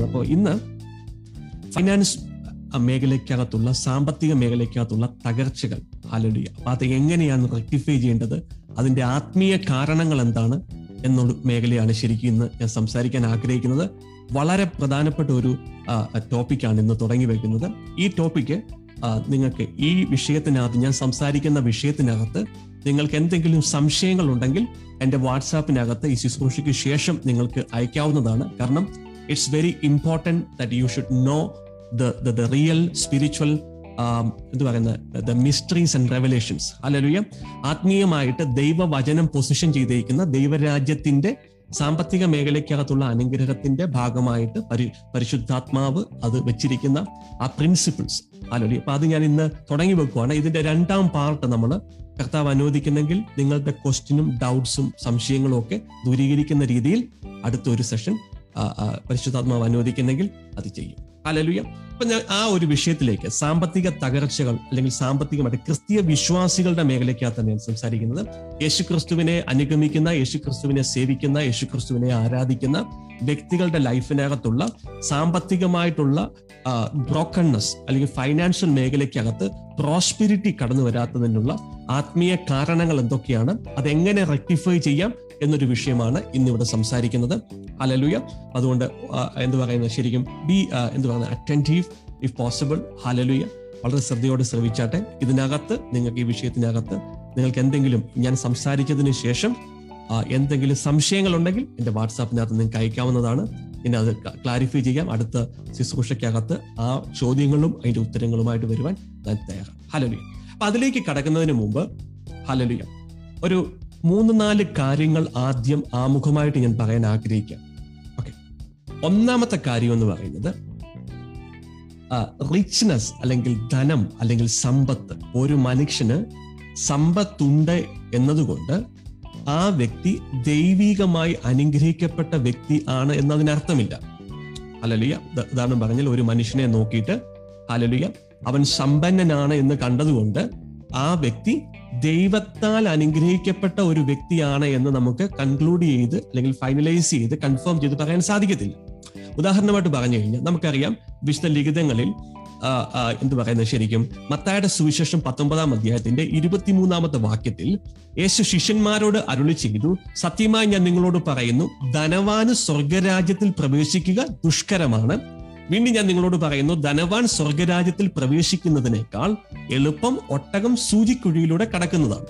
നടത്തുന്നത് അപ്പോൾ ഇന്ന് ഫൈനാൻസ് മേഖലയ്ക്കകത്തുള്ള സാമ്പത്തിക മേഖലയ്ക്കകത്തുള്ള തകർച്ചകൾ ആലോചിക്കുക അപ്പൊ അത് എങ്ങനെയാണ് റെക്ടിഫൈ ചെയ്യേണ്ടത്? അതിന്റെ ആത്മീയ കാരണങ്ങൾ എന്താണ് എന്നുള്ള മേഖലയാണ് ശരിക്കും ഇന്ന് ഞാൻ സംസാരിക്കാൻ ആഗ്രഹിക്കുന്നത്. വളരെ പ്രധാനപ്പെട്ട ഒരു ടോപ്പിക്കാണ് ഇന്ന് തുടങ്ങി വെക്കുന്നത്. ഈ ടോപ്പിക്ക് നിങ്ങൾക്ക് ഈ വിഷയത്തിനകത്ത് ഞാൻ സംസാരിക്കുന്ന വിഷയത്തിനകത്ത് നിങ്ങൾക്ക് എന്തെങ്കിലും സംശയങ്ങൾ ഉണ്ടെങ്കിൽ എന്റെ വാട്സാപ്പിനകത്ത് ഈ ശുശ്രൂഷയ്ക്ക് ശേഷം നിങ്ങൾക്ക് അയക്കാവുന്നതാണ്. കാരണം it's very important that you should know the the real spiritual എന്ത് പറയുന്നത്? ദ മിസ്റ്ററീസ് ആൻഡ് റെവലേഷൻസ് അല്ലെ ആത്മീയമായിട്ട് ദൈവവചനം പൊസിഷൻ ചെയ്തിരിക്കുന്ന ദൈവരാജ്യത്തിന്റെ സാമ്പത്തിക മേഖലയ്ക്കകത്തുള്ള അനുഗ്രഹത്തിന്റെ ഭാഗമായിട്ട് പരി പരിശുദ്ധാത്മാവ് അത് വെച്ചിരിക്കുന്ന ആ പ്രിൻസിപ്പിൾസ് ആലോലി അപ്പൊ അത് ഞാൻ ഇന്ന് തുടങ്ങി വെക്കുവാണ്. ഇതിന്റെ രണ്ടാം പാർട്ട് നമ്മൾ കർത്താവ് അനുവദിക്കുന്നെങ്കിൽ നിങ്ങളുടെ ക്വസ്റ്റ്യനും ഡൗട്ട്സും സംശയങ്ങളും ഒക്കെ ദൂരീകരിക്കുന്ന രീതിയിൽ അടുത്തൊരു സെഷൻ പരിശുദ്ധാത്മാവ് അനുവദിക്കുന്നെങ്കിൽ അത് ചെയ്യും. അലലുയ അപ്പൊ ഞാൻ ആ ഒരു വിഷയത്തിലേക്ക് സാമ്പത്തിക തകർച്ചകൾ അല്ലെങ്കിൽ സാമ്പത്തികമായിട്ട് ക്രിസ്തീയ വിശ്വാസികളുടെ മേഖലയ്ക്കകത്താണ് ഞാൻ സംസാരിക്കുന്നത്. യേശു ക്രിസ്തുവിനെ അനുഗമിക്കുന്ന യേശു ക്രിസ്തുവിനെ സേവിക്കുന്ന യേശു ക്രിസ്തുവിനെ ആരാധിക്കുന്ന വ്യക്തികളുടെ ലൈഫിനകത്തുള്ള സാമ്പത്തികമായിട്ടുള്ള ബ്രോക്കൺനെസ് അല്ലെങ്കിൽ ഫൈനാൻഷ്യൽ മേഖലയ്ക്കകത്ത് പ്രോസ്പിരിറ്റി കടന്നു വരാത്തതിനുള്ള ആത്മീയ കാരണങ്ങൾ എന്തൊക്കെയാണ്? അതെങ്ങനെ റെക്ടിഫൈ ചെയ്യാം? എന്നൊരു വിഷയമാണ് ഇന്നിവിടെ സംസാരിക്കുന്നത്. ഹലലുയ അതുകൊണ്ട് എന്ത് പറയുന്നത്? ശരിക്കും ബി എന്ത് പറയുന്നത്? അറ്റന്റീവ് ഇഫ് പോസിബിൾ ഹലലുയ വളരെ ശ്രദ്ധയോടെ ശ്രമിച്ചാട്ടെ ഇതിനകത്ത് നിങ്ങൾക്ക് ഈ വിഷയത്തിനകത്ത് നിങ്ങൾക്ക് എന്തെങ്കിലും ഞാൻ സംസാരിച്ചതിന് ശേഷം എന്തെങ്കിലും സംശയങ്ങൾ ഉണ്ടെങ്കിൽ എന്റെ വാട്സാപ്പിനകത്ത് നിങ്ങൾക്ക് അയക്കാവുന്നതാണ്. ഇനി അത് ക്ലാരിഫൈ ചെയ്യാം. അടുത്ത ശുശ്രൂഷയ്ക്കകത്ത് ആ ചോദ്യങ്ങളും അതിന്റെ ഉത്തരങ്ങളുമായിട്ട് വരുവാൻ ഞാൻ തയ്യാറാണ്. ഹലലുയ അപ്പൊ അതിലേക്ക് കടക്കുന്നതിന് മുമ്പ് ഹലലുയ ഒരു മൂന്ന് നാല് കാര്യങ്ങൾ ആദ്യം ആമുഖമായിട്ട് ഞാൻ പറയാൻ ആഗ്രഹിക്കാം. ഓക്കെ ഒന്നാമത്തെ കാര്യം എന്ന് പറയുന്നത് റിച്ച്നെസ് അല്ലെങ്കിൽ ധനം അല്ലെങ്കിൽ സമ്പത്ത് ഒരു മനുഷ്യന് സമ്പത്തുണ്ട് എന്നതുകൊണ്ട് ആ വ്യക്തി ദൈവികമായി അനുഗ്രഹിക്കപ്പെട്ട വ്യക്തി ആണ് എന്നതിനർത്ഥമില്ല. അലലിയ ഉദാഹരണം പറഞ്ഞാൽ ഒരു മനുഷ്യനെ നോക്കിയിട്ട് അലലിയ അവൻ സമ്പന്നനാണ് എന്ന് കണ്ടതുകൊണ്ട് ആ വ്യക്തി ദൈവത്താൽ അനുഗ്രഹിക്കപ്പെട്ട ഒരു വ്യക്തിയാണ് എന്ന് നമുക്ക് കൺക്ലൂഡ് ചെയ്ത് അല്ലെങ്കിൽ ഫൈനലൈസ് ചെയ്ത് കൺഫേം ചെയ്ത് പറയാൻ സാധിക്കത്തില്ല. ഉദാഹരണമായിട്ട് പറഞ്ഞു കഴിഞ്ഞാൽ നമുക്കറിയാം വിശുദ്ധ ലിഖിതങ്ങളിൽ എന്ത് പറയുന്നത് ശരിക്കും? മത്തായുടെ സുവിശേഷം പത്തൊമ്പതാം അധ്യായത്തിന്റെ ഇരുപത്തിമൂന്നാമത്തെ വാക്യത്തിൽ യേശു ശിഷ്യന്മാരോട് അരുളി ചെയ്തു സത്യമായി ഞാൻ നിങ്ങളോട് പറയുന്നു ധനവാന് സ്വർഗരാജ്യത്തിൽ പ്രവേശിക്കുക ദുഷ്കരമാണ് വീണ്ടും ഞാൻ നിങ്ങളോട് പറയുന്നു ധനവാൻ സ്വർഗരാജ്യത്തിൽ പ്രവേശിക്കുന്നതിനേക്കാൾ എളുപ്പം ഒട്ടകം സൂചിക്കുഴിയിലൂടെ കടക്കുന്നതാണ്.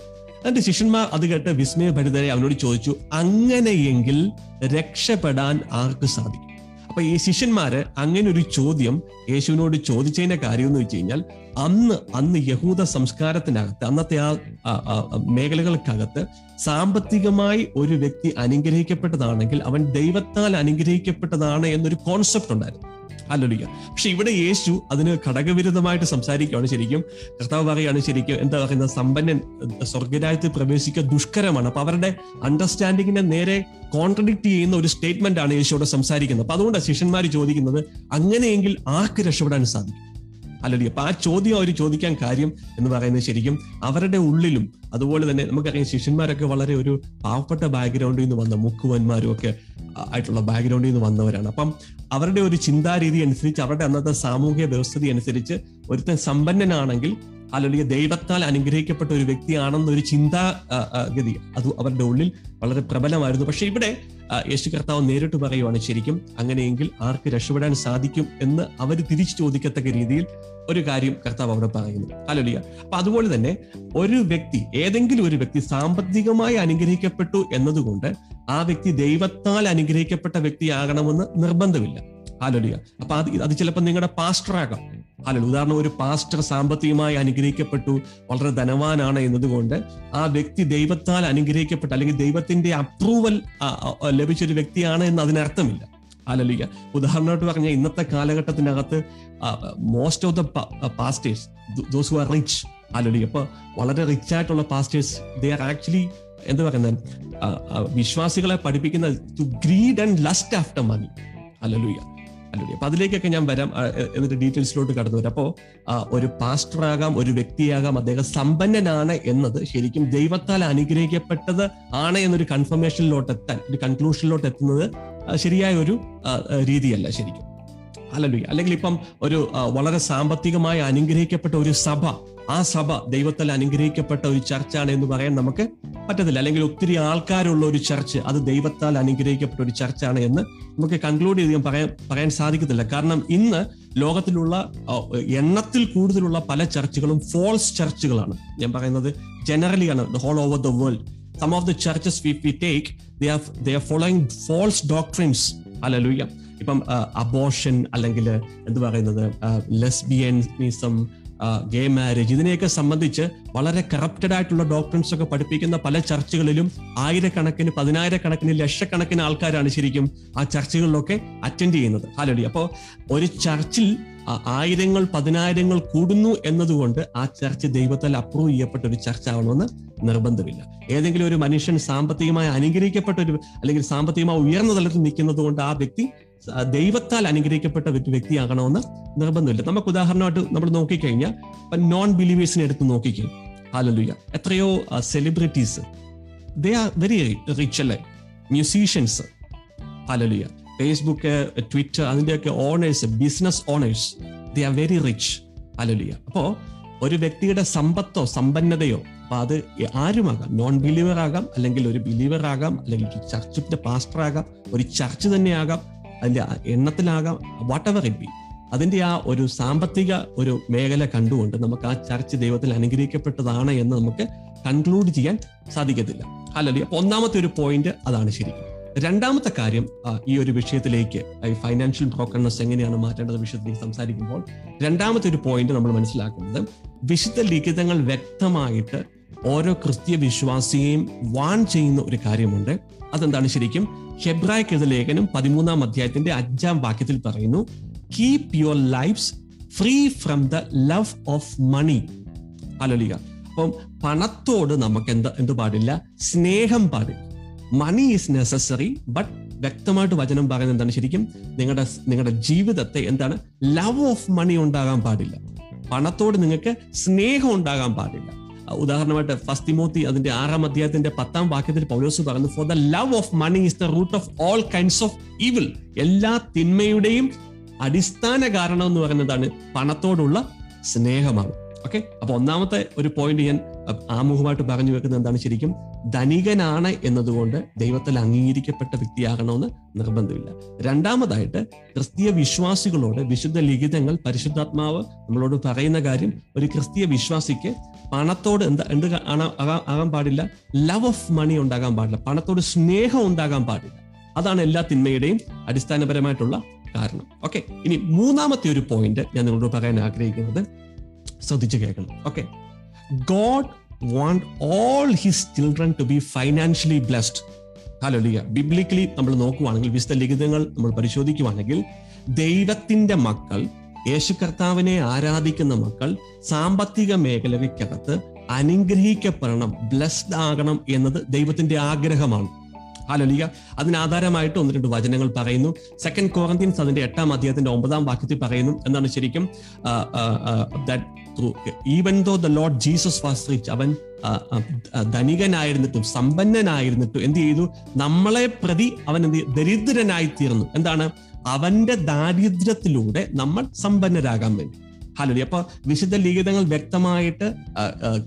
എന്റെ ശിഷ്യന്മാർ അത് കേട്ട് വിസ്മയഭരിതരെ അവനോട് ചോദിച്ചു അങ്ങനെയെങ്കിൽ രക്ഷപ്പെടാൻ ആർക്ക് സാധിക്കും? അപ്പൊ ഈ ശിഷ്യന്മാര് അങ്ങനെ ഒരു ചോദ്യം യേശുവിനോട് ചോദിച്ചതിന്റെ കാര്യം എന്ന് വെച്ച് കഴിഞ്ഞാൽ അന്ന് അന്ന് യഹൂദ സംസ്കാരത്തിനകത്ത് അന്നത്തെ ആ മേഖലകൾക്കകത്ത് സാമ്പത്തികമായി ഒരു വ്യക്തി അനുഗ്രഹിക്കപ്പെട്ടതാണെങ്കിൽ അവൻ ദൈവത്താൽ അനുഗ്രഹിക്കപ്പെട്ടതാണ് എന്നൊരു കോൺസെപ്റ്റ് ഉണ്ടായിരുന്നു. അല്ലൊലിക്ക പക്ഷെ ഇവിടെ യേശു അതിന് ഘടകവിരുദ്ധമായിട്ട് സംസാരിക്കുകയാണ് ശരിക്കും. കർത്താവ് പറയുകയാണ് ശരിക്കും എന്താ പറയുന്നത്? സമ്പന്നൻ സ്വർഗരാജ്യത്തിൽ പ്രവേശിക്കുക ദുഷ്കരമാണ്. അപ്പൊ അവരുടെ അണ്ടർസ്റ്റാൻഡിങ്ങിനെ നേരെ കോൺട്രഡിക്ട് ചെയ്യുന്ന ഒരു സ്റ്റേറ്റ്മെന്റ് ആണ് യേശുവിടെ സംസാരിക്കുന്നത്. അപ്പൊ അതുകൊണ്ടാണ് ശിഷ്യന്മാർ ചോദിക്കുന്നത് അങ്ങനെയെങ്കിൽ ആർക്ക് രക്ഷപ്പെടാൻ സാധിക്കും? അല്ലടി അപ്പൊ ആ ചോദ്യം അവർ ചോദിക്കാൻ കാര്യം എന്ന് പറയുന്നത് ശരിക്കും അവരുടെ ഉള്ളിലും അതുപോലെ തന്നെ നമുക്കറിയാം ശിഷ്യന്മാരൊക്കെ വളരെ ഒരു പാവപ്പെട്ട ബാക്ക്ഗ്രൗണ്ടിൽ നിന്ന് വന്ന മുക്കുവന്മാരും ഒക്കെ ആയിട്ടുള്ള ബാക്ക്ഗ്രൗണ്ടിൽ നിന്ന് വന്നവരാണ്. അപ്പം അവരുടെ ഒരു ചിന്താരീതി അനുസരിച്ച് അവരുടെ അന്നത്തെ സാമൂഹിക വ്യവസ്ഥിതി അനുസരിച്ച് ഒരുത്തൻ സമ്പന്നനാണെങ്കിൽ അല്ലെങ്കിൽ ദൈവത്താൽ അനുഗ്രഹിക്കപ്പെട്ട ഒരു വ്യക്തിയാണെന്നൊരു ചിന്താഗതി അത് അവരുടെ ഉള്ളിൽ വളരെ പ്രബലമായിരുന്നു. പക്ഷെ ഇവിടെ യേശു കർത്താവ് നേരിട്ട് പറയുവാണ് ശരിക്കും അങ്ങനെയെങ്കിൽ ആർക്ക് രക്ഷപ്പെടാൻ സാധിക്കും എന്ന് അവർ തിരിച്ചു ചോദിക്കത്തക്ക രീതിയിൽ ഒരു കാര്യം കർത്താവ് അവിടെ പറയുന്നു. അല്ലല്ല അപ്പൊ അതുപോലെ തന്നെ ഒരു വ്യക്തി ഏതെങ്കിലും ഒരു വ്യക്തി സാമ്പത്തികമായി അനുഗ്രഹിക്കപ്പെട്ടു എന്നതുകൊണ്ട് ആ വ്യക്തി ദൈവത്താൽ അനുഗ്രഹിക്കപ്പെട്ട വ്യക്തിയാകണമെന്ന് നിർബന്ധമില്ല. ആലോലിയ അപ്പൊ അത് അത് ചിലപ്പോൾ നിങ്ങളുടെ പാസ്റ്റർ ഹാലലു ഉദാഹരണം ഒരു പാസ്റ്റർ സാമ്പത്തികമായി അനുഗ്രഹിക്കപ്പെട്ടു വളരെ ധനവാനാണ് എന്നതുകൊണ്ട് ആ വ്യക്തി ദൈവത്താൽ അനുഗ്രഹിക്കപ്പെട്ട അല്ലെങ്കിൽ ദൈവത്തിന്റെ അപ്രൂവൽ ലഭിച്ചൊരു വ്യക്തിയാണ് എന്ന് അതിനർത്ഥമില്ല. അല്ലല്ലിക്ക ഉദാഹരണമായിട്ട് പറഞ്ഞാൽ ഇന്നത്തെ കാലഘട്ടത്തിനകത്ത് most of the pastors those who are rich അല്ലല്ലിക്ക അപ്പൊ വളരെ റിച്ച് ആയിട്ടുള്ള പാസ്റ്റേഴ്സ് ദേ ആർ ആക്ച്വലി എന്താ പറയുന്നത്? വിശ്വാസികളെ പഠിപ്പിക്കുന്ന to greed and lust after money അല്ലലുയ്യ അല്ലെ അപ്പൊ അതിലേക്കൊക്കെ ഞാൻ വരാം. എന്നിട്ട് ഡീറ്റെയിൽസിലോട്ട് കടന്നു വരാം. അപ്പോ ഒരു പാസ്റ്റർ ആകാം ഒരു വ്യക്തിയാകാം അദ്ദേഹം സമ്പന്നനാണ് എന്നത് ശരിക്കും ദൈവത്താൽ അനുഗ്രഹിക്കപ്പെട്ടത് ആണ് എന്നൊരു കൺഫർമേഷനിലോട്ട് എത്താൻ ഒരു കൺക്ലൂഷനിലോട്ട് എത്തുന്നത് ശരിയായ ഒരു രീതിയല്ല ശരിക്കും. അല്ലല്ലോ അല്ലെങ്കിൽ ഇപ്പം ഒരു വളരെ സാമ്പത്തികമായി അനുഗ്രഹിക്കപ്പെട്ട ഒരു സഭ ആ സഭ ദൈവത്താൽ അനുഗ്രഹിക്കപ്പെട്ട ഒരു ചർച്ചാണ് എന്ന് പറയാൻ നമുക്ക് പറ്റത്തില്ല. അല്ലെങ്കിൽ ഒത്തിരി ആൾക്കാരുള്ള ഒരു ചർച്ച് അത് ദൈവത്താൽ അനുഗ്രഹിക്കപ്പെട്ട ഒരു ചർച്ചാണ് എന്ന് നമുക്ക് കൺക്ലൂഡ് ചെയ്യാൻ പറയാൻ പറയാൻ സാധിക്കത്തില്ല. കാരണം ഇന്ന് ലോകത്തിലുള്ള എണ്ണത്തിൽ കൂടുതലുള്ള പല ചർച്ചുകളും ഫോൾസ് ചർച്ചുകളാണ്. ഞാൻ പറയുന്നത് ജനറലി ആണ്. The whole over the world some of the churches we we take they are they are following false doctrines അല്ലല്ലോ ഇപ്പം അബോഷൻ അല്ലെങ്കിൽ എന്ത് പറയുന്നത് ലെസ്ബിയനിസം ഗേ മാരേജ് ഇതിനെയൊക്കെ സംബന്ധിച്ച് വളരെ കറപ്റ്റഡ് ആയിട്ടുള്ള ഡോക്ടർസ് ഒക്കെ പഠിപ്പിക്കുന്ന പല ചർച്ചകളിലും ആയിരക്കണക്കിന് പതിനായിരക്കണക്കിന് ലക്ഷക്കണക്കിന് ആൾക്കാരാണ് ശരിക്കും ആ ചർച്ചകളിലൊക്കെ അറ്റൻഡ് ചെയ്യുന്നത്. ഹാലടി അപ്പോൾ ഒരു ചർച്ചിൽ ആയിരങ്ങൾ പതിനായിരങ്ങൾ കൂടുന്നു എന്നതുകൊണ്ട് ആ ചർച്ച് ദൈവത്താൽ അപ്രൂവ് ചെയ്യപ്പെട്ട ഒരു ചർച്ച ആവണമെന്ന് നിർബന്ധമില്ല. ഏതെങ്കിലും ഒരു മനുഷ്യൻ സാമ്പത്തികമായി അനുഗ്രഹിക്കപ്പെട്ട ഒരു അല്ലെങ്കിൽ സാമ്പത്തികമായി ഉയർന്ന തലത്തിൽ നിൽക്കുന്നത് കൊണ്ട് ആ വ്യക്തി ദൈവത്താൽ അനുഗ്രഹിക്കപ്പെട്ട വ്യക്തിയാകണമെന്ന് നിർബന്ധമില്ല. നമുക്ക് ഉദാഹരണമായിട്ട് നമ്മൾ നോക്കിക്കഴിഞ്ഞാൽ ഇപ്പൊ നോൺ ബിലീവേഴ്സിനെ എടുത്ത് നോക്കിക്കഴിഞ്ഞു ഹാലലുയ എത്രയോ celebrities they are very rich അല്ലേ? മ്യൂസീഷ്യൻസ് ഹാലലുയ ഫേസ്ബുക്ക് ട്വിറ്റർ അതിന്റെയൊക്കെ owners business owners they are very rich hallelujah അപ്പോ ഒരു വ്യക്തിയുടെ സമ്പത്തോ സമ്പന്നതയോ അപ്പൊ അത് ആരുമാകാം? നോൺ ബിലീവർ ആകാം അല്ലെങ്കിൽ ഒരു ബിലീവർ ആകാം അല്ലെങ്കിൽ ചർച്ചിന്റെ പാസ്റ്റർ ആകാം ഒരു ചർച്ച് തന്നെ ആകാം. അതിന്റെ എണ്ണത്തിലാകാം വാട്ട് എവർ ഇറ്റ് ബി അതിന്റെ ആ ഒരു സാമ്പത്തിക ഒരു മേഖല കണ്ടുകൊണ്ട് നമുക്ക് ആ ചർച്ച് ദൈവത്തിൽ അനുഗ്രഹിക്കപ്പെട്ടതാണ് എന്ന് നമുക്ക് കൺക്ലൂഡ് ചെയ്യാൻ സാധിക്കത്തില്ല. അല്ലല്ലേ അപ്പൊ ഒന്നാമത്തെ ഒരു പോയിന്റ് അതാണ് ശരിക്കും. രണ്ടാമത്തെ കാര്യം ഈ ഒരു വിഷയത്തിലേക്ക് ഈ ഫൈനാൻഷ്യൽ ബ്രോക്കർനെസ് എങ്ങനെയാണ് മാറ്റേണ്ടത് വിഷയത്തിലേക്ക് സംസാരിക്കുമ്പോൾ രണ്ടാമത്തെ ഒരു പോയിന്റ് നമ്മൾ മനസ്സിലാക്കുന്നത് വിശുദ്ധ ലിഖിതങ്ങൾ വ്യക്തമായിട്ട് ഓരോ ക്രിസ്തീയ വിശ്വാസിയെയും വാൺ ചെയ്യുന്ന ഒരു കാര്യമുണ്ട്. അതെന്താണ് ശരിക്കും? ഹെബ്രായ്ക്കെഴുത ലേഖനം പതിമൂന്നാം അധ്യായത്തിന്റെ അഞ്ചാം വാക്യത്തിൽ പറയുന്നു keep your lives free from the love of money അലോലിക അപ്പം പണത്തോട് നമുക്ക് എന്താ എന്ത് പാടില്ല? സ്നേഹം പാടില്ല. മണി ഈസ് നെസസറി ബട്ട് വ്യക്തമായിട്ട് വചനം പറയുന്നത് എന്താണ് ശരിക്കും? നിങ്ങളുടെ നിങ്ങളുടെ ജീവിതത്തെ എന്താണ്? ലവ് ഓഫ് മണി ഉണ്ടാകാൻ പാടില്ല. പണത്തോട് നിങ്ങൾക്ക് സ്നേഹം ഉണ്ടാകാൻ പാടില്ല. ഉദാഹരണമായിട്ട് ഫസ്റ്റ് അതിന്റെ ആറാം അധ്യായത്തിന്റെ പത്താം വാക്യത്തിൽ പൗലോസ് പറഞ്ഞു for the love of money is the root of all kinds of evil എല്ലാ തിന്മയുടെയും അടിസ്ഥാന കാരണം എന്ന് പറയുന്നതാണ് പണത്തോടുള്ള സ്നേഹമാണ്. ഓക്കെ അപ്പൊ ഒന്നാമത്തെ ഒരു പോയിന്റ് ഞാൻ ആമുഖമായിട്ട് പറഞ്ഞു വെക്കുന്നത് എന്താണ് ശരിക്കും? ധനികനാണ് എന്നതുകൊണ്ട് ദൈവത്തിൽ അംഗീകരിക്കപ്പെട്ട വ്യക്തിയാകണമെന്ന് നിർബന്ധമില്ല. രണ്ടാമതായിട്ട് ക്രിസ്തീയ വിശ്വാസികളോട് വിശുദ്ധ ലിഖിതങ്ങൾ പരിശുദ്ധാത്മാവ് നമ്മളോട് പറയുന്ന കാര്യം ഒരു ക്രിസ്തീയ വിശ്വാസിക്ക് പണത്തോട് എന്താ എന്ത് ആകാൻ പാടില്ല. ലവ് ഓഫ് മണി ഉണ്ടാകാൻ പാടില്ല. പണത്തോട് സ്നേഹം ഉണ്ടാകാൻ പാടില്ല. അതാണ് എല്ലാ തിന്മയുടെയും അടിസ്ഥാനപരമായിട്ടുള്ള കാരണം. ഓക്കെ ഇനി മൂന്നാമത്തെ ഒരു പോയിന്റ് ഞാൻ നിങ്ങളോട് പറയാൻ ആഗ്രഹിക്കുന്നത് ശ്രദ്ധിച്ചു കേൾക്കണം. Okay God want all his children to be financially blessed hallelujah biblically നമ്മൾ നോക്കുവാണെങ്കിൽ വിശുദ്ധ ലിഖിതങ്ങൾ നമ്മൾ പരിശോധിക്കുവാണെങ്കിൽ ദൈവത്തിന്റെ മക്കൾ യേശു കർത്താവിനെ ആരാധിക്കുന്ന മക്കൾ സാമ്പത്തിക മേഖലയ്ക്കകത്ത് അനുഗ്രഹിക്കപ്പെടണം ബ്ലസ്ഡ് ആകണം എന്നത് ദൈവത്തിന്റെ ആഗ്രഹമാണ്. ഹാലലിയ അതിനാധാരമായിട്ട് ഒന്ന് രണ്ട് വചനങ്ങൾ പറയുന്നു. സെക്കൻഡ് കോറന്ത്യൻസ് അതിന്റെ എട്ടാം അധ്യായത്തിന്റെ ഒമ്പതാം വാക്യത്തിൽ പറയുന്നു എന്നാണ് ശരിക്കും even though the Lord Jesus was rich അവൻ ധനികനായിരുന്നിട്ടും സമ്പന്നനായിരുന്നിട്ടും എന്ത് ചെയ്തു? നമ്മളെ പ്രതി അവൻ എന്ത് ദരിദ്രനായി തീർന്നു എന്താണ്? അവന്റെ ദാരിദ്ര്യത്തിലൂടെ നമ്മൾ സമ്പന്നരാകാൻ വേണ്ടി. ഹലോ അപ്പൊ വിശുദ്ധ ലിഖിതങ്ങൾ വ്യക്തമായിട്ട്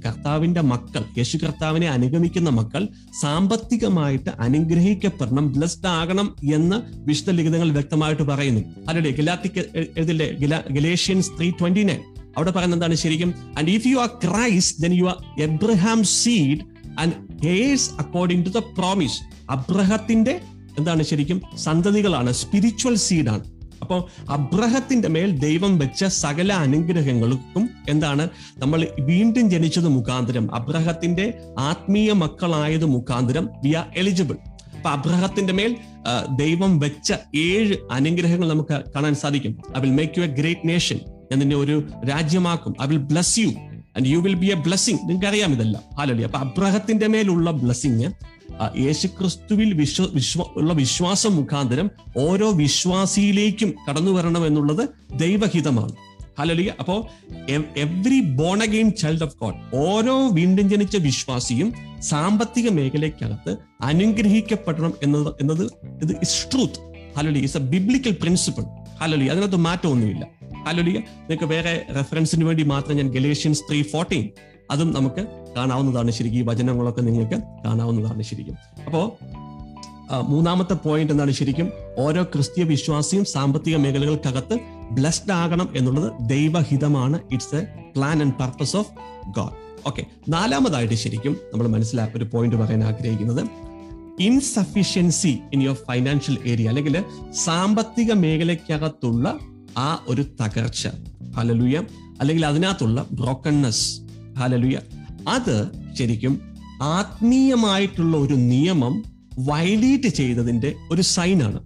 കർത്താവിന്റെ മക്കൾ യേശു കർത്താവിനെ അനുഗമിക്കുന്ന മക്കൾ സാമ്പത്തികമായിട്ട് അനുഗ്രഹിക്കപ്പെടണം ബ്ലസ്ഡ് ആകണം എന്ന് വിശുദ്ധ ലിഖിതങ്ങൾ വ്യക്തമായിട്ട് പറയുന്നു. ഹലോ ഗിലാത്തിക്ക് എഴുതില്ലേ ത്രീ ട്വന്റി നയൻ അവിടെ പറയുന്നത് എന്താണ് ശരിക്കും? And if you are Christ then you are Abraham seed and heirs according to the promise അബ്രഹത്തിന്റെ എന്താണ് ശരിക്കും? സന്തതികളാണ് സ്പിരിച്വൽ സീഡാണ് അപ്പോൾ അബ്രഹത്തിന്റെ മേൽ ദൈവം വെച്ച സകല അനുഗ്രഹങ്ങൾക്കും എന്താണ്? നമ്മൾ വീണ്ടും ജനിച്ചത് മുഖാന്തരം അബ്രഹത്തിന്റെ ആത്മീയ മക്കളായത് മുഖാന്തരം വി ആർ എലിജിബിൾ അപ്പൊ അബ്രഹത്തിന്റെ മേൽ ദൈവം വെച്ച ഏഴ് അനുഗ്രഹങ്ങൾ നമുക്ക് കാണാൻ സാധിക്കും. I will make you a great nation ഞാൻ നിന്നെ ഒരു രാജ്യമാക്കും. I will bless you and you will be a blessing നിങ്ങൾക്ക് അറിയാം ഇതെല്ലാം. ഹാലലി അപ്പൊ അബ്രഹത്തിന്റെ മേലുള്ള ബ്ലസ്സിങ് യേശുക്രിസ്തുവിൽ വിശ്വ വിശ്വ ഉള്ള വിശ്വാസം മുഖാന്തരം ഓരോ വിശ്വാസിയിലേക്കും കടന്നു വരണം എന്നുള്ളത് ദൈവഹിതമാണ്. ഹലലിയ അപ്പോ every born again child of God ഓരോ വീണ്ടും ജനിച്ച വിശ്വാസിയും സാമ്പത്തിക മേഖലയ്ക്കകത്ത് അനുഗ്രഹിക്കപ്പെടണം എന്നത് എന്നത് ഇത് is truth hallelujah is a biblical principle hallelujah അതിനകത്ത് മാറ്റമൊന്നുമില്ല ഹലോലിയ നിങ്ങൾക്ക് വേറെ റെഫറൻസിന് വേണ്ടി മാത്രം ഞാൻ ഗലേഷ്യൻസ് ത്രീ ഫോർട്ടീൻ അതും നമുക്ക് കാണാവുന്നതാണ് ശരിക്കും ഈ വചനങ്ങളൊക്കെ നിങ്ങൾക്ക് കാണാവുന്നതാണ് ശരിക്കും. അപ്പോ മൂന്നാമത്തെ പോയിന്റ് എന്താണ് ശരിക്കും? ഓരോ ക്രിസ്തീയ വിശ്വാസിയും സാമ്പത്തിക മേഖലകൾക്കകത്ത് ബ്ലെസ്ഡ് ആകണം എന്നുള്ളത് ദൈവഹിതമാണ്. It's a plan and purpose of God okay നാലാമതായിട്ട് ശരിക്കും നമ്മൾ മനസ്സിലാക്കി ഒരു പോയിന്റ് പറയാൻ ആഗ്രഹിക്കുന്നത്. Insufficiency in your financial area അല്ലെങ്കിൽ സാമ്പത്തിക മേഖലയ്ക്കകത്തുള്ള ആ ഒരു തകർച്ച. ഹലലുയ അല്ലെങ്കിൽ അതിനകത്തുള്ള ബ്രോക്കൺനെസ് ഹലലുയ അത് ശരിക്കും ആത്മീയമായിട്ടുള്ള ഒരു നിയമം വയലേറ്റ് ചെയ്തതിന്റെ ഒരു സൈനാണ്.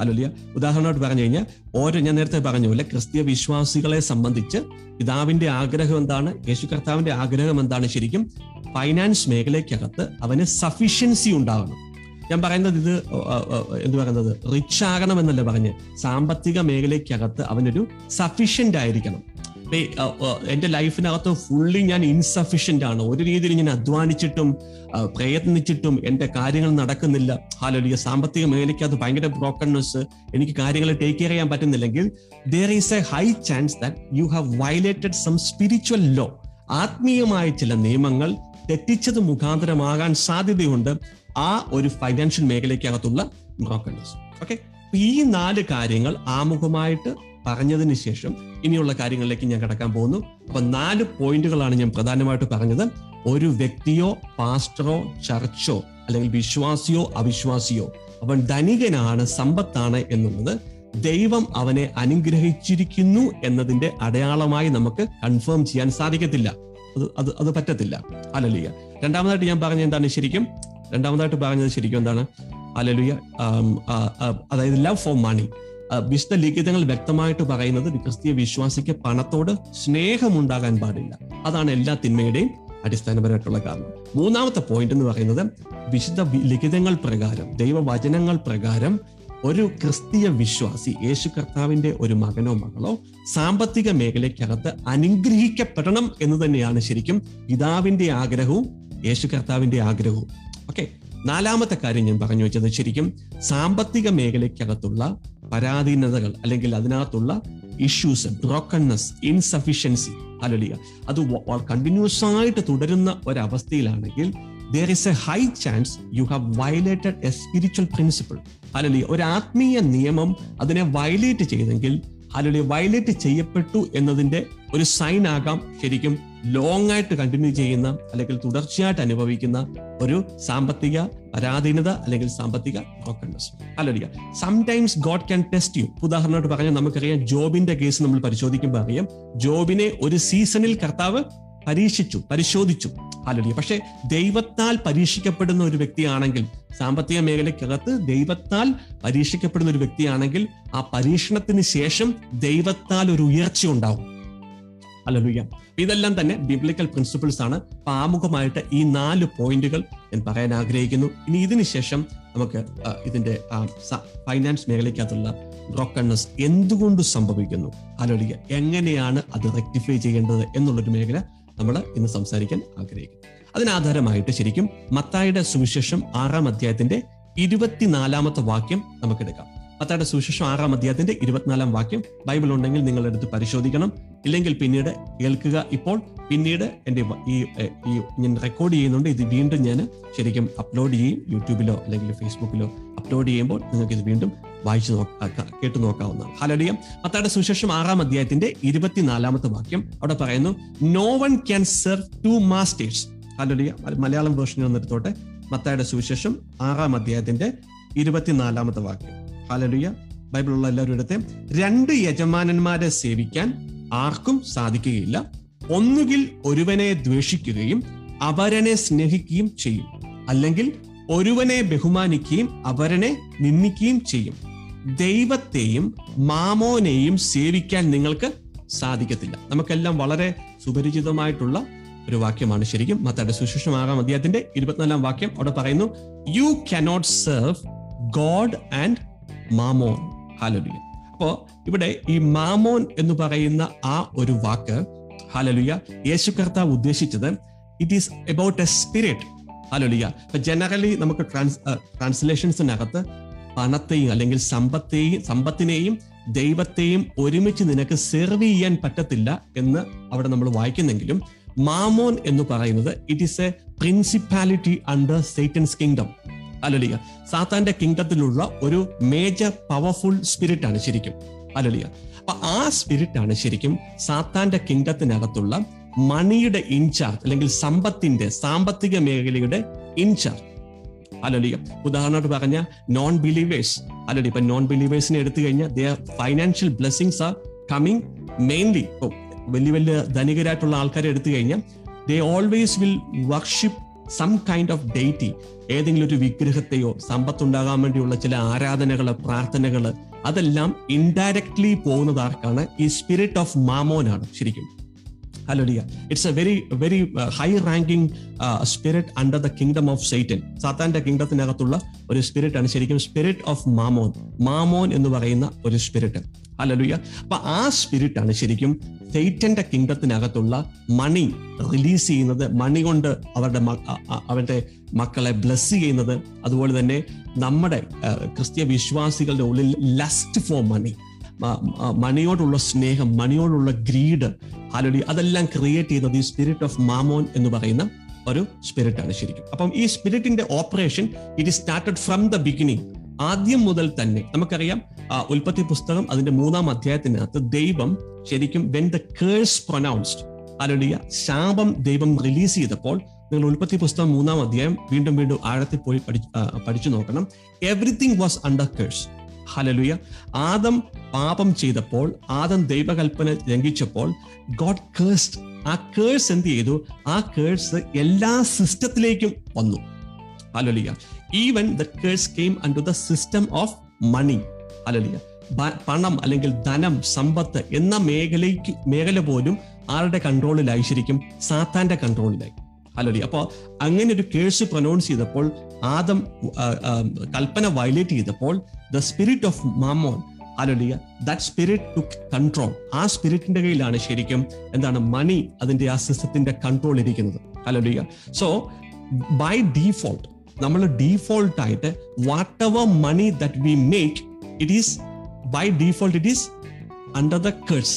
അല്ലോലിയ ഉദാഹരണമായിട്ട് പറഞ്ഞു കഴിഞ്ഞാൽ ഓരോ ഞാൻ നേരത്തെ പറഞ്ഞ പോലെ ക്രിസ്തീയ വിശ്വാസികളെ സംബന്ധിച്ച് പിതാവിന്റെ ആഗ്രഹം എന്താണ് യേശു കർത്താവിന്റെ ആഗ്രഹം എന്താണ് ശരിക്കും? ഫൈനാൻസ് മേഖലയ്ക്കകത്ത് അവന് സഫിഷ്യൻസി ഉണ്ടാകണം ഞാൻ പറയുന്നത് ഇത് എന്ത് പറയുന്നത്? റിച്ച് ആകണം എന്നല്ല പറഞ്ഞ് സാമ്പത്തിക മേഖലയ്ക്കകത്ത് അവനൊരു സഫിഷ്യന്റ് ആയിരിക്കണം. എന്റെ ലൈഫിനകത്ത് ഫുള്ളി ഞാൻ ഇൻസഫിഷ്യന്റ് ആണ്. ഒരു രീതിയിൽ ഞാൻ അധ്വാനിച്ചിട്ടും പ്രയത്നിച്ചിട്ടും എന്റെ കാര്യങ്ങൾ നടക്കുന്നില്ല. ഹാലോലിയ സാമ്പത്തിക മേഖലയ്ക്ക് അത് ഭയങ്കര ബ്രോക്കൺനെസ് എനിക്ക് കാര്യങ്ങൾ ടേക്ക് കെയർ ചെയ്യാൻ പറ്റുന്നില്ലെങ്കിൽ there is a high chance that you have violated some spiritual law ആത്മീയമായ ചില നിയമങ്ങൾ തെറ്റിച്ചത് മുഖാന്തരമാകാൻ സാധ്യതയുണ്ട്. ആ ഒരു ഫൈനാൻഷ്യൽ മേഖലയ്ക്കകത്തുള്ള ബ്രോക്കൺനെസ് ഓക്കെ ഈ നാല് കാര്യങ്ങൾ ആമുഖമായിട്ട് പറഞ്ഞതിന് ശേഷം ഇനിയുള്ള കാര്യങ്ങളിലേക്ക് ഞാൻ കടക്കാൻ പോകുന്നു. അപ്പൊ നാല് പോയിന്റുകളാണ് ഞാൻ പ്രധാനമായിട്ട് പറഞ്ഞത്. ഒരു വ്യക്തിയോ പാസ്റ്ററോ ചർച്ചോ അല്ലെങ്കിൽ വിശ്വാസിയോ അവിശ്വാസിയോ അവൻ ധനികനാണ് സമ്പത്താണ് എന്നുള്ളത് ദൈവം അവനെ അനുഗ്രഹിച്ചിരിക്കുന്നു എന്നതിന്റെ അടയാളമായി നമുക്ക് കൺഫേം ചെയ്യാൻ സാധിക്കത്തില്ല. അത് അത് അത് പറ്റത്തില്ല. അലലിയ രണ്ടാമതായിട്ട് ഞാൻ പറഞ്ഞ എന്താണ് ശരിക്കും? രണ്ടാമതായിട്ട് പറഞ്ഞത് ശരിക്കും എന്താണ്? അലലുയ അതായത് ലവ് ഫോർ മണി. വിശുദ്ധ ലിഖിതങ്ങൾ വ്യക്തമായിട്ട് പറയുന്നത് ക്രിസ്തീയ വിശ്വാസിക്ക് പണത്തോട് സ്നേഹമുണ്ടാകാൻ പാടില്ല. അതാണ് എല്ലാ തിന്മയുടെയും അടിസ്ഥാനപരമായിട്ടുള്ള കാരണം. മൂന്നാമത്തെ പോയിന്റ് എന്ന് പറയുന്നത് വിശുദ്ധ ലിഖിതങ്ങൾ പ്രകാരം ദൈവവചനങ്ങൾ പ്രകാരം ഒരു ക്രിസ്തീയ വിശ്വാസി യേശു കർത്താവിന്റെ ഒരു മകനോ മകളോ സാമ്പത്തിക മേഖലയ്ക്കകത്ത് അനുഗ്രഹിക്കപ്പെടണം എന്ന് തന്നെയാണ് ശരിക്കും പിതാവിന്റെ ആഗ്രഹവും യേശു കർത്താവിന്റെ ആഗ്രഹവും. ഓക്കെ നാലാമത്തെ കാര്യം ഞാൻ പറഞ്ഞു വെച്ചത് ശരിക്കും സാമ്പത്തിക മേഖലയ്ക്കകത്തുള്ള പരാധീനതകൾ അല്ലെങ്കിൽ അതിനകത്തുള്ള ഇഷ്യൂസ് ബ്രോക്കൺനെസ് ഇൻസഫിഷ്യൻസി അലലിയ അത് കണ്ടിന്യൂസ് ആയിട്ട് തുടരുന്ന ഒരവസ്ഥയിലാണെങ്കിൽ there is a high chance you have violated a spiritual principle hallelujah ഒരു ആത്മീയ നിയമം അതിനെ വയലേറ്റ് ചെയ്തെങ്കിൽ അലോലിയ വയലേറ്റ് ചെയ്യപ്പെട്ടു എന്നതിന്റെ ഒരു സൈൻ ആകാം ശരിക്കും ലോങ് ആയിട്ട് കണ്ടിന്യൂ ചെയ്യുന്ന അല്ലെങ്കിൽ തുടർച്ചയായിട്ട് അനുഭവിക്കുന്ന ഒരു സാമ്പത്തിക പരാധീനത അല്ലെങ്കിൽ സാമ്പത്തിക ബ്രോക്കൺനെസ് അല്ലെ sometimes God can test you ഉദാഹരണമായിട്ട് പറഞ്ഞാൽ നമുക്കറിയാം ജോബിന്റെ കേസ് നമ്മൾ പരിശോധിക്കുമ്പോൾ അറിയാം ജോബിനെ ഒരു സീസണിൽ കർത്താവ് പരീക്ഷിച്ചു പരിശോധിച്ചു. ആലോചിക്കുക പക്ഷെ ദൈവത്താൽ പരീക്ഷിക്കപ്പെടുന്ന ഒരു വ്യക്തിയാണെങ്കിൽ സാമ്പത്തിക മേഖലയ്ക്കകത്ത് ദൈവത്താൽ പരീക്ഷിക്കപ്പെടുന്ന ഒരു വ്യക്തിയാണെങ്കിൽ ആ പരീക്ഷണത്തിന് ശേഷം ദൈവത്താൽ ഒരു ഉയർച്ച ഉണ്ടാവും. അല്ലലുയ്യ ഇതെല്ലാം തന്നെ ബിബ്ലിക്കൽ പ്രിൻസിപ്പിൾസ് ആണ് അപ്പൊ ആമുഖമായിട്ട് ഈ നാല് പോയിന്റുകൾ ഞാൻ പറയാൻ ആഗ്രഹിക്കുന്നു. ഇനി ഇതിനുശേഷം നമുക്ക് ഇതിന്റെ ഫൈനാൻസ് മേഖലയ്ക്കകത്തുള്ള ബ്രോക്കൺനെസ് എന്തുകൊണ്ട് സംഭവിക്കുന്നു? ആലോചിക്കുക. എങ്ങനെയാണ് അത് റെക്ടിഫൈ ചെയ്യേണ്ടത് എന്നുള്ളൊരു മേഖല നമ്മൾ ഇന്ന് സംസാരിക്കാൻ ആഗ്രഹിക്കുന്നു. അതിനാധാരമായിട്ട് ശരിക്കും മത്തായുടെ സുവിശേഷം ആറാം അധ്യായത്തിന്റെ ഇരുപത്തിനാലാമത്തെ വാക്യം നമുക്കെടുക്കാം മത്തായുടെ സുശേഷം ആറാം അധ്യായത്തിന്റെ ഇരുപത്തിനാലാം വാക്യം ബൈബിൾ ഉണ്ടെങ്കിൽ നിങ്ങൾ എടുത്ത് പരിശോധിക്കണം. ഇല്ലെങ്കിൽ പിന്നീട് കേൾക്കുക. ഇപ്പോൾ പിന്നീട് എന്റെ ഈ ഞാൻ റെക്കോർഡ് ചെയ്യുന്നുണ്ട്. ഇത് വീണ്ടും ഞാൻ ശരിക്കും അപ്ലോഡ് ചെയ്യും. യൂട്യൂബിലോ അല്ലെങ്കിൽ ഫേസ്ബുക്കിലോ അപ്ലോഡ് ചെയ്യുമ്പോൾ നിങ്ങൾക്ക് ഇത് വീണ്ടും വായിച്ചു നോക്ക കേട്ടു നോക്കാവുന്നതാണ്. ഹലോലിയ മത്തായുടെ സുശേഷം ആറാം അധ്യായത്തിന്റെ ഇരുപത്തിനാലാമത്തെ വാക്യം അവിടെ പറയുന്നു no one can serve two masters hallelujah Malayalam version വന്നെടുത്തോട്ടെ മത്തായുടെ സുവിശേഷം ആറാം അധ്യായത്തിന്റെ ഇരുപത്തിനാലാമത്തെ വാക്യം. ഹലലുയ ബൈബിളുള്ള എല്ലാവരും എടുത്ത് രണ്ട് യജമാനന്മാരെ സേവിക്കാൻ ആർക്കും സാധിക്കുകയില്ല. ഒന്നുകിൽ ഒരുവനെ ദ്വേഷിക്കുകയും അവരനെ സ്നേഹിക്കുകയും ചെയ്യും. അല്ലെങ്കിൽ ഒരുവനെ ബഹുമാനിക്കുകയും അവരനെ നിന്ദിക്കുകയും ചെയ്യും. ദൈവത്തെയും മാമോനെയും സേവിക്കാൻ നിങ്ങൾക്ക് സാധിക്കത്തില്ല. നമുക്കെല്ലാം വളരെ സുപരിചിതമായിട്ടുള്ള ഒരു വാക്യമാണ് ശരിക്കും. മത്തയുടെ സുശേഷം അദ്ദേഹത്തിന്റെ ഇരുപത്തിനാലാം വാക്യം അവിടെ പറയുന്നു you cannot serve God and mammon. Hallelujah അപ്പോ ഇവിടെ ഈ മാമോൻ എന്ന് പറയുന്ന ആ ഒരു വാക്ക് ഹാലലുയ യേശു കർത്താവ് ഉദ്ദേശിച്ചത് it is about a spirit hallelujah അപ്പൊ ജനറലി നമുക്ക് ട്രാൻസ് ട്രാൻസ്ലേഷൻസിനകത്ത് പണത്തെയും അല്ലെങ്കിൽ സമ്പത്തെയും സമ്പത്തിനെയും ദൈവത്തെയും ഒരുമിച്ച് നിനക്ക് സെർവ് ചെയ്യാൻ പറ്റത്തില്ല എന്ന് അവിടെ നമ്മൾ വായിക്കുന്നെങ്കിലും മാമോൻ എന്ന് പറയുന്നത് it is a principality under Satan's kingdom hallelujah സാത്താന്റെ കിങ്ഡത്തിലുള്ള ഒരു മേജർ പവർഫുൾ സ്പിരിറ്റ് ആണ് ശരിക്കും. അലലിയ അപ്പൊ ആ സ്പിരിറ്റ് ആണ് ശരിക്കും സാത്താന്റെ കിങ്ഡത്തിനകത്തുള്ള മണിയുടെ ഇൻചാർജ് അല്ലെങ്കിൽ സമ്പത്തിന്റെ സാമ്പത്തിക മേഖലയുടെ ഇൻചാർജ് അല്ലലിയ ഉദാഹരണമായിട്ട് പറഞ്ഞ നോൺ ബിലീവേഴ്സ് അലലി ഇപ്പൊ നോൺ ബിലീവേഴ്സിനെ എടുത്തു കഴിഞ്ഞാൽ the financial blessings are coming mainly വലിയ വലിയ ധനികരായിട്ടുള്ള ആൾക്കാരെ എടുത്തു കഴിഞ്ഞാൽ they always will worship some kind of deity ഏതെങ്കിലും ഒരു വിഗ്രഹത്തെയോ സമ്പത്തുണ്ടാകാൻ വേണ്ടിയുള്ള ചില ആരാധനകൾ പ്രാർത്ഥനകൾ അതെല്ലാം ഇൻഡയറക്ട്ലി പോകുന്നത് ആർക്കാണ്? ഈ സ്പിരിറ്റ് ഓഫ് മാമോനാണ് ശരിക്കും. Hallelujah it's a very very high ranking spirit under the kingdom of Satan സാത്താന്റെ കിങ്ഡത്തിനകത്തുള്ള ഒരു സ്പിരിറ്റ് ആണ് ശരിക്കും സ്പിരിറ്റ് ഓഫ് മാമോൻ മാമോൻ എന്ന് പറയുന്ന ഒരു സ്പിരിറ്റ് ഹലലുയ അപ്പൊ ആ സ്പിരിറ്റ് ആണ് ശരിക്കും സൈറ്റന്റെ കിങ്ഡത്തിനകത്തുള്ള മണി റിലീസ് ചെയ്യുന്നത് മണി കൊണ്ട് അവരുടെ അവരുടെ മക്കളെ ബ്ലസ് ചെയ്യുന്നത്. അതുപോലെ തന്നെ നമ്മുടെ ക്രിസ്ത്യ വിശ്വാസികളുടെ ഉള്ളിൽ ലസ്റ്റ് ഫോർ മണി മണിയോടുള്ള സ്നേഹം മണിയോടുള്ള ഗ്രീഡ് ഹാലൊലി അതെല്ലാം ക്രിയേറ്റ് ചെയ്യുന്നത് ഈ സ്പിരിറ്റ് ഓഫ് മാമോൻ എന്ന് പറയുന്ന ഒരു സ്പിരിറ്റ് ആണ് ശരിക്കും. അപ്പം ഈ സ്പിരിറ്റിന്റെ operation it is started from the beginning ആദ്യം മുതൽ തന്നെ നമുക്കറിയാം ഉൽപ്പത്തി പുസ്തകം അതിന്റെ മൂന്നാം അധ്യായത്തിനകത്ത് ദൈവം ശരിക്കും when the curse pronounced hallelujah ശാപം ദൈവം റിലീസ് ചെയ്തപ്പോൾ നിങ്ങൾ ഉൽപ്പത്തി പുസ്തകം മൂന്നാം അധ്യായം വീണ്ടും വീണ്ടും ആഴത്തിൽ പോയി പഠിച്ചു നോക്കണം. Everything was under curse hallelujah. Adam പാപം ചെയ്തപ്പോൾ ആദം ദൈവകൽപ്പന ലംഘിച്ചപ്പോൾ ഗോഡ് കേഴ്സ്ഡ് ആ കേഴ്സ് എന്ത് ചെയ്തു? ആ കേഴ്സ് എല്ലാ സിസ്റ്റത്തിലേക്കും വന്നു. Hallelujah. Even the curse came unto the system of money hallelujah പണം അല്ലെങ്കിൽ ധനം സമ്പത്ത് എന്ന മേഖലയ്ക്ക് മേഖല പോലും ആരുടെ കൺട്രോളിലായി ശരിക്കും സാത്താന്റെ കൺട്രോളിലായി ഹലോലി അപ്പോൾ അങ്ങനെ ഒരു കേഴ്സ് പ്രൊനൗൺസ് ചെയ്തപ്പോൾ ആദം കൽപ്പന വയലേറ്റ് ചെയ്തപ്പോൾ the spirit of mammon hallelujah that spirit to control ആ സ്പിരിറ്റിന്റെ കയ്യിലാണ് ശരിക്കും എന്താണ് മണി അതിന്റെ ആ സിസ്റ്റത്തിന്റെ കൺട്രോൾ ഇരിക്കുന്നത്. അലോലിയ സോ ബൈ ഡീഫോൾട്ട് നമ്മൾ ഡീഫോൾട്ട് ആയിട്ട് whatever money that we make it is by default it is under the curse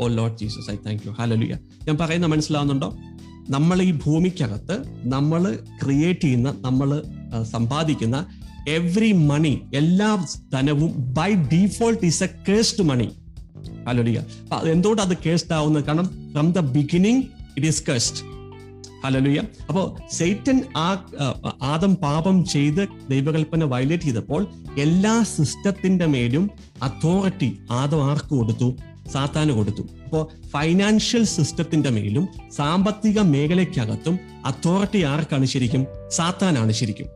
oh Lord Jesus I thank you hallelujah ഞാൻ പറയുന്ന മനസ്സിലാവുന്നുണ്ടോ? നമ്മൾ ഈ ഭൂമിക്കകത്ത് നമ്മൾ ക്രിയേറ്റ് ചെയ്യുന്ന നമ്മൾ സമ്പാദിക്കുന്ന എവറി മണി എല്ലാ ധനവും by default is a cursed money hallelujah എന്തുകൊണ്ട് അത് കേസ്ഡ് ആവുന്നത്? കാരണം from the beginning it is cursed hallelujah അപ്പോ സെയ്റ്റൻ ആ ആദം പാപം ചെയ്ത് ദൈവകൽപ്പന വയലേറ്റ് ചെയ്തപ്പോൾ എല്ലാ സിസ്റ്റത്തിന്റെ മേലും അതോറിറ്റി ആദം ആർക്ക് കൊടുത്തു? സാത്താന് കൊടുത്തു. അപ്പോൾ ഫൈനാൻഷ്യൽ സിസ്റ്റത്തിന്റെ മേലും സാമ്പത്തിക മേഖലയ്ക്കകത്തും അതോറിറ്റി ആർക്കാണ് ശരിക്കും? സാത്താനാണ് ശരിക്കും.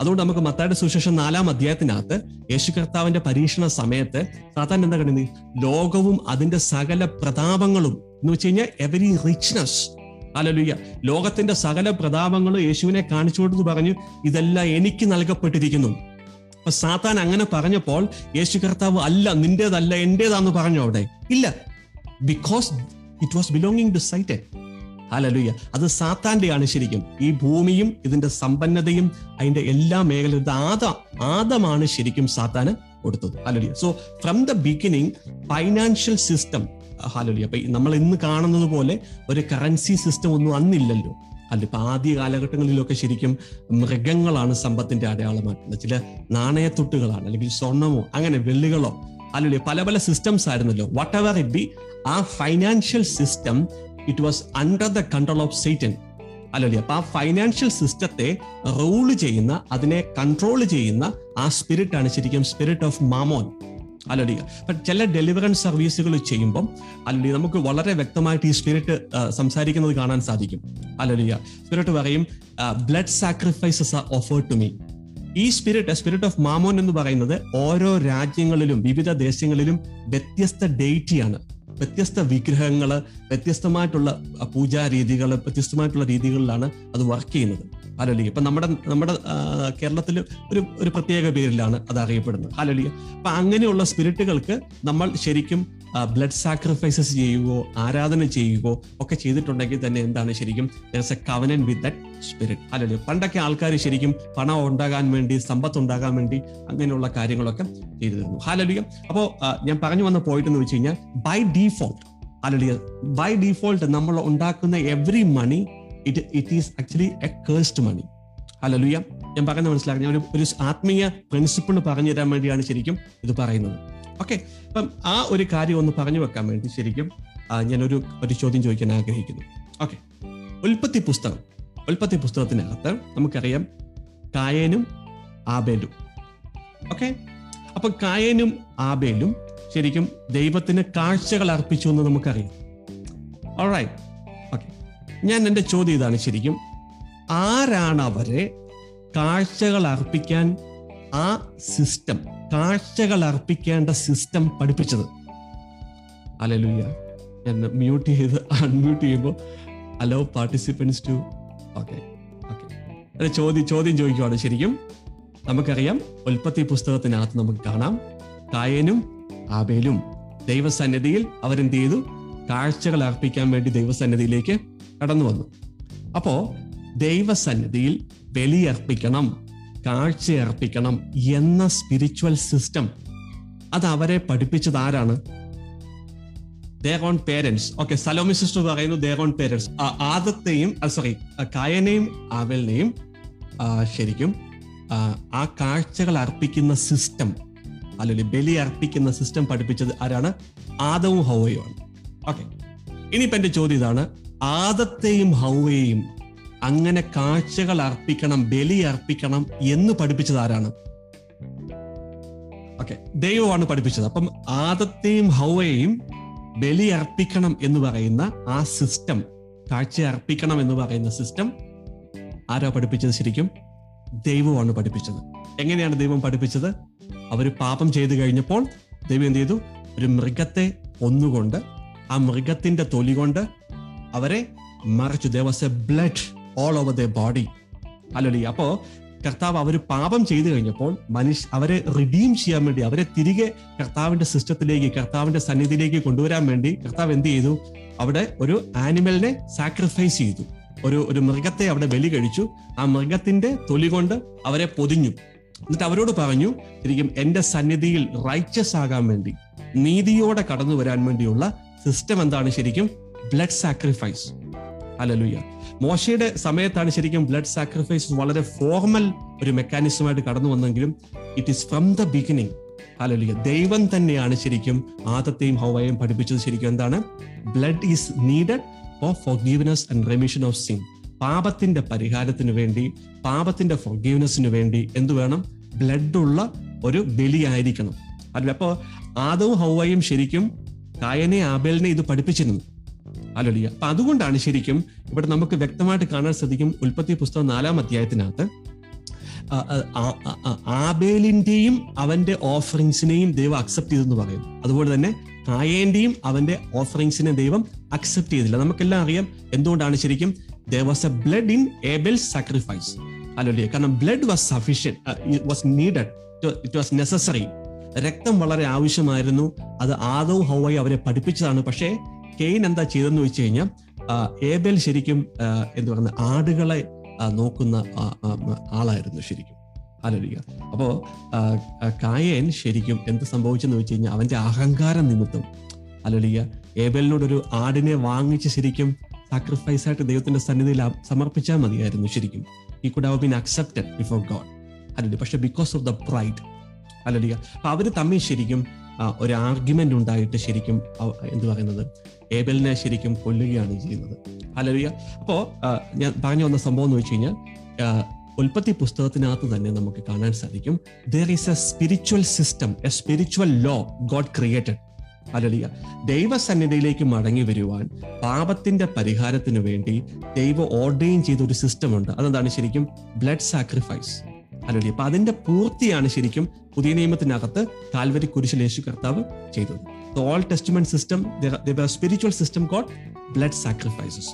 അതുകൊണ്ട് നമുക്ക് മത്തായുടെ സുശേഷം നാലാം അധ്യായത്തിനകത്ത് യേശു കർത്താവിന്റെ പരീക്ഷണ സമയത്ത് സാത്താൻ എന്താ കണ്ടത് ലോകവും അതിന്റെ സകല പ്രതാപങ്ങളും എന്ന് വെച്ച് കഴിഞ്ഞാൽ എവരി റിച്ച്നസ് അലലുയ്യ ലോകത്തിന്റെ സകല പ്രതാപങ്ങളും യേശുവിനെ കാണിച്ചു കൊടുത്തു പറഞ്ഞു ഇതെല്ലാം എനിക്ക് നൽകപ്പെട്ടിരിക്കുന്നു. അപ്പൊ സാത്താൻ അങ്ങനെ പറഞ്ഞപ്പോൾ യേശു കർത്താവ് അല്ല നിന്റേതല്ല എന്റേതാന്ന് പറഞ്ഞു അവിടെ. ഇല്ല. Because it was belonging to Satan hallelujah അത് സാത്താന്റെയാണ് ശരിക്കും. ഈ ഭൂമിയും ഇതിന്റെ സമ്പന്നതയും അതിന്റെ എല്ലാ മേഖലയും ആദ ആദമാണ് ശരിക്കും സാത്താന് കൊടുത്തത്. Hallelujah so from the beginning financial system hallelujah അപ്പൊ നമ്മൾ ഇന്ന് കാണുന്നത് പോലെ ഒരു കറൻസി സിസ്റ്റം ഒന്നും അന്നില്ലല്ലോ. അല്ല ഇപ്പൊ ആദ്യ കാലഘട്ടങ്ങളിലൊക്കെ ശരിക്കും മൃഗങ്ങളാണ് സമ്പത്തിന്റെ അടയാളമായിട്ടുള്ളത് ചില നാണയത്തൊട്ടുകളാണ് അല്ലെങ്കിൽ സ്വർണമോ അങ്ങനെ വെള്ളികളോ. അല്ലെങ്കിൽ പല പല സിസ്റ്റംസ് ആയിരുന്നല്ലോ. Whatever it be a financial system it was under the control of Satan അല്ലല്ലേ അപ്പൊ ആ ഫൈനാൻഷ്യൽ സിസ്റ്റത്തെ റൂൾ ചെയ്യുന്ന അതിനെ കൺട്രോൾ ചെയ്യുന്ന ആ സ്പിരിറ്റ് ആണ് ശരിക്കും spirit of mammon hallelujah but ചില ഡെലിവറൻസ് സർവീസുകൾ ചെയ്യുമ്പം അല്ലെങ്കിൽ നമുക്ക് വളരെ വ്യക്തമായിട്ട് ഈ സ്പിരിറ്റ് സംസാരിക്കുന്നത് കാണാൻ സാധിക്കും. അലടിയ സ്പിരിറ്റ് പറയും blood sacrifices are offered to me ഈ സ്പിരിറ്റ് സ്പിരിറ്റ് ഓഫ് മാമോൻ എന്ന് പറയുന്നത് ഓരോ രാജ്യങ്ങളിലും വിവിധ ദേശങ്ങളിലും വ്യത്യസ്ത ഡേറ്റിയാണ് വ്യത്യസ്ത വിഗ്രഹങ്ങൾ വ്യത്യസ്തമായിട്ടുള്ള പൂജാ രീതികൾ വ്യത്യസ്തമായിട്ടുള്ള രീതികളിലാണ് അത് വർക്ക് ചെയ്യുന്നത്. ഹലലി. ഇപ്പൊ നമ്മുടെ നമ്മുടെ കേരളത്തിൽ ഒരു ഒരു പ്രത്യേക പേരിലാണ് അത് അറിയപ്പെടുന്നത്. ഹലലി. അപ്പൊ അങ്ങനെയുള്ള സ്പിരിറ്റുകൾക്ക് നമ്മൾ ശരിക്കും ബ്ലഡ് സാക്രിഫൈസസ് ചെയ്യുകയോ ആരാധന ചെയ്യുകയോ ഒക്കെ ചെയ്തിട്ടുണ്ടെങ്കിൽ തന്നെ എന്താണ് ശരിക്കും a covenant with that spirit അല്ലല്ലോ പണ്ടൊക്കെ ആൾക്കാർ ശരിക്കും പണം ഉണ്ടാകാൻ വേണ്ടി സമ്പത്ത് ഉണ്ടാകാൻ വേണ്ടി അങ്ങനെയുള്ള കാര്യങ്ങളൊക്കെ ചെയ്തിരുന്നു. ഹാലലിയ അപ്പോ ഞാൻ പറഞ്ഞു വന്ന പോയിട്ട് എന്ന് വെച്ച് കഴിഞ്ഞാൽ by default hallelujah by default നമ്മൾ ഉണ്ടാക്കുന്ന every money it it is actually a cursed money hallelujah ഞാൻ പറഞ്ഞ മനസ്സിലാക്കി ഞാൻ ഒരു ആത്മീയ പ്രിൻസിപ്പിൾ പറഞ്ഞു തരാൻ വേണ്ടിയാണ് ശരിക്കും ഇത് പറയുന്നത്. ഓക്കെ അപ്പം ആ ഒരു കാര്യം ഒന്ന് പറഞ്ഞു വെക്കാൻ വേണ്ടി ശരിക്കും ഞാനൊരു ഒരു ചോദ്യം ചോദിക്കാൻ ആഗ്രഹിക്കുന്നു. ഓക്കെ ഉൽപ്പത്തി പുസ്തകം. ഉൽപ്പത്തി പുസ്തകത്തിനകത്ത് നമുക്കറിയാം കായനും ആബേലും. ഓക്കെ അപ്പൊ കായനും ആബേലും ശരിക്കും ദൈവത്തിന് കാഴ്ചകൾ അർപ്പിച്ചു എന്ന് നമുക്കറിയാം. ഓൾറൈറ്റ് ഞാൻ എന്റെ ചോദ്യം ഇതാണ് ശരിക്കും. ആരാണ് അവരെ കാഴ്ചകൾ അർപ്പിക്കാൻ ആ സിസ്റ്റം കാഴ്ചകൾ അർപ്പിക്കേണ്ട സിസ്റ്റം പഠിപ്പിച്ചത്? അലലുയ്യ ഞാൻ മ്യൂട്ട് ചെയ്ത് അൺമ്യൂട്ട് ചെയ്യുമ്പോൾ hello participants too okay okay അത് ചോദ്യം ചോദ്യം ചോദിക്കുവാണ് ശരിക്കും. നമുക്കറിയാം ഉൽപ്പത്തി പുസ്തകത്തിനകത്ത് നമുക്ക് കാണാം. കായനും ആബേലും ദൈവസന്നിധിയിൽ അവരെന്ത് ചെയ്തു? കാഴ്ചകൾ അർപ്പിക്കാൻ വേണ്ടി ദൈവസന്നിധിയിലേക്ക് കടന്നു വന്നു അപ്പോ ദൈവസന്നിധിയിൽ ബലിയർപ്പിക്കണം കാഴ്ച അർപ്പിക്കണം എന്ന സ്പിരിച്വൽ സിസ്റ്റം അത് അവരെ പഠിപ്പിച്ചത് ആരാണ്? Their own parents okay Salomi sister പറയുന്നു ദേർ ഓൺ പേരൻസ് ആദത്തെയും സോറി കായനെയും ആവലിനെയും ശരിക്കും ആ, കാഴ്ചകൾ അർപ്പിക്കുന്ന സിസ്റ്റം അല്ലെങ്കിൽ ബലി അർപ്പിക്കുന്ന സിസ്റ്റം പഠിപ്പിച്ചത് ആരാണ്? ആദവും ഹോവയുമാണ്. ഓക്കെ ഇനിയിപ്പോ എന്റെ ചോദ്യം ഇതാണ്. ആദത്തെയും ഹൗവയെയും അങ്ങനെ കാഴ്ചകൾ അർപ്പിക്കണം ബലി അർപ്പിക്കണം എന്ന് പഠിപ്പിച്ചത് ആരാണ്? ഓക്കെ ദൈവമാണ് പഠിപ്പിച്ചത്. അപ്പം ആദത്തെയും ഹൗവയെയും ബലി അർപ്പിക്കണം എന്ന് പറയുന്ന ആ സിസ്റ്റം കാഴ്ച അർപ്പിക്കണം എന്ന് പറയുന്ന സിസ്റ്റം ആരാ പഠിപ്പിച്ചത് ശരിക്കും? ദൈവമാണ് പഠിപ്പിച്ചത്. എങ്ങനെയാണ് ദൈവം പഠിപ്പിച്ചത്? അവർ പാപം ചെയ്തു കഴിഞ്ഞപ്പോൾ ദൈവം എന്ത് ചെയ്തു? ഒരു മൃഗത്തെ ഒന്നുകൊണ്ട് ആ മൃഗത്തിന്റെ തൊലി കൊണ്ട് അവരെ മറിച്ചു. There was a blood all over the body അല്ലല്ലേ അപ്പോ കർത്താവ് അവർ പാപം ചെയ്തു കഴിഞ്ഞപ്പോൾ മനുഷ്യ അവരെ റിഡീം ചെയ്യാൻ വേണ്ടി അവരെ തിരികെ കർത്താവിന്റെ സിസ്റ്റത്തിലേക്ക് കർത്താവിന്റെ സന്നിധിയിലേക്ക് കൊണ്ടുവരാൻ വേണ്ടി കർത്താവ് എന്ത് ചെയ്തു? അവിടെ ഒരു ആനിമലിനെ സാക്രിഫൈസ് ചെയ്തു. ഒരു ഒരു മൃഗത്തെ അവിടെ ബലി കഴിച്ചു. ആ മൃഗത്തിന്റെ തൊലി കൊണ്ട് അവരെ പൊതിഞ്ഞു. എന്നിട്ട് അവരോട് പറഞ്ഞു ശരിക്കും എന്റെ സന്നിധിയിൽ റൈറ്റസ് ആകാൻ വേണ്ടി നീതിയോടെ കടന്നു വരാൻ വേണ്ടിയുള്ള സിസ്റ്റം എന്താണ് ശരിക്കും? ബ്ലഡ് സാക്രിഫൈസ് അലലുയ മോശയുടെ സമയത്താണ് ശരിക്കും ബ്ലഡ് സാക്രിഫൈസ് വളരെ ഫോർമൽ ഒരു മെക്കാനിസമായിട്ട് കടന്നു വന്നെങ്കിലും it is from the beginning hallelujah ദൈവം തന്നെയാണ് ശരിക്കും ആദത്തെയും ഹൗവയെയും പഠിപ്പിച്ചത് ശരിക്കും എന്താണ്? Blood is needed for forgiveness and remission of sin പാപത്തിന്റെ പരിഹാരത്തിന് വേണ്ടി പാപത്തിന്റെ ഫോർഗീവ്നെസ്സിന് വേണ്ടി എന്ത് വേണം? ബ്ലഡ് ഉള്ള ഒരു ബലിയായിരിക്കണം അല്ല അപ്പോ ആദവും ഹൗവയും ശരിക്കും കായനെ ആബേലിനെ ഇത് പഠിപ്പിച്ചിരുന്നു. അല്ലല്ല അപ്പൊ അതുകൊണ്ടാണ് ശരിക്കും ഇവിടെ നമുക്ക് വ്യക്തമായിട്ട് കാണാൻ സാധിക്കും ഉൽപ്പത്തി പുസ്തകം നാലാം അധ്യായത്തിനകത്ത് ആബേലിന്റെയും അവന്റെ ഓഫറിങ്സിനെയും ദൈവം അക്സെപ്റ്റ് ചെയ്തെന്ന് പറയുന്നു അതുപോലെ തന്നെ കായേന്റെയും അവന്റെ ഓഫറിങ്സിനെ ദൈവം അക്സെപ്റ്റ് ചെയ്തില്ല. നമുക്കെല്ലാം അറിയാം എന്തുകൊണ്ടാണ് ശരിക്കും there was a blood in Abel sacrifice അല്ലല്ലേ കാരണം blood was sufficient was needed it was necessary രക്തം വളരെ ആവശ്യമായിരുന്നു. അത് ആദവും ഹൗവായി അവരെ പഠിപ്പിച്ചതാണ്. പക്ഷേ കെയിൻ എന്താ ചെയ്തെന്ന് വെച്ച് കഴിഞ്ഞാൽ ഏബൽ ശരിക്കും എന്ത് പറയുന്ന ആടുകളെ നോക്കുന്ന ആളായിരുന്നു ശരിക്കും. ആലോചിക്കുക. അപ്പോ ആ, ആ, കായേൻ ശരിക്കും എന്ത് സംഭവിച്ചെന്ന് വെച്ച് കഴിഞ്ഞാൽ അവന്റെ അഹങ്കാരം നിമിത്തം. ആലോചിക്കുക. ഏബലിനോടൊരു ആടിനെ വാങ്ങിച്ച് ശരിക്കും സാക്രിഫൈസ് ആയിട്ട് ദൈവത്തിന്റെ സന്നിധിയിൽ സമർപ്പിച്ചാൽ മതിയായിരുന്നു ശരിക്കും. ഈ could have been accepted before God അല്ലെ പക്ഷെ ബിക്കോസ് ഓഫ് ദ പ്രൈഡ് അല്ലെ അപ്പൊ അവർ തമ്മിൽ ശരിക്കും ഒരു ആർഗ്യുമെന്റ് ഉണ്ടായിട്ട് ശരിക്കും എന്ത് പറയുന്നത് ഏബലിനെ ശരിക്കും കൊല്ലുകയാണ് ചെയ്യുന്നത്. അല്ലല്ല അപ്പോ ഞാൻ പറഞ്ഞു വന്ന സംഭവം എന്ന് വെച്ച് കഴിഞ്ഞാൽ ഉൽപ്പത്തി പുസ്തകത്തിനകത്ത് തന്നെ നമുക്ക് കാണാൻ സാധിക്കും. There is a spiritual system a spiritual law God created hallelujah ദൈവസന്നിധിയിലേക്ക് മടങ്ങി വരുവാൻ പാപത്തിന്റെ പരിഹാരത്തിന് വേണ്ടി ദൈവം ഓർഡെയിൻ ചെയ്ത ഒരു സിസ്റ്റം ഉണ്ട്. അതെന്താണ് ശരിക്കും? ബ്ലഡ് സാക്രിഫൈസ് അല്ലല്ലേ അപ്പൊ അതിന്റെ പൂർത്തിയാണ് ശരിക്കും പുതിയ നിയമത്തിനകത്ത് കാൽവരി കുരിശിൽ യേശു കർത്താവ് ചെയ്തത്. Old testament system spiritual system code blood sacrifices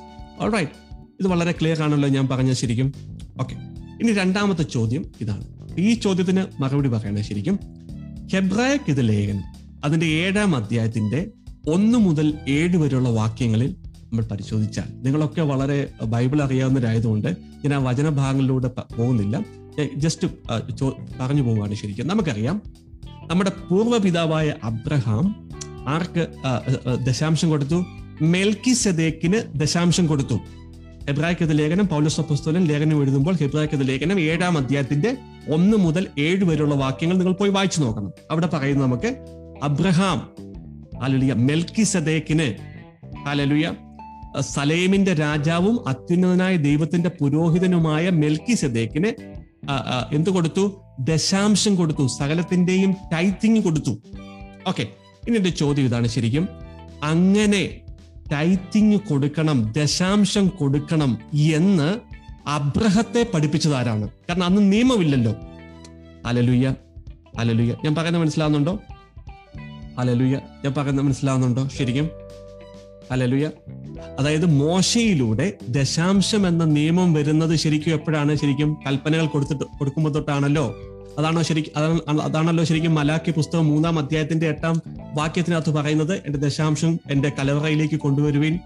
ഇത് വളരെ ക്ലിയർ ആണല്ലോ ഞാൻ പറഞ്ഞ ശരിക്കും. ഓക്കെ ഇനി രണ്ടാമത്തെ ചോദ്യം ഇതാണ്. ഈ ചോദ്യത്തിന് മറുപടി പറയണേ ശരിക്കും. ഹെബ്രായക് ഇത് ലേഖനം. അതിന്റെ ഏഴാം അധ്യായത്തിന്റെ ഒന്ന് മുതൽ ഏഴ് വരെയുള്ള വാക്യങ്ങളിൽ നമ്മൾ പരിശോധിച്ചാൽ നിങ്ങളൊക്കെ വളരെ ബൈബിൾ അറിയാവുന്നവരായതുകൊണ്ട് ഞാൻ ആ വചനഭാഗങ്ങളിലൂടെ പോകുന്നില്ല. ജസ്റ്റ് പറഞ്ഞു പോവുകയാണ് ശരിക്കും. നമുക്കറിയാം നമ്മുടെ പൂർവപിതാവായ അബ്രഹാം ആർക്ക് ദശാംശം കൊടുത്തു? മെൽക്കി സെദേക്കിന് ദശാംശം കൊടുത്തു. ഹെബ്രായ്ക്കത് ലേഖനം പൗലോസ് ലേഖനം എഴുതുമ്പോൾ ഹെബ്രായ്ക്കത് ലേഖനം ഏഴാം അധ്യായത്തിന്റെ ഒന്ന് മുതൽ ഏഴ് വരെയുള്ള വാക്യങ്ങൾ നിങ്ങൾ പോയി വായിച്ചു നോക്കണം. അവിടെ പറയുന്നത് നമുക്ക് അബ്രഹാം ഹല്ലേലൂയ മെൽക്കി സദേക്കിന് ഹല്ലേലൂയ സലേമിന്റെ രാജാവും അത്യുന്നതനായ ദൈവത്തിന്റെ പുരോഹിതനുമായ മെൽക്കി സദേക്കിന് എന്ത് കൊടുത്തു? ദശാംശം കൊടുത്തു. സകലത്തിന്റെയും ടൈത്തിങ് കൊടുത്തു. ഓക്കെ ഇനി എന്റെ ചോദ്യം ഇതാണ് ശരിക്കും. അങ്ങനെ ടൈത്തിങ് കൊടുക്കണം ദശാംശം കൊടുക്കണം എന്ന് അബ്രഹത്തെ പഠിപ്പിച്ചത് ആരാണ്? കാരണം അന്ന് നിയമമില്ലല്ലോ. അലലുയ്യ അലലുയ്യ ഞാൻ പറയുന്നത് മനസ്സിലാവുന്നുണ്ടോ? അലലുയ്യ ഞാൻ പറയുന്നത് മനസ്സിലാവുന്നുണ്ടോ? ശരിക്കും? അലലുയ്യ അതായത് മോശയിലൂടെ ദശാംശം എന്ന നിയമം വരുന്നത് ശരിക്കും എപ്പോഴാണ് ശരിക്കും കൽപ്പനകൾ കൊടുത്തിട്ട് കൊടുക്കുമ്പോൾ തൊട്ടാണല്ലോ? അതാണോ ശരിക്കും അതാണ് അതാണല്ലോ ശരിക്കും മലാക്കി പുസ്തകം മൂന്നാം അധ്യായത്തിന്റെ എട്ടാം വാക്യത്തിനകത്ത് പറയുന്നത് എന്റെ ദശാംശം എന്റെ കലവറയിലേക്ക് കൊണ്ടുവരുവിൻ.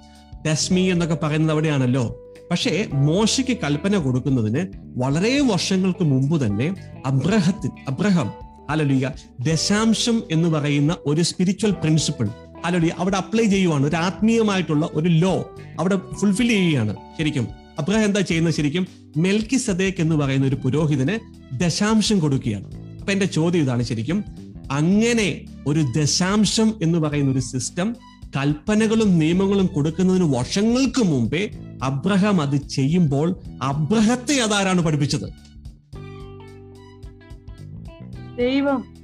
രശ്മി എന്നൊക്കെ പറയുന്നത് അവിടെയാണല്ലോ. പക്ഷേ മോശയ്ക്ക് കൽപ്പന കൊടുക്കുന്നതിന് വളരെ വർഷങ്ങൾക്ക് മുമ്പ് തന്നെ അബ്രഹത്തിൽ അബ്രഹം അലലുയ ദശാംശം എന്ന് പറയുന്ന ഒരു സ്പിരിച്വൽ പ്രിൻസിപ്പിൾ അലലിയ അവിടെ അപ്ലൈ ചെയ്യുവാണ്. ഒരു ആത്മീയമായിട്ടുള്ള ഒരു ലോ അവിടെ ഫുൾഫിൽ ചെയ്യുകയാണ് ശരിക്കും. അബ്രഹാം എന്താ ചെയ്യുന്നത് ശരിക്കും? മെൽക്കി സദേക്ക് എന്ന് പറയുന്ന ഒരു പുരോഹിതന് ദശാംശം കൊടുക്കുകയാണ്. അപ്പൊ എന്റെ ചോദ്യം ഇതാണ് ശരിക്കും. അങ്ങനെ ഒരു ദശാംശം എന്ന് പറയുന്ന ഒരു സിസ്റ്റം കൽപ്പനകളും നിയമങ്ങളും കൊടുക്കുന്നതിന് വർഷങ്ങൾക്ക് മുമ്പേ അബ്രഹാം അത് ചെയ്യുമ്പോൾ അബ്രഹത്തെ അതാരാണ് പഠിപ്പിച്ചത്? ദൈവം.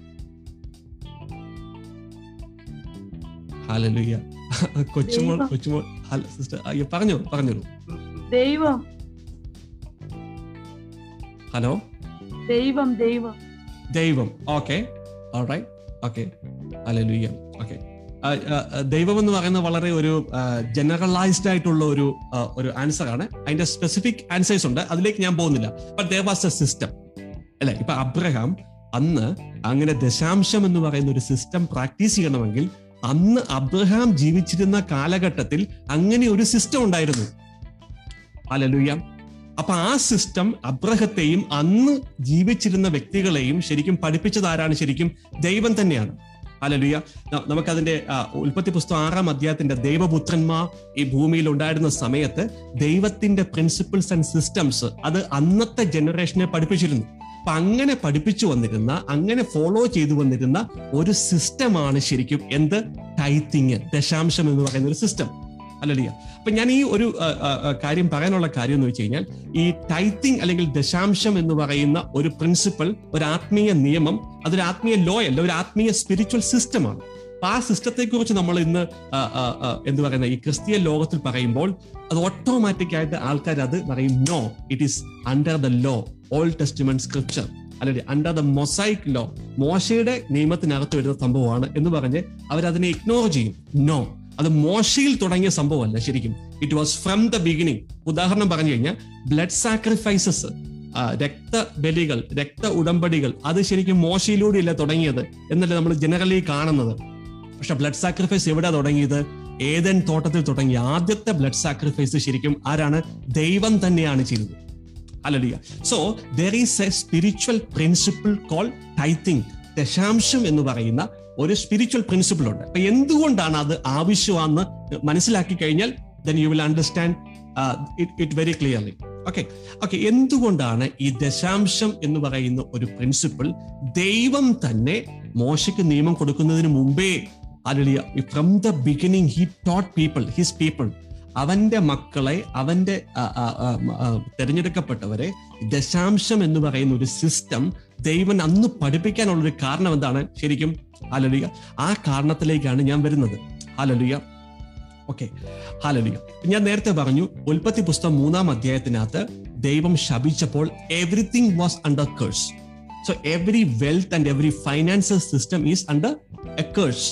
ഹാലലുയ്യ കൊച്ചുമോൾ. കൊച്ചുമോൾ സിസ്റ്റർ അയ്യോ പറഞ്ഞോ പറഞ്ഞോളൂ ദൈവം. ഹലോ? ദൈവം ദൈവം. ദൈവം. ഓക്കെ. ഓക്കെ. Hallelujah okay. ദൈവം എന്ന് പറയുന്നത് വളരെ ഒരു ജനറലൈസ്ഡ് ആയിട്ടുള്ള ഒരു ഒരു ആൻസർ ആണ്. അതിന്റെ സ്പെസിഫിക് ആൻസേഴ്സ് ഉണ്ട്. അതിലേക്ക് ഞാൻ പോകുന്നില്ല. But they was a system അല്ലെ? ഇപ്പൊ അബ്രഹാം അന്ന് അങ്ങനെ ദശാംശം എന്ന് പറയുന്ന ഒരു സിസ്റ്റം പ്രാക്ടീസ് ചെയ്യണമെങ്കിൽ അന്ന് അബ്രഹാം ജീവിച്ചിരുന്ന കാലഘട്ടത്തിൽ അങ്ങനെ ഒരു സിസ്റ്റം ഉണ്ടായിരുന്നു. അലലുയ അപ്പൊ ആ സിസ്റ്റം അബ്രഹത്തെയും അന്ന് ജീവിച്ചിരുന്ന വ്യക്തികളെയും ശരിക്കും പഠിപ്പിച്ചത് ആരാണ്? ശരിക്കും ദൈവം തന്നെയാണ്. അലലുയ നമുക്കതിന്റെ ഉൽപ്പത്തി പുസ്തകം ആറാം അധ്യായത്തിന്റെ ദൈവപുത്രന്മാർ ഈ ഭൂമിയിൽ ഉണ്ടായിരുന്ന സമയത്ത് ദൈവത്തിന്റെ പ്രിൻസിപ്പിൾസ് ആൻഡ് സിസ്റ്റംസ് അത് അന്നത്തെ ജനറേഷനെ പഠിപ്പിച്ചിരുന്നു. അപ്പൊ അങ്ങനെ പഠിപ്പിച്ചു വന്നിരുന്ന അങ്ങനെ ഫോളോ ചെയ്തു വന്നിരുന്ന ഒരു സിസ്റ്റമാണ് ശരിക്കും എന്ത്? ടൈത്തിങ് ദശാംശം എന്ന് പറയുന്ന ഒരു സിസ്റ്റം അല്ലടിയ അപ്പൊ ഞാൻ ഈ ഒരു കാര്യം പറയാനുള്ള കാര്യം എന്ന് വെച്ച് കഴിഞ്ഞാൽ ഈ ടൈത്തിങ് അല്ലെങ്കിൽ ദശാംശം എന്ന് പറയുന്ന ഒരു പ്രിൻസിപ്പൽ ഒരു ആത്മീയ നിയമം അതൊരു ആത്മീയ ലോ അല്ല ഒരു ആത്മീയ സ്പിരിച്വൽ സിസ്റ്റമാണ് അപ്പൊ ആ സിസ്റ്റത്തെ കുറിച്ച് നമ്മൾ ഇന്ന് എന്ത് പറയുന്ന ഈ ക്രിസ്തീയ ലോകത്തിൽ പറയുമ്പോൾ അത് ഓട്ടോമാറ്റിക് ആയിട്ട് ആൾക്കാർ അത് പറയും no it is under the law old testament scripture അല്ലെങ്കിൽ അണ്ടർ ദ മൊസൈക് ലോ മോശയുടെ നിയമത്തിനകത്ത് വരുന്ന സംഭവമാണ് എന്ന് പറഞ്ഞ് അവരതിനെ ഇഗ്നോർ ചെയ്യും. നോ അത് മോശയിൽ തുടങ്ങിയ സംഭവമല്ല ശരിക്കും. It was from the beginning ഉദാഹരണം പറഞ്ഞു കഴിഞ്ഞാൽ ബ്ലഡ് സാക്രിഫൈസസ് രക്തബലികൾ രക്ത ഉടമ്പടികൾ അത് ശരിക്കും മോശയിലൂടെയല്ല തുടങ്ങിയത് എന്നല്ല നമ്മൾ ജനറലി കാണുന്നത്. പക്ഷെ ബ്ലഡ് സാക്രിഫൈസ് എവിടെ തുടങ്ങിയത്? ഏതൻ തോട്ടത്തിൽ തുടങ്ങിയ ആദ്യത്തെ ബ്ലഡ് സാക്രിഫൈസ് ശരിക്കും ആരാണ്? ദൈവം തന്നെയാണ് ചെയ്തത്. Hallelujah so there is a spiritual principle call tithing ദശാംശം എന്ന് പറയുന്ന ഒരു സ്പിരിച്വൽ പ്രിൻസിപ്പിൾ ഉണ്ട്. അപ്പൊ എന്തുകൊണ്ടാണ് അത് ആവശ്യമാണെന്ന് മനസ്സിലാക്കി കഴിഞ്ഞാൽ then you will understand it very clearly okay okay എന്തുകൊണ്ടാണ് ഈ ദശാംശം എന്ന് പറയുന്ന ഒരു പ്രിൻസിപ്പിൾ ദൈവം തന്നെ മോശയ്ക്ക് നിയമം കൊടുക്കുന്നതിന് മുമ്പേ അല്ലെ from the beginning he taught people his people അവന്റെ മക്കളെ അവന്റെ തെരഞ്ഞെടുക്കപ്പെട്ടവരെ ദശാംശം എന്ന് പറയുന്ന ഒരു സിസ്റ്റം ദൈവൻ അന്ന് പഠിപ്പിക്കാനുള്ള ഒരു കാരണം എന്താണ്? ശരിക്കും ഹാലലുയ ആ കാരണത്തിലേക്കാണ് ഞാൻ വരുന്നത്. ഹാലലുയ ഓക്കെ ഹാലലുയ ഞാൻ നേരത്തെ പറഞ്ഞു ഉൽപ്പത്തി പുസ്തകം മൂന്നാം അധ്യായത്തിനകത്ത് ദൈവം ശപിച്ചപ്പോൾ everything was under curse so every wealth and every financial system is under a curse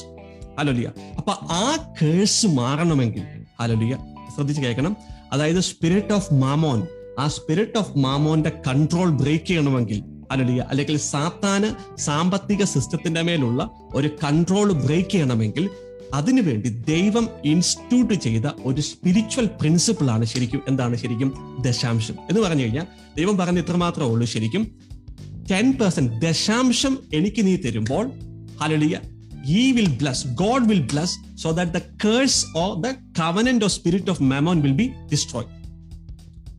hallelujah അപ്പൊ ആ കേഴ്സ് മാറണമെങ്കിൽ ഹലോലിയ ശ്രദ്ധിച്ച് കേൾക്കണം. അതായത് സ്പിരിറ്റ് ഓഫ് മാമോൻ ആ സ്പിരിറ്റ് ഓഫ് മാമോന്റെ കൺട്രോൾ ബ്രേക്ക് ചെയ്യണമെങ്കിൽ അലലിയ അല്ലെങ്കിൽ സാത്താന് സാമ്പത്തിക സിസ്റ്റത്തിന്റെ മേലുള്ള ഒരു കൺട്രോൾ ബ്രേക്ക് ചെയ്യണമെങ്കിൽ അതിനുവേണ്ടി ദൈവം ഇൻസ്റ്റിറ്റ്യൂട്ട് ചെയ്ത ഒരു സ്പിരിച്വൽ പ്രിൻസിപ്പിൾ ആണ് ശരിക്കും എന്താണ് ശരിക്കും? ദശാംശം. എന്ന് പറഞ്ഞു കഴിഞ്ഞാൽ ദൈവം പറഞ്ഞ ഇത്ര മാത്രമേ ഉള്ളൂ ശരിക്കും. ടെൻ പെർസെന്റ് ദശാംശം എനിക്ക് നീ തരുമ്പോൾ ഹലലിയ he will bless god will bless so that the curse or the covenant or spirit of mammon will be destroyed.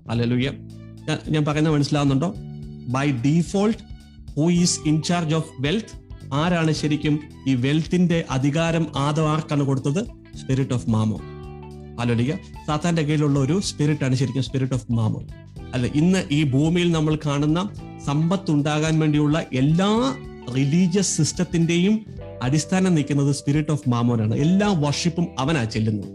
Hallelujah. ഞാൻ- പറയുന്നത് മനസ്സിലാവുന്നുണ്ടോ? By default who is in charge of wealth ആരാണ് ശരിക്കും ഈ വെൽത്തിന്റെ അധികാരം ആദം ആർക്കാണ് കൊടുത്തത്? സ്പിരിറ്റ് ഓഫ് മാമോ ഹല്ലേലൂയ സാത്താന്റെ കയ്യിലുള്ള ഒരു സ്പിരിറ്റ് ആണ് ശരിക്കും സ്പിരിറ്റ് ഓഫ് മാമോ അല്ല ഇന്ന് ഈ ഭൂമിയിൽ നമ്മൾ കാണുന്ന സമ്പത്ത് ഉണ്ടാകാൻ വേണ്ടിയുള്ള എല്ലാ റിലീജിയസ് സിസ്റ്റത്തിന്റെയും അടിസ്ഥാനം നിൽക്കുന്നത് സ്പിരിറ്റ് ഓഫ് മാമോനാണ് എല്ലാ വർഷിപ്പും അവനാ ചെല്ലുന്നത്.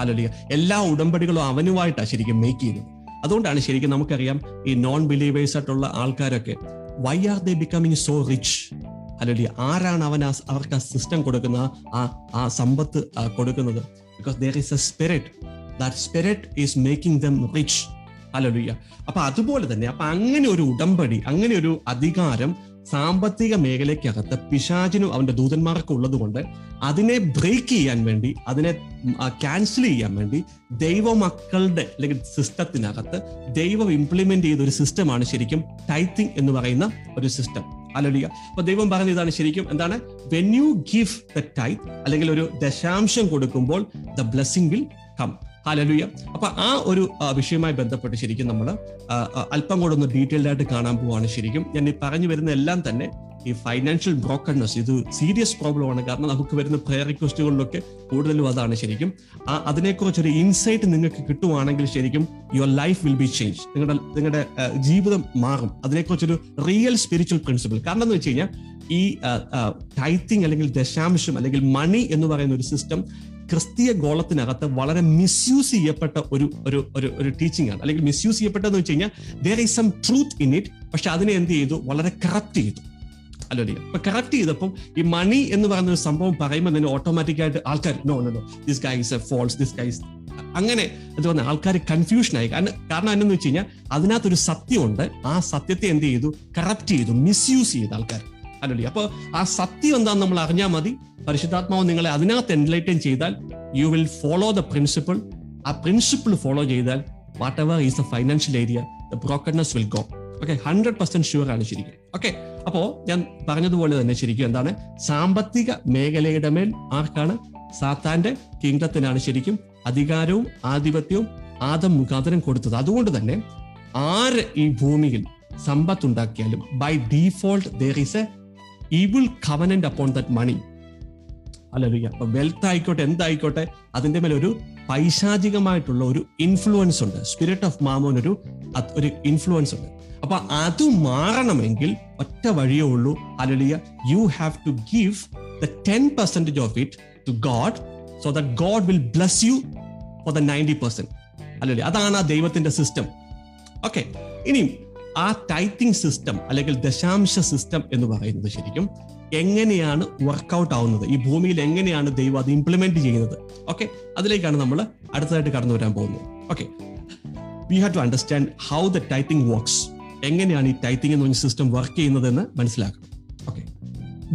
ഹലോലിയ എല്ലാ ഉടമ്പടികളും അവനുമായിട്ടാണ് ശരിക്കും മേക്ക് ചെയ്യുന്നത്. അതുകൊണ്ടാണ് ശരിക്കും നമുക്കറിയാം ഈ നോൺ ബിലീവേഴ്സ് ആയിട്ടുള്ള ആൾക്കാരൊക്കെ why are they becoming so rich അല്ലെങ്കിൽ ആരാണ് അവൻ അവർക്ക് ആ സിസ്റ്റം കൊടുക്കുന്ന ആ ആ സമ്പത്ത് കൊടുക്കുന്നത്? Because there is a spirit that spirit is making them rich അല്ലല്ല അപ്പൊ അതുപോലെ തന്നെ അപ്പൊ അങ്ങനെ ഒരു ഉടമ്പടി അങ്ങനെ ഒരു അധികാരം സാമ്പത്തിക മേഖലയ്ക്കകത്ത് പിശാചിനും അവന്റെ ദൂതന്മാർക്കും ഉള്ളതുകൊണ്ട് അതിനെ ബ്രേക്ക് ചെയ്യാൻ വേണ്ടി അതിനെ ക്യാൻസൽ ചെയ്യാൻ വേണ്ടി ദൈവമക്കളുടെ അല്ലെങ്കിൽ സിസ്റ്റത്തിനകത്ത് ദൈവം ഇംപ്ലിമെന്റ് ചെയ്ത ഒരു സിസ്റ്റമാണ് ശരിക്കും ടൈത്തിങ് എന്ന് പറയുന്ന ഒരു സിസ്റ്റം അലോലിക അപ്പൊ ദൈവം പറഞ്ഞ ഇതാണ് ശരിക്കും എന്താണ്? When you give the tithe അല്ലെങ്കിൽ ഒരു ദശാംശം കൊടുക്കുമ്പോൾ the blessing will come hallelujah അപ്പൊ ആ ഒരു വിഷയവുമായി ബന്ധപ്പെട്ട് ശരിക്കും നമ്മൾ അല്പം കൂടെ ഒന്ന് ഡീറ്റെയിൽഡ് ആയിട്ട് കാണാൻ പോവാണ് ശരിക്കും. ഞാൻ ഈ പറഞ്ഞു വരുന്ന എല്ലാം തന്നെ ഈ ഫൈനാൻഷ്യൽ ബ്രോക്കൺനെസ് ഇത് സീരിയസ് പ്രോബ്ലം ആണ്. കാരണം നമുക്ക് വരുന്ന പ്രയർ റിക്വസ്റ്റുകളിലൊക്കെ കൂടുതലും അതാണ് ശരിക്കും. ആ അതിനെക്കുറിച്ച് ഒരു ഇൻസൈറ്റ് നിങ്ങൾക്ക് കിട്ടുവാണെങ്കിൽ ശരിക്കും your life will be change നിങ്ങളുടെ നിങ്ങളുടെ ജീവിതം മാറും. അതിനെക്കുറിച്ചൊരു റിയൽ സ്പിരിച്വൽ പ്രിൻസിപ്പിൾ കാരണം എന്ന് വെച്ച് കഴിഞ്ഞാൽ ഈ ടൈത്തിങ് അല്ലെങ്കിൽ ദശാംശം അല്ലെങ്കിൽ മണി എന്ന് പറയുന്ന ഒരു സിസ്റ്റം ക്രിസ്തീയ ഗോളത്തിനകത്ത് വളരെ മിസ്യൂസ് ചെയ്യപ്പെട്ട ഒരു ഒരു ഒരു ഒരു ടീച്ചിങ് ആണ്. അല്ലെങ്കിൽ മിസ്യൂസ് ചെയ്യപ്പെട്ടതെന്ന് വെച്ച് കഴിഞ്ഞാൽ there is some truth in it പക്ഷെ അതിനെ എന്ത് ചെയ്തു? വളരെ കറപ്റ്റ് ചെയ്തു. അല്ലോ അപ്പൊ കറക്റ്റ് ചെയ്തപ്പോൾ ഈ മണി എന്ന് പറയുന്ന ഒരു സംഭവം പറയുമ്പോൾ തന്നെ ഓട്ടോമാറ്റിക് ആയിട്ട് ആൾക്കാർ no no no this guys a false this guys അങ്ങനെ എന്ന് പറഞ്ഞ ആൾക്കാർ കൺഫ്യൂഷൻ ആയി. കാരണം കാരണം എന്നു വെച്ച് കഴിഞ്ഞാൽ അതിനകത്തൊരു സത്യമുണ്ട്. ആ സത്യത്തെ എന്ത് ചെയ്തു? കറപ്റ്റ് ചെയ്തു മിസ്യൂസ് ചെയ്തു ആൾക്കാർ. അല്ലല്ലേ അപ്പൊ ആ സത്യം എന്താണെന്ന് നമ്മൾ അറിഞ്ഞാൽ മതി. പരിശുദ്ധാത്മാവ് നിങ്ങളെ അതിനകത്ത് എൻലൈറ്റൻ ചെയ്താൽ you will follow the principle ആ പ്രിൻസിപ്പിൾ ഫോളോ ചെയ്താൽ whatever is the financial area the brokenness will go okay hundred percent sure ആണ് ശരിക്കും. ഓക്കെ അപ്പോ ഞാൻ പറഞ്ഞതുപോലെ തന്നെ ശരിക്കും എന്താണ്? സാമ്പത്തിക മേഖലയുടെ മേൽ ആർക്കാണ്? സാത്താന്റെ കിങ്ഡത്തിനാണ് ശരിക്കും അധികാരവും ആധിപത്യവും ആദം മുഖാന്തരം കൊടുത്തത്. അതുകൊണ്ട് തന്നെ ആര് ഈ ഭൂമിയിൽ സമ്പത്തുണ്ടാക്കിയാലും by default there is a evil covenant upon that money അല്ലല്ല അപ്പൊ വെൽത്ത് ആയിക്കോട്ടെ എന്തായിക്കോട്ടെ അതിന്റെ മേലെ ഒരു പൈശാചികമായിട്ടുള്ള ഒരു ഇൻഫ്ലുവൻസ് ഉണ്ട്. സ്പിരിറ്റ് ഓഫ് മാമോൻ ഒരു ഒരു ഇൻഫ്ലുവൻസ് ഉണ്ട്. അപ്പൊ അത് മാറണമെങ്കിൽ ഒറ്റ വഴിയേ ഉള്ളൂ. Hallelujah you have to give the ten percentage of it to God so that God will bless you for the ninety percent അല്ലല്ലേ അതാണ് ആ ദൈവത്തിന്റെ സിസ്റ്റം ഓക്കെ ഇനിയും ആ ടൈത്തിങ് സിസ്റ്റം അല്ലെങ്കിൽ ദശാംശ സിസ്റ്റം എന്ന് പറയുന്നത് ശരിക്കും എങ്ങനെയാണ് വർക്കൗട്ട് ആവുന്നത്? ഈ ഭൂമിയിൽ എങ്ങനെയാണ് ദൈവം അത് ഇംപ്ലിമെന്റ് ചെയ്യുന്നത്? ഓക്കെ അതിലേക്കാണ് നമ്മൾ അടുത്തതായിട്ട് കടന്നു വരാൻ പോകുന്നത്. Okay we have to understand how the tithing works എങ്ങനെയാണ് ഈ ടൈപ്പിംഗ് എന്ന് പറഞ്ഞ സിസ്റ്റം വർക്ക് ചെയ്യുന്നതെന്ന് മനസ്സിലാക്കണം. ഓക്കെ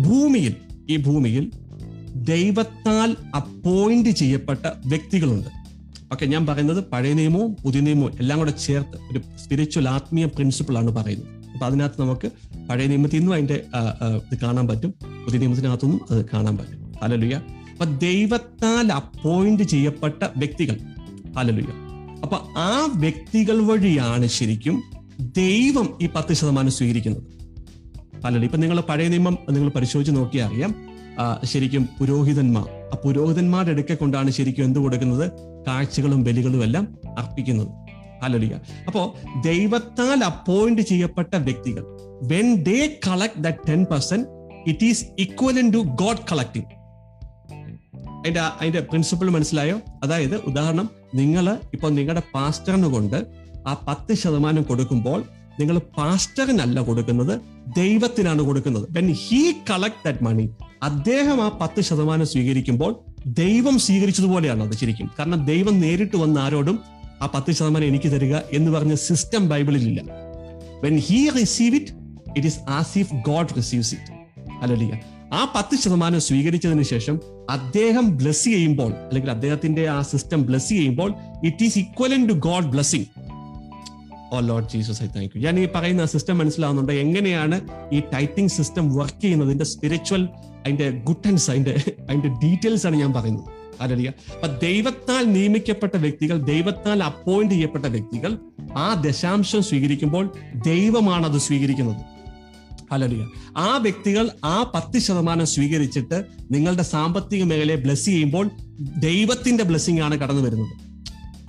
ഭൂമിയിൽ ഈ ഭൂമിയിൽ ദൈവത്താൽ അപ്പോയിന്റ് ചെയ്യപ്പെട്ട വ്യക്തികളുണ്ട്. ഓക്കെ ഞാൻ പറയുന്നത് പഴയ നിയമവും പുതിയ നിയമവും എല്ലാം കൂടെ ചേർത്ത് ഒരു സ്പിരിച്വൽ ആത്മീയ പ്രിൻസിപ്പിൾ ആണ് പറയുന്നത്. അപ്പൊ അതിനകത്ത് നമുക്ക് പഴയ നിയമത്തിൽ നിന്നും അതിന്റെ ഇത് കാണാൻ പറ്റും. പുതിയ നിയമത്തിനകത്തുനിന്നും അത് കാണാൻ പറ്റും. ഹലലുയ അപ്പൊ ദൈവത്താൽ അപ്പോയിന്റ് ചെയ്യപ്പെട്ട വ്യക്തികൾ. ഹലലുയ അപ്പൊ ആ വ്യക്തികൾ വഴിയാണ് ശരിക്കും ദൈവം ഈ പത്ത് ശതമാനം സ്വീകരിക്കുന്നത്. ഹലലു ഇപ്പൊ നിങ്ങൾ പഴയ നിയമം നിങ്ങൾ പരിശോധിച്ച് നോക്കിയാൽ അറിയാം. ശരിക്കും പുരോഹിതന്മാർ ആ പുരോഹിതന്മാരുടെ അടുക്കെ കൊണ്ടാണ് ശരിക്കും എന്ത് കൊടുക്കുന്നത്? കാഴ്ചകളും ബലികളും എല്ലാം അർപ്പിക്കുന്നത്. ഹല്ലേലൂയ അപ്പോ ദൈവത്താൽ അപ്പോയിന്റ് ചെയ്യപ്പെട്ട വ്യക്തികൾ when they collect the ten percent it is equivalent to God collecting അതിന്റെ അതിന്റെ പ്രിൻസിപ്പിൾ മനസ്സിലായോ? അതായത് ഉദാഹരണം നിങ്ങൾ ഇപ്പൊ നിങ്ങളുടെ പാസ്റ്ററിന് കൊണ്ട് ആ പത്ത് ശതമാനം കൊടുക്കുമ്പോൾ നിങ്ങൾ പാസ്റ്ററിനല്ല കൊടുക്കുന്നത് ദൈവത്തിനാണ് കൊടുക്കുന്നത്. When he collect that money അദ്ദേഹം ആ പത്ത് ശതമാനം സ്വീകരിക്കുമ്പോൾ ദൈവം സ്വീകരിച്ചതുപോലെയാണ് അത് ശരിക്കും. കാരണം ദൈവം നേരിട്ട് വന്ന ആരോടും ആ പത്ത് ശതമാനം എനിക്ക് തരിക എന്ന് പറഞ്ഞ സിസ്റ്റം ബൈബിളിൽ ഇല്ല. When he receive it it is as if God receives it അല്ലല്ല ആ പത്ത് ശതമാനം സ്വീകരിച്ചതിന് ശേഷം അദ്ദേഹം ബ്ലസ് ചെയ്യുമ്പോൾ അല്ലെങ്കിൽ അദ്ദേഹത്തിന്റെ ആ സിസ്റ്റം ബ്ലസ് ചെയ്യുമ്പോൾ it is equal to God blessing oh Lord Jesus I thank you ഞാൻ ഈ പറയുന്ന സിസ്റ്റം മനസ്സിലാവുന്നുണ്ട്? എങ്ങനെയാണ് ഈ ടൈറ്റിംഗ് സിസ്റ്റം വർക്ക് ചെയ്യുന്നതിന്റെ സ്പിരിച്വൽ അതിന്റെ ഗുഡൻസ് അതിന്റെ അതിന്റെ ഡീറ്റെയിൽസ് ആണ് ഞാൻ പറയുന്നത്. അല്ലല്ല അപ്പൊ ദൈവത്താൽ നിയമിക്കപ്പെട്ട വ്യക്തികൾ ദൈവത്താൽ അപ്പോയിന്റ് ചെയ്യപ്പെട്ട വ്യക്തികൾ ആ ദശാംശം സ്വീകരിക്കുമ്പോൾ ദൈവമാണ് അത് സ്വീകരിക്കുന്നത്. അല്ലല്ല ആ വ്യക്തികൾ ആ പത്ത് ശതമാനം സ്വീകരിച്ചിട്ട് നിങ്ങളുടെ സാമ്പത്തിക മേഖലയെ ബ്ലസ് ചെയ്യുമ്പോൾ ദൈവത്തിന്റെ ബ്ലെസ്സിംഗ് ആണ് കടന്നു വരുന്നത്.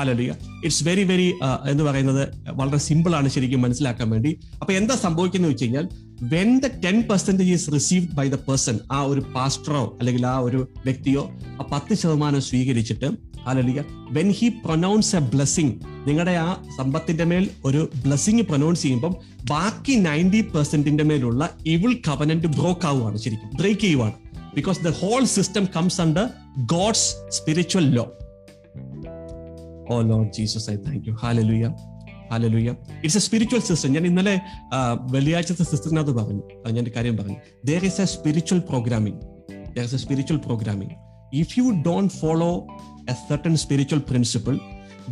അല്ലല്ല ഇറ്റ്സ് വെരി വെരി എന്ന് പറയുന്നത് വളരെ സിമ്പിൾ ആണ് ശരിക്കും മനസ്സിലാക്കാൻ വേണ്ടി. അപ്പൊ എന്താ സംഭവിക്കുന്നത് വെച്ച് കഴിഞ്ഞാൽ when the ten percentage is received by the person ആ ഒരു പാസ്റ്ററോ അല്ലെങ്കിൽ ആ ഒരു വ്യക്തിയോ ആ പത്ത് ശതമാനം സ്വീകരിച്ചിട്ട് അല്ലെങ്കിൽ when he pronounce a blessing നിങ്ങളുടെ ആ സമ്പത്തിന്റെ മേൽ ഒരു ബ്ലെസ്സിങ് പ്രൊനൗൺസ് ചെയ്യുമ്പം ബാക്കി നയന്റി പെർസെന്റിന്റെ മേലുള്ള ഇവിൾ കവനന്റ് ബ്രോക്ക് ആവുകയാണ് ശരിക്കും ബ്രേക്ക് ചെയ്യുവാണ്. Because the whole system comes under God's spiritual law oh Lord Jesus I thank you hallelujah hallelujah it's a spiritual system ഞാൻ ഇന്നലെ വെള്ളിയാഴ്ചത്തെ സിസ്റ്ററിനകത്ത് പറഞ്ഞു. ഞാൻ കാര്യം പറഞ്ഞു. There is a spiritual programming there is a spiritual programming if you don't follow a certain spiritual principle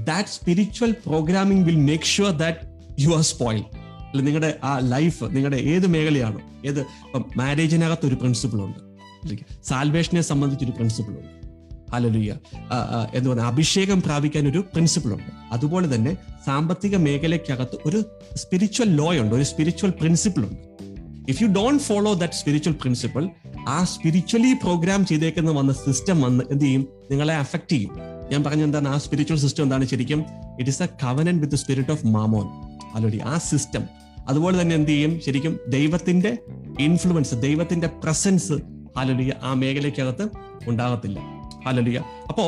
that spiritual programming will make sure that you are spoil അല്ല നിങ്ങളുടെ ആ ലൈഫ് നിങ്ങളുടെ ഏത് മേഖലയാണോ ഏത് ഇപ്പം മാരേജിനകത്ത് ഒരു പ്രിൻസിപ്പിൾ ഉണ്ട്. സാൽവേഷനെ സംബന്ധിച്ചൊരു പ്രിൻസിപ്പിൾ ഉണ്ട്. ഹലലുയ്യ എന്ന് പറഞ്ഞാൽ അഭിഷേകം പ്രാപിക്കാൻ ഒരു പ്രിൻസിപ്പിൾ ഉണ്ട്. അതുപോലെ തന്നെ സാമ്പത്തിക മേഖലയ്ക്കകത്ത് ഒരു സ്പിരിച്വൽ ലോ ഉണ്ട് ഒരു സ്പിരിച്വൽ പ്രിൻസിപ്പിൾ ഉണ്ട്. If you don't follow that spiritual principle ആ സ്പിരിച്വലി പ്രോഗ്രാം ചെയ്തേക്കുന്ന വന്ന സിസ്റ്റം വന്ന് എന്ത് ചെയ്യും? നിങ്ങളെ അഫക്ട് ചെയ്യും. ഞാൻ പറഞ്ഞ എന്താണ്? ആ സ്പിരിച്വൽ സിസ്റ്റം എന്താണ് ശരിക്കും? It is a covenant with spirit of mammon alleluia ആ സിസ്റ്റം അതുപോലെ തന്നെ എന്ത് ചെയ്യും? ശരിക്കും ദൈവത്തിന്റെ ഇൻഫ്ലുവൻസ് ദൈവത്തിന്റെ പ്രസൻസ് അലോടി ആ മേഖലയ്ക്കകത്ത് ഉണ്ടാകത്തില്ല. ഹാലലിയ അപ്പോ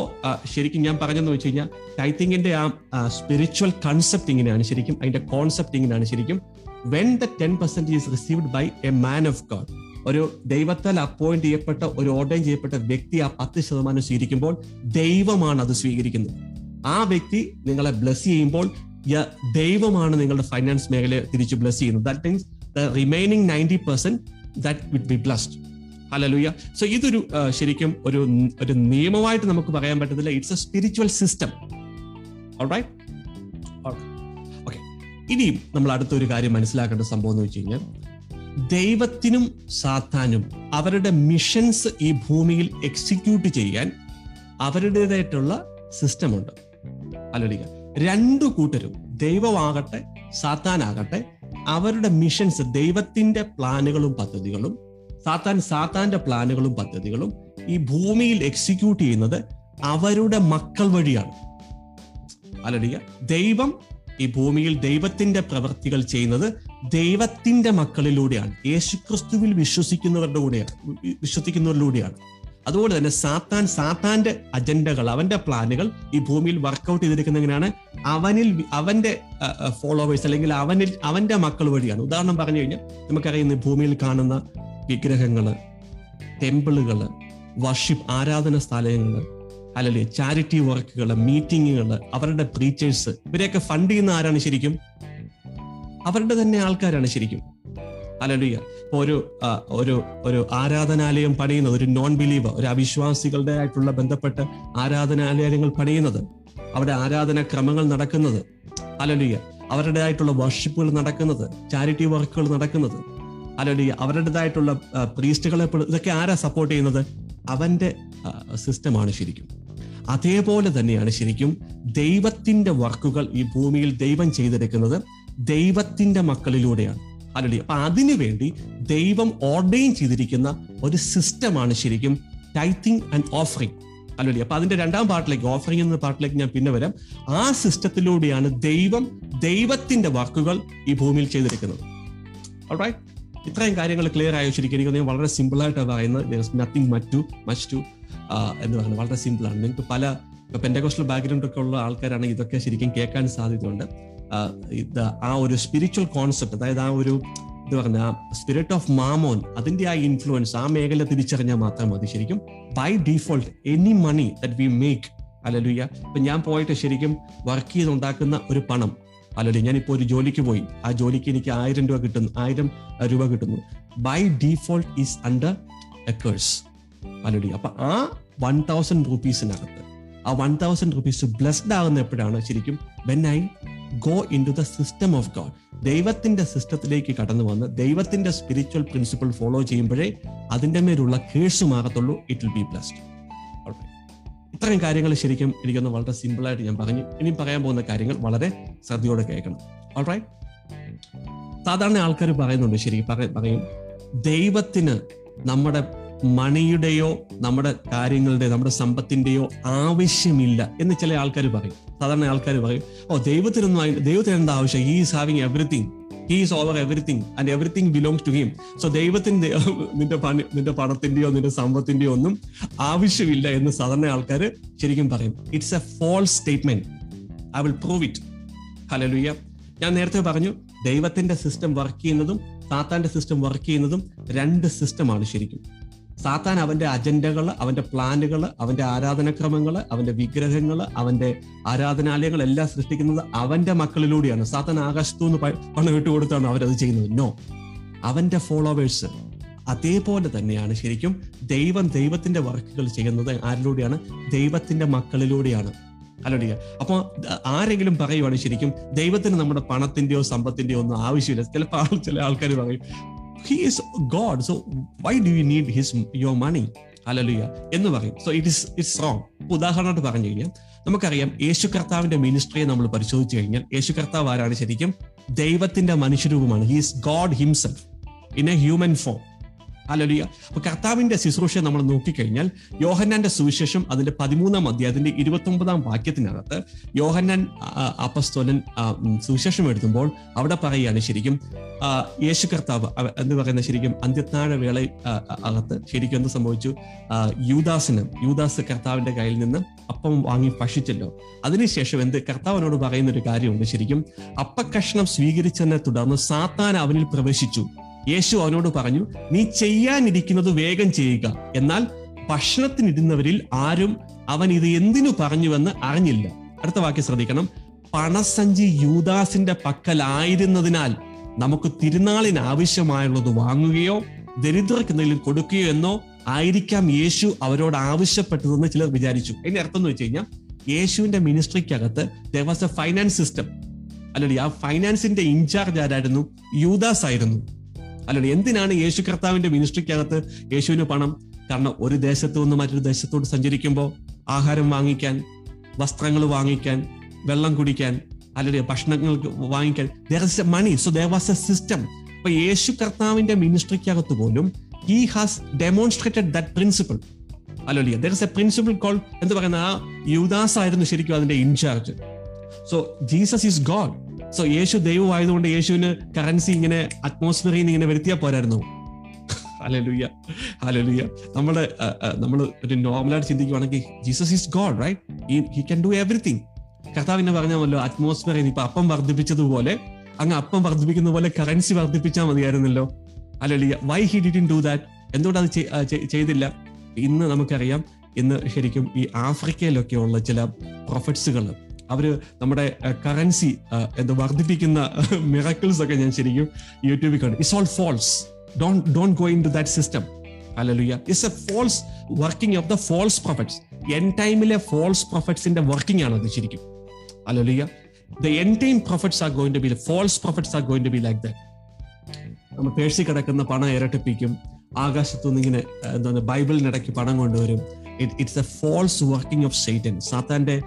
ശരിക്കും ഞാൻ പറഞ്ഞെന്ന് വെച്ച് കഴിഞ്ഞാൽ ടൈത്തിങ്ങിന്റെ ആ സ്പിരിച്വൽ കൺസെപ്റ്റ് ഇങ്ങനെയാണ് ശരിക്കും അതിന്റെ കോൺസെപ്റ്റ് ഇങ്ങനെയാണ് ശരിക്കും. When the ten percent is received by a man of God ഒരു ദൈവത്താൽ അപ്പോയിന്റ് ചെയ്യപ്പെട്ട ഒരു ഓർഡൈൻ ചെയ്യപ്പെട്ട വ്യക്തി ആ പത്ത് ശതമാനം സ്വീകരിക്കുമ്പോൾ ദൈവമാണ് അത് സ്വീകരിക്കുന്നത്. ആ വ്യക്തി നിങ്ങളെ ബ്ലസ് ചെയ്യുമ്പോൾ ദൈവമാണ് നിങ്ങളുടെ ഫൈനാൻസ് മേഖലയെ തിരിച്ച് ബ്ലസ് ചെയ്യുന്നത്. That means the remaining ninety percent that will be blessed hallelujah so ഇതൊരു ശരിക്കും ഒരു ഒരു നിയമമായിട്ട് നമുക്ക് പറയാൻ പറ്റത്തില്ല. It's a spiritual system okay ഇനിയും നമ്മൾ അടുത്തൊരു കാര്യം മനസ്സിലാക്കേണ്ട സംഭവം എന്ന് വെച്ച് കഴിഞ്ഞാൽ ദൈവത്തിനും സാത്താനും അവരുടെ മിഷൻസ് ഈ ഭൂമിയിൽ എക്സിക്യൂട്ട് ചെയ്യാൻ അവരുടേതായിട്ടുള്ള സിസ്റ്റമുണ്ട് അല്ലടിക രണ്ടു കൂട്ടരും ദൈവമാകട്ടെ സാത്താനാകട്ടെ അവരുടെ മിഷൻസ് ദൈവത്തിന്റെ പ്ലാനുകളും പദ്ധതികളും സാത്താൻ സാത്താന്റെ പ്ലാനുകളും പദ്ധതികളും ഈ ഭൂമിയിൽ എക്സിക്യൂട്ട് ചെയ്യുന്നത് അവരുടെ മക്കൾ വഴിയാണ്. അല്ലടിയ ദൈവം ഈ ഭൂമിയിൽ ദൈവത്തിന്റെ പ്രവർത്തികൾ ചെയ്യുന്നത് ദൈവത്തിന്റെ മക്കളിലൂടെയാണ്. യേശുക്രിസ്തുവിൽ വിശ്വസിക്കുന്നവരുടെ കൂടെയാണ് വിശ്വസിക്കുന്നവരിലൂടെയാണ്. അതുപോലെ തന്നെ സാത്താൻ സാത്താന്റെ അജണ്ടകൾ അവന്റെ പ്ലാനുകൾ ഈ ഭൂമിയിൽ വർക്കൗട്ട് ചെയ്തിരിക്കുന്ന എങ്ങനെയാണ്? അവനിൽ അവന്റെ ഫോളോവേഴ്സ് അല്ലെങ്കിൽ അവനിൽ അവന്റെ മക്കൾ വഴിയാണ്. ഉദാഹരണം പറഞ്ഞു കഴിഞ്ഞാൽ നമുക്കറിയാം ഇന്ന് ഭൂമിയിൽ കാണുന്ന വിഗ്രഹങ്ങൾ ടെമ്പിളുകൾ വർഷിപ്പ് ആരാധന സ്ഥലങ്ങൾ അല്ലെങ്കിൽ ചാരിറ്റി വർക്കുകൾ മീറ്റിങ്ങുകൾ അവരുടെ പ്രീച്ചേഴ്സ് ഇവരെയൊക്കെ ഫണ്ട് ചെയ്യുന്ന ആരാണ് ശരിക്കും? അവരുടെ തന്നെ ആൾക്കാരാണ് ശരിക്കും. അലലുയ ഒരു ഒരു ഒരു ആരാധനാലയം പണിയുന്നത് ഒരു നോൺ ബിലീവർ ഒരു അവിശ്വാസികളുടെ ആയിട്ടുള്ള ബന്ധപ്പെട്ട ആരാധനാലയങ്ങൾ പണിയുന്നത് അവിടെ ആരാധന ക്രമങ്ങൾ നടക്കുന്നത്. അലലുയ അവരുടേതായിട്ടുള്ള വർഷിപ്പുകൾ നടക്കുന്നത് ചാരിറ്റി വർക്കുകൾ നടക്കുന്നത്. അലലുയ അവരുടേതായിട്ടുള്ള പ്രീസ്റ്റുകളെ ഇതൊക്കെ ആരാ സപ്പോർട്ട് ചെയ്യുന്നത്? അവന്റെ സിസ്റ്റമാണ് ശരിക്കും. അതേപോലെ തന്നെയാണ് ശരിക്കും ദൈവത്തിന്റെ വർക്കുകൾ ഈ ഭൂമിയിൽ ദൈവം ചെയ്തെടുക്കുന്നത് ദൈവത്തിന്റെ മക്കളിലൂടെയാണ്. അല്ലെങ്കിൽ അപ്പൊ അതിനു വേണ്ടി ദൈവം ഓർഡൈൻ ചെയ്തിരിക്കുന്ന ഒരു സിസ്റ്റമാണ് ശരിക്കും ടൈത്തിങ് ആൻഡ് ഓഫറിങ് അല്ലെങ്കിൽ അപ്പൊ അതിന്റെ രണ്ടാം പാർട്ടിലേക്ക് ഓഫറിംഗ് എന്ന പാർട്ടിലേക്ക് ഞാൻ പിന്നെ വരാം. ആ സിസ്റ്റത്തിലൂടെയാണ് ദൈവം ദൈവത്തിന്റെ വർക്കുകൾ ഈ ഭൂമിയിൽ ചെയ്തിരിക്കുന്നത്? ഇത്രയും കാര്യങ്ങൾ ക്ലിയർ ആയോ ശരിക്കും എനിക്ക് വളരെ സിമ്പിൾ ആയിട്ട് പറയുന്നത് നത്തിങ് മറ്റ് ടു മച്ച് ടു എന്ന് പറയുന്നത് വളരെ സിമ്പിൾ ആണ്. നിങ്ങൾക്ക് പല പെൻഡകോസ്റ്റൽ ബാക്ക്ഗ്രൗണ്ട് ഒക്കെ ഉള്ള ആൾക്കാരാണെങ്കിൽ ഇതൊക്കെ ശരിക്കും കേൾക്കാൻ സാധ്യതയുണ്ട്. ഇത് ആ ഒരു സ്പിരിച്വൽ കോൺസെപ്റ്റ് അതായത് ആ ഒരു ഇത് പറഞ്ഞ സ്പിരിറ്റ് ഓഫ് മാമോൻ അതിന്റെ ആ ഇൻഫ്ലുവൻസ് ആ മേഖല തിരിച്ചറിഞ്ഞാൽ മാത്രം മതി ശരിക്കും. By default any money that we make alleluia ഇപ്പൊ ഞാൻ പോയിട്ട് ശരിക്കും വർക്ക് ചെയ്തുണ്ടാക്കുന്ന ഒരു പണം അല്ലടി ഞാനിപ്പോ ഒരു ജോലിക്ക് പോയി. ആ ജോലിക്ക് എനിക്ക് ആയിരം രൂപ കിട്ടുന്നു. ആയിരം രൂപ കിട്ടുന്നു. By default is under acres alleluia അപ്പൊ ആ വൺ തൗസൻഡ് റുപ്പീസിനകത്ത് ആ വൺ തൗസൻഡ് റുപ്പീസ് ബ്ലെസ്ഡ് ആകുന്ന എപ്പോഴാണ് ശരിക്കും? When I go into the system of God ദൈവത്തിന്റെ സിസ്റ്റത്തിലേക്ക് കടന്നു വന്ന് ദൈവത്തിന്റെ സ്പിരിച്വൽ പ്രിൻസിപ്പിൾ ഫോളോ ചെയ്യുമ്പോഴേ അതിന്റെ മേലുള്ള കേഴ്സ് മാറത്തുള്ളൂ. ഇറ്റ് വിൽ ബി ബ്ലസ്ഡ് ഇത്രയും കാര്യങ്ങൾ ശരിക്കും എനിക്കൊന്ന് വളരെ സിമ്പിളായിട്ട് ഞാൻ പറഞ്ഞു. ഇനി പറയാൻ പോകുന്ന കാര്യങ്ങൾ വളരെ ശ്രദ്ധയോടെ കേൾക്കണം. ഓൾറൈറ്റ് സാധാരണ ആൾക്കാർ പറയുന്നുണ്ട് ശരി പറ- പറയും ദൈവത്തിന് നമ്മുടെ മണിയുടെയോ നമ്മുടെ കാര്യങ്ങളുടെ നമ്മുടെ സമ്പത്തിന്റെയോ ആവശ്യമില്ല എന്ന് ചില ആൾക്കാർ പറയും. സാധാരണ ആൾക്കാർ പറയും ഓ ദൈവത്തിനൊന്നും ദൈവത്തിന് എന്താ ആവശ്യം? Is having everything he is over everything and everything belongs to him so ദൈവത്തിന്റെ നിന്റെ പണി നിന്റെ പണത്തിന്റെയോ നിന്റെ സമ്പത്തിന്റെയോ ഒന്നും ആവശ്യമില്ല എന്ന് സാധാരണ ആൾക്കാർ ശരിക്കും പറയും. It's a false statement I will prove it hallelujah ഞാൻ നേരത്തെ പറഞ്ഞു ദൈവത്തിന്റെ സിസ്റ്റം വർക്ക് ചെയ്യുന്നതും സാത്താന്റെ സിസ്റ്റം വർക്ക് ചെയ്യുന്നതും രണ്ട് സിസ്റ്റമാണ് ശരിക്കും. സാത്താൻ അവന്റെ അജണ്ടകൾ അവന്റെ പ്ലാനുകൾ അവന്റെ ആരാധനക്രമങ്ങൾ അവന്റെ വിഗ്രഹങ്ങൾ അവന്റെ ആരാധനാലയങ്ങൾ എല്ലാം സൃഷ്ടിക്കുന്നത് അവന്റെ മക്കളിലൂടെയാണ്. സാത്താൻ ആകാശത്തു നിന്ന് പണം ഇട്ട് കൊടുത്താണ് അവരത് ചെയ്യുന്നത്. നോ അവന്റെ ഫോളോവേഴ്സ് അതേപോലെ തന്നെയാണ് ശരിക്കും ദൈവം ദൈവത്തിന്റെ വർക്കുകൾ ചെയ്യുന്നത് ആരിലൂടെയാണ്? ദൈവത്തിന്റെ മക്കളിലൂടെയാണ്. അല്ലോടിയ അപ്പോൾ ആരെങ്കിലും പറയുവാണ് ശരിക്കും ദൈവത്തിന് നമ്മുടെ പണത്തിന്റെയോ സമ്പത്തിന്റെയോ ഒന്നും ആവശ്യമില്ല. ചിലപ്പോൾ ചില ആൾക്കാർ പറയും he is God so why do you need his your money alleluia എന്ന് പറയും. So it is it's wrong ഉദാഹരണമായിട്ട് പറഞ്ഞു കഴിഞ്ഞാൽ നമുക്കറിയാം യേശു കർത്താവിന്റെ മിനിസ്ട്രിയെ നമ്മൾ പരിശോധിച്ചു കഴിഞ്ഞാൽ യേശു കർത്താവ് ആരാണ് ശരിക്കും? ദൈവത്തിന്റെ മനുഷ്യരൂപമാണ്. He's God himself in a human form alleluia അപ്പൊ കർത്താവിന്റെ ശുശ്രൂഷ നമ്മൾ നോക്കിക്കഴിഞ്ഞാൽ യോഹന്നാന്റെ സുവിശേഷം അതിന്റെ പതിമൂന്നാം അധ്യായത്തിന്റെ ഇരുപത്തി ഒമ്പതാം വാക്യത്തിനകത്ത് യോഹന്നാൻ അപ്പസ്തോലൻ സുവിശേഷം എഴുതുമ്പോൾ അവിടെ പറയുകയാണ് ശരിക്കും യേശു കർത്താവ് എന്ന് പറയുന്ന ശരിക്കും അന്ത്യത്താഴ വേള അകത്ത് ശരിക്കും എന്ത് സംഭവിച്ചു? യൂദാസിന് യൂദാസ് കർത്താവിന്റെ കയ്യിൽ നിന്ന് അപ്പം വാങ്ങി ഭക്ഷിച്ചല്ലോ. അതിനുശേഷം എന്ത്? കർത്താവിനോട് പറയുന്ന ഒരു കാര്യമുണ്ട് ശരിക്കും അപ്പക്കഷ്ണം സ്വീകരിച്ചതിനെ തുടർന്ന് സാത്താൻ അവനിൽ പ്രവേശിച്ചു. യേശു അവനോട് പറഞ്ഞു നീ ചെയ്യാനിരിക്കുന്നത് വേഗം ചെയ്യുക. എന്നാൽ ഭക്ഷണത്തിനിരുന്നവരിൽ ആരും അവൻ ഇത് എന്തിനു പറഞ്ഞുവെന്ന് അറിഞ്ഞില്ല. അടുത്ത വാക്യം ശ്രദ്ധിക്കണം. പണസഞ്ചി യൂദാസിന്റെ പക്കലായിരുന്നതിനാൽ നമുക്ക് തിരുനാളിന് ആവശ്യമായുള്ളത് വാങ്ങുകയോ ദരിദ്രർക്ക് എന്തെങ്കിലും കൊടുക്കുകയോ എന്നോ ആയിരിക്കാം യേശു അവരോട് ആവശ്യപ്പെട്ടതെന്ന് ചിലർ വിചാരിച്ചു. അതിന്റെ അർത്ഥം എന്ന് വെച്ച് കഴിഞ്ഞാൽ യേശുവിന്റെ മിനിസ്ട്രിക്കകത്ത് ദർ എ ഫൈനാൻസ് സിസ്റ്റം അല്ലെങ്കിൽ ആ ഫൈനാൻസിന്റെ ഇൻചാർജ് ആരായിരുന്നു? യൂദാസ് ആയിരുന്നു അല്ലടി എന്തിനാണ് യേശു കർത്താവിന്റെ മിനിസ്ട്രിക്കകത്ത് യേശുവിന് പണം? കാരണം ഒരു ദേശത്തു നിന്ന് മറ്റൊരു ദേശത്തോട്ട് സഞ്ചരിക്കുമ്പോൾ ആഹാരം വാങ്ങിക്കാൻ വസ്ത്രങ്ങൾ വാങ്ങിക്കാൻ വെള്ളം കുടിക്കാൻ അല്ലെങ്കിൽ ഭക്ഷണങ്ങൾ വാങ്ങിക്കാൻ money so there a system അപ്പൊ യേശു കർത്താവിന്റെ മിനിസ്ട്രിക്കകത്ത് പോലും he has demonstrated that principle alleluia there is a principle call എന്ന് പറയുന്ന ആ യുദാസ് ആയിരുന്നു ശരിക്കും അതിന്റെ in charge so Jesus is God so യേശു ദൈവമായതുകൊണ്ട് യേശുവിന് കറൻസി ഇങ്ങനെ അറ്റ്മോസ്ഫിയറിൽ നിന്ന് ഇങ്ങനെ വരുത്തിയാൽ പോരായിരുന്നു. ഹലലുയ്യ ഹലലുയ്യ നമ്മുടെ നമ്മൾ ഒരു നോർമലായിട്ട് ചിന്തിക്കുവാണെങ്കിൽ Jesus is God right he can do everything കർത്താവിനെ പറഞ്ഞാമല്ലോ അറ്റ്മോസ്ഫിയറിൽ ഇപ്പൊ അപ്പം വർദ്ധിപ്പിച്ചതുപോലെ അങ്ങ് അപ്പം വർദ്ധിപ്പിക്കുന്ന പോലെ കറൻസി വർദ്ധിപ്പിച്ചാൽ മതിയായിരുന്നല്ലോ. Alleluia why he didn't do that എന്തുകൊണ്ട് അത് ചെയ്തില്ല? ഇന്ന് നമുക്കറിയാം ഇന്ന് ശരിക്കും ഈ ആഫ്രിക്കയിലൊക്കെയുള്ള ചില പ്രൊഫറ്റ്സുകൾ അവർ നമ്മുടെ കറൻസി എന്താ വർദ്ധിപ്പിക്കുന്ന മിറക്കിൾസ് ഒക്കെ ഞാൻ ശരിക്കും യൂട്യൂബിൽ കണ്ടു. It's all false don't don't go into that system alleluia it's a false working of the false prophets end ടൈമിലെ false പ്രൊഫറ്റ്സിന്റെ വർക്കിംഗ് ആണ് അത് ശരിക്കും. Alleluia the end time prophets are going to be false prophets are going to be like that നമ്മൾ പേഴ്സി കിടക്കുന്ന പണം ഇരട്ടിപ്പിക്കും. ആകാശത്തുനിന്ന് ഇങ്ങനെ എന്താ എന്താണ് ബൈബിളിനിടയ്ക്ക് പണം കൊണ്ടുവരും. It's a false working of Satan സാത്താന്റെ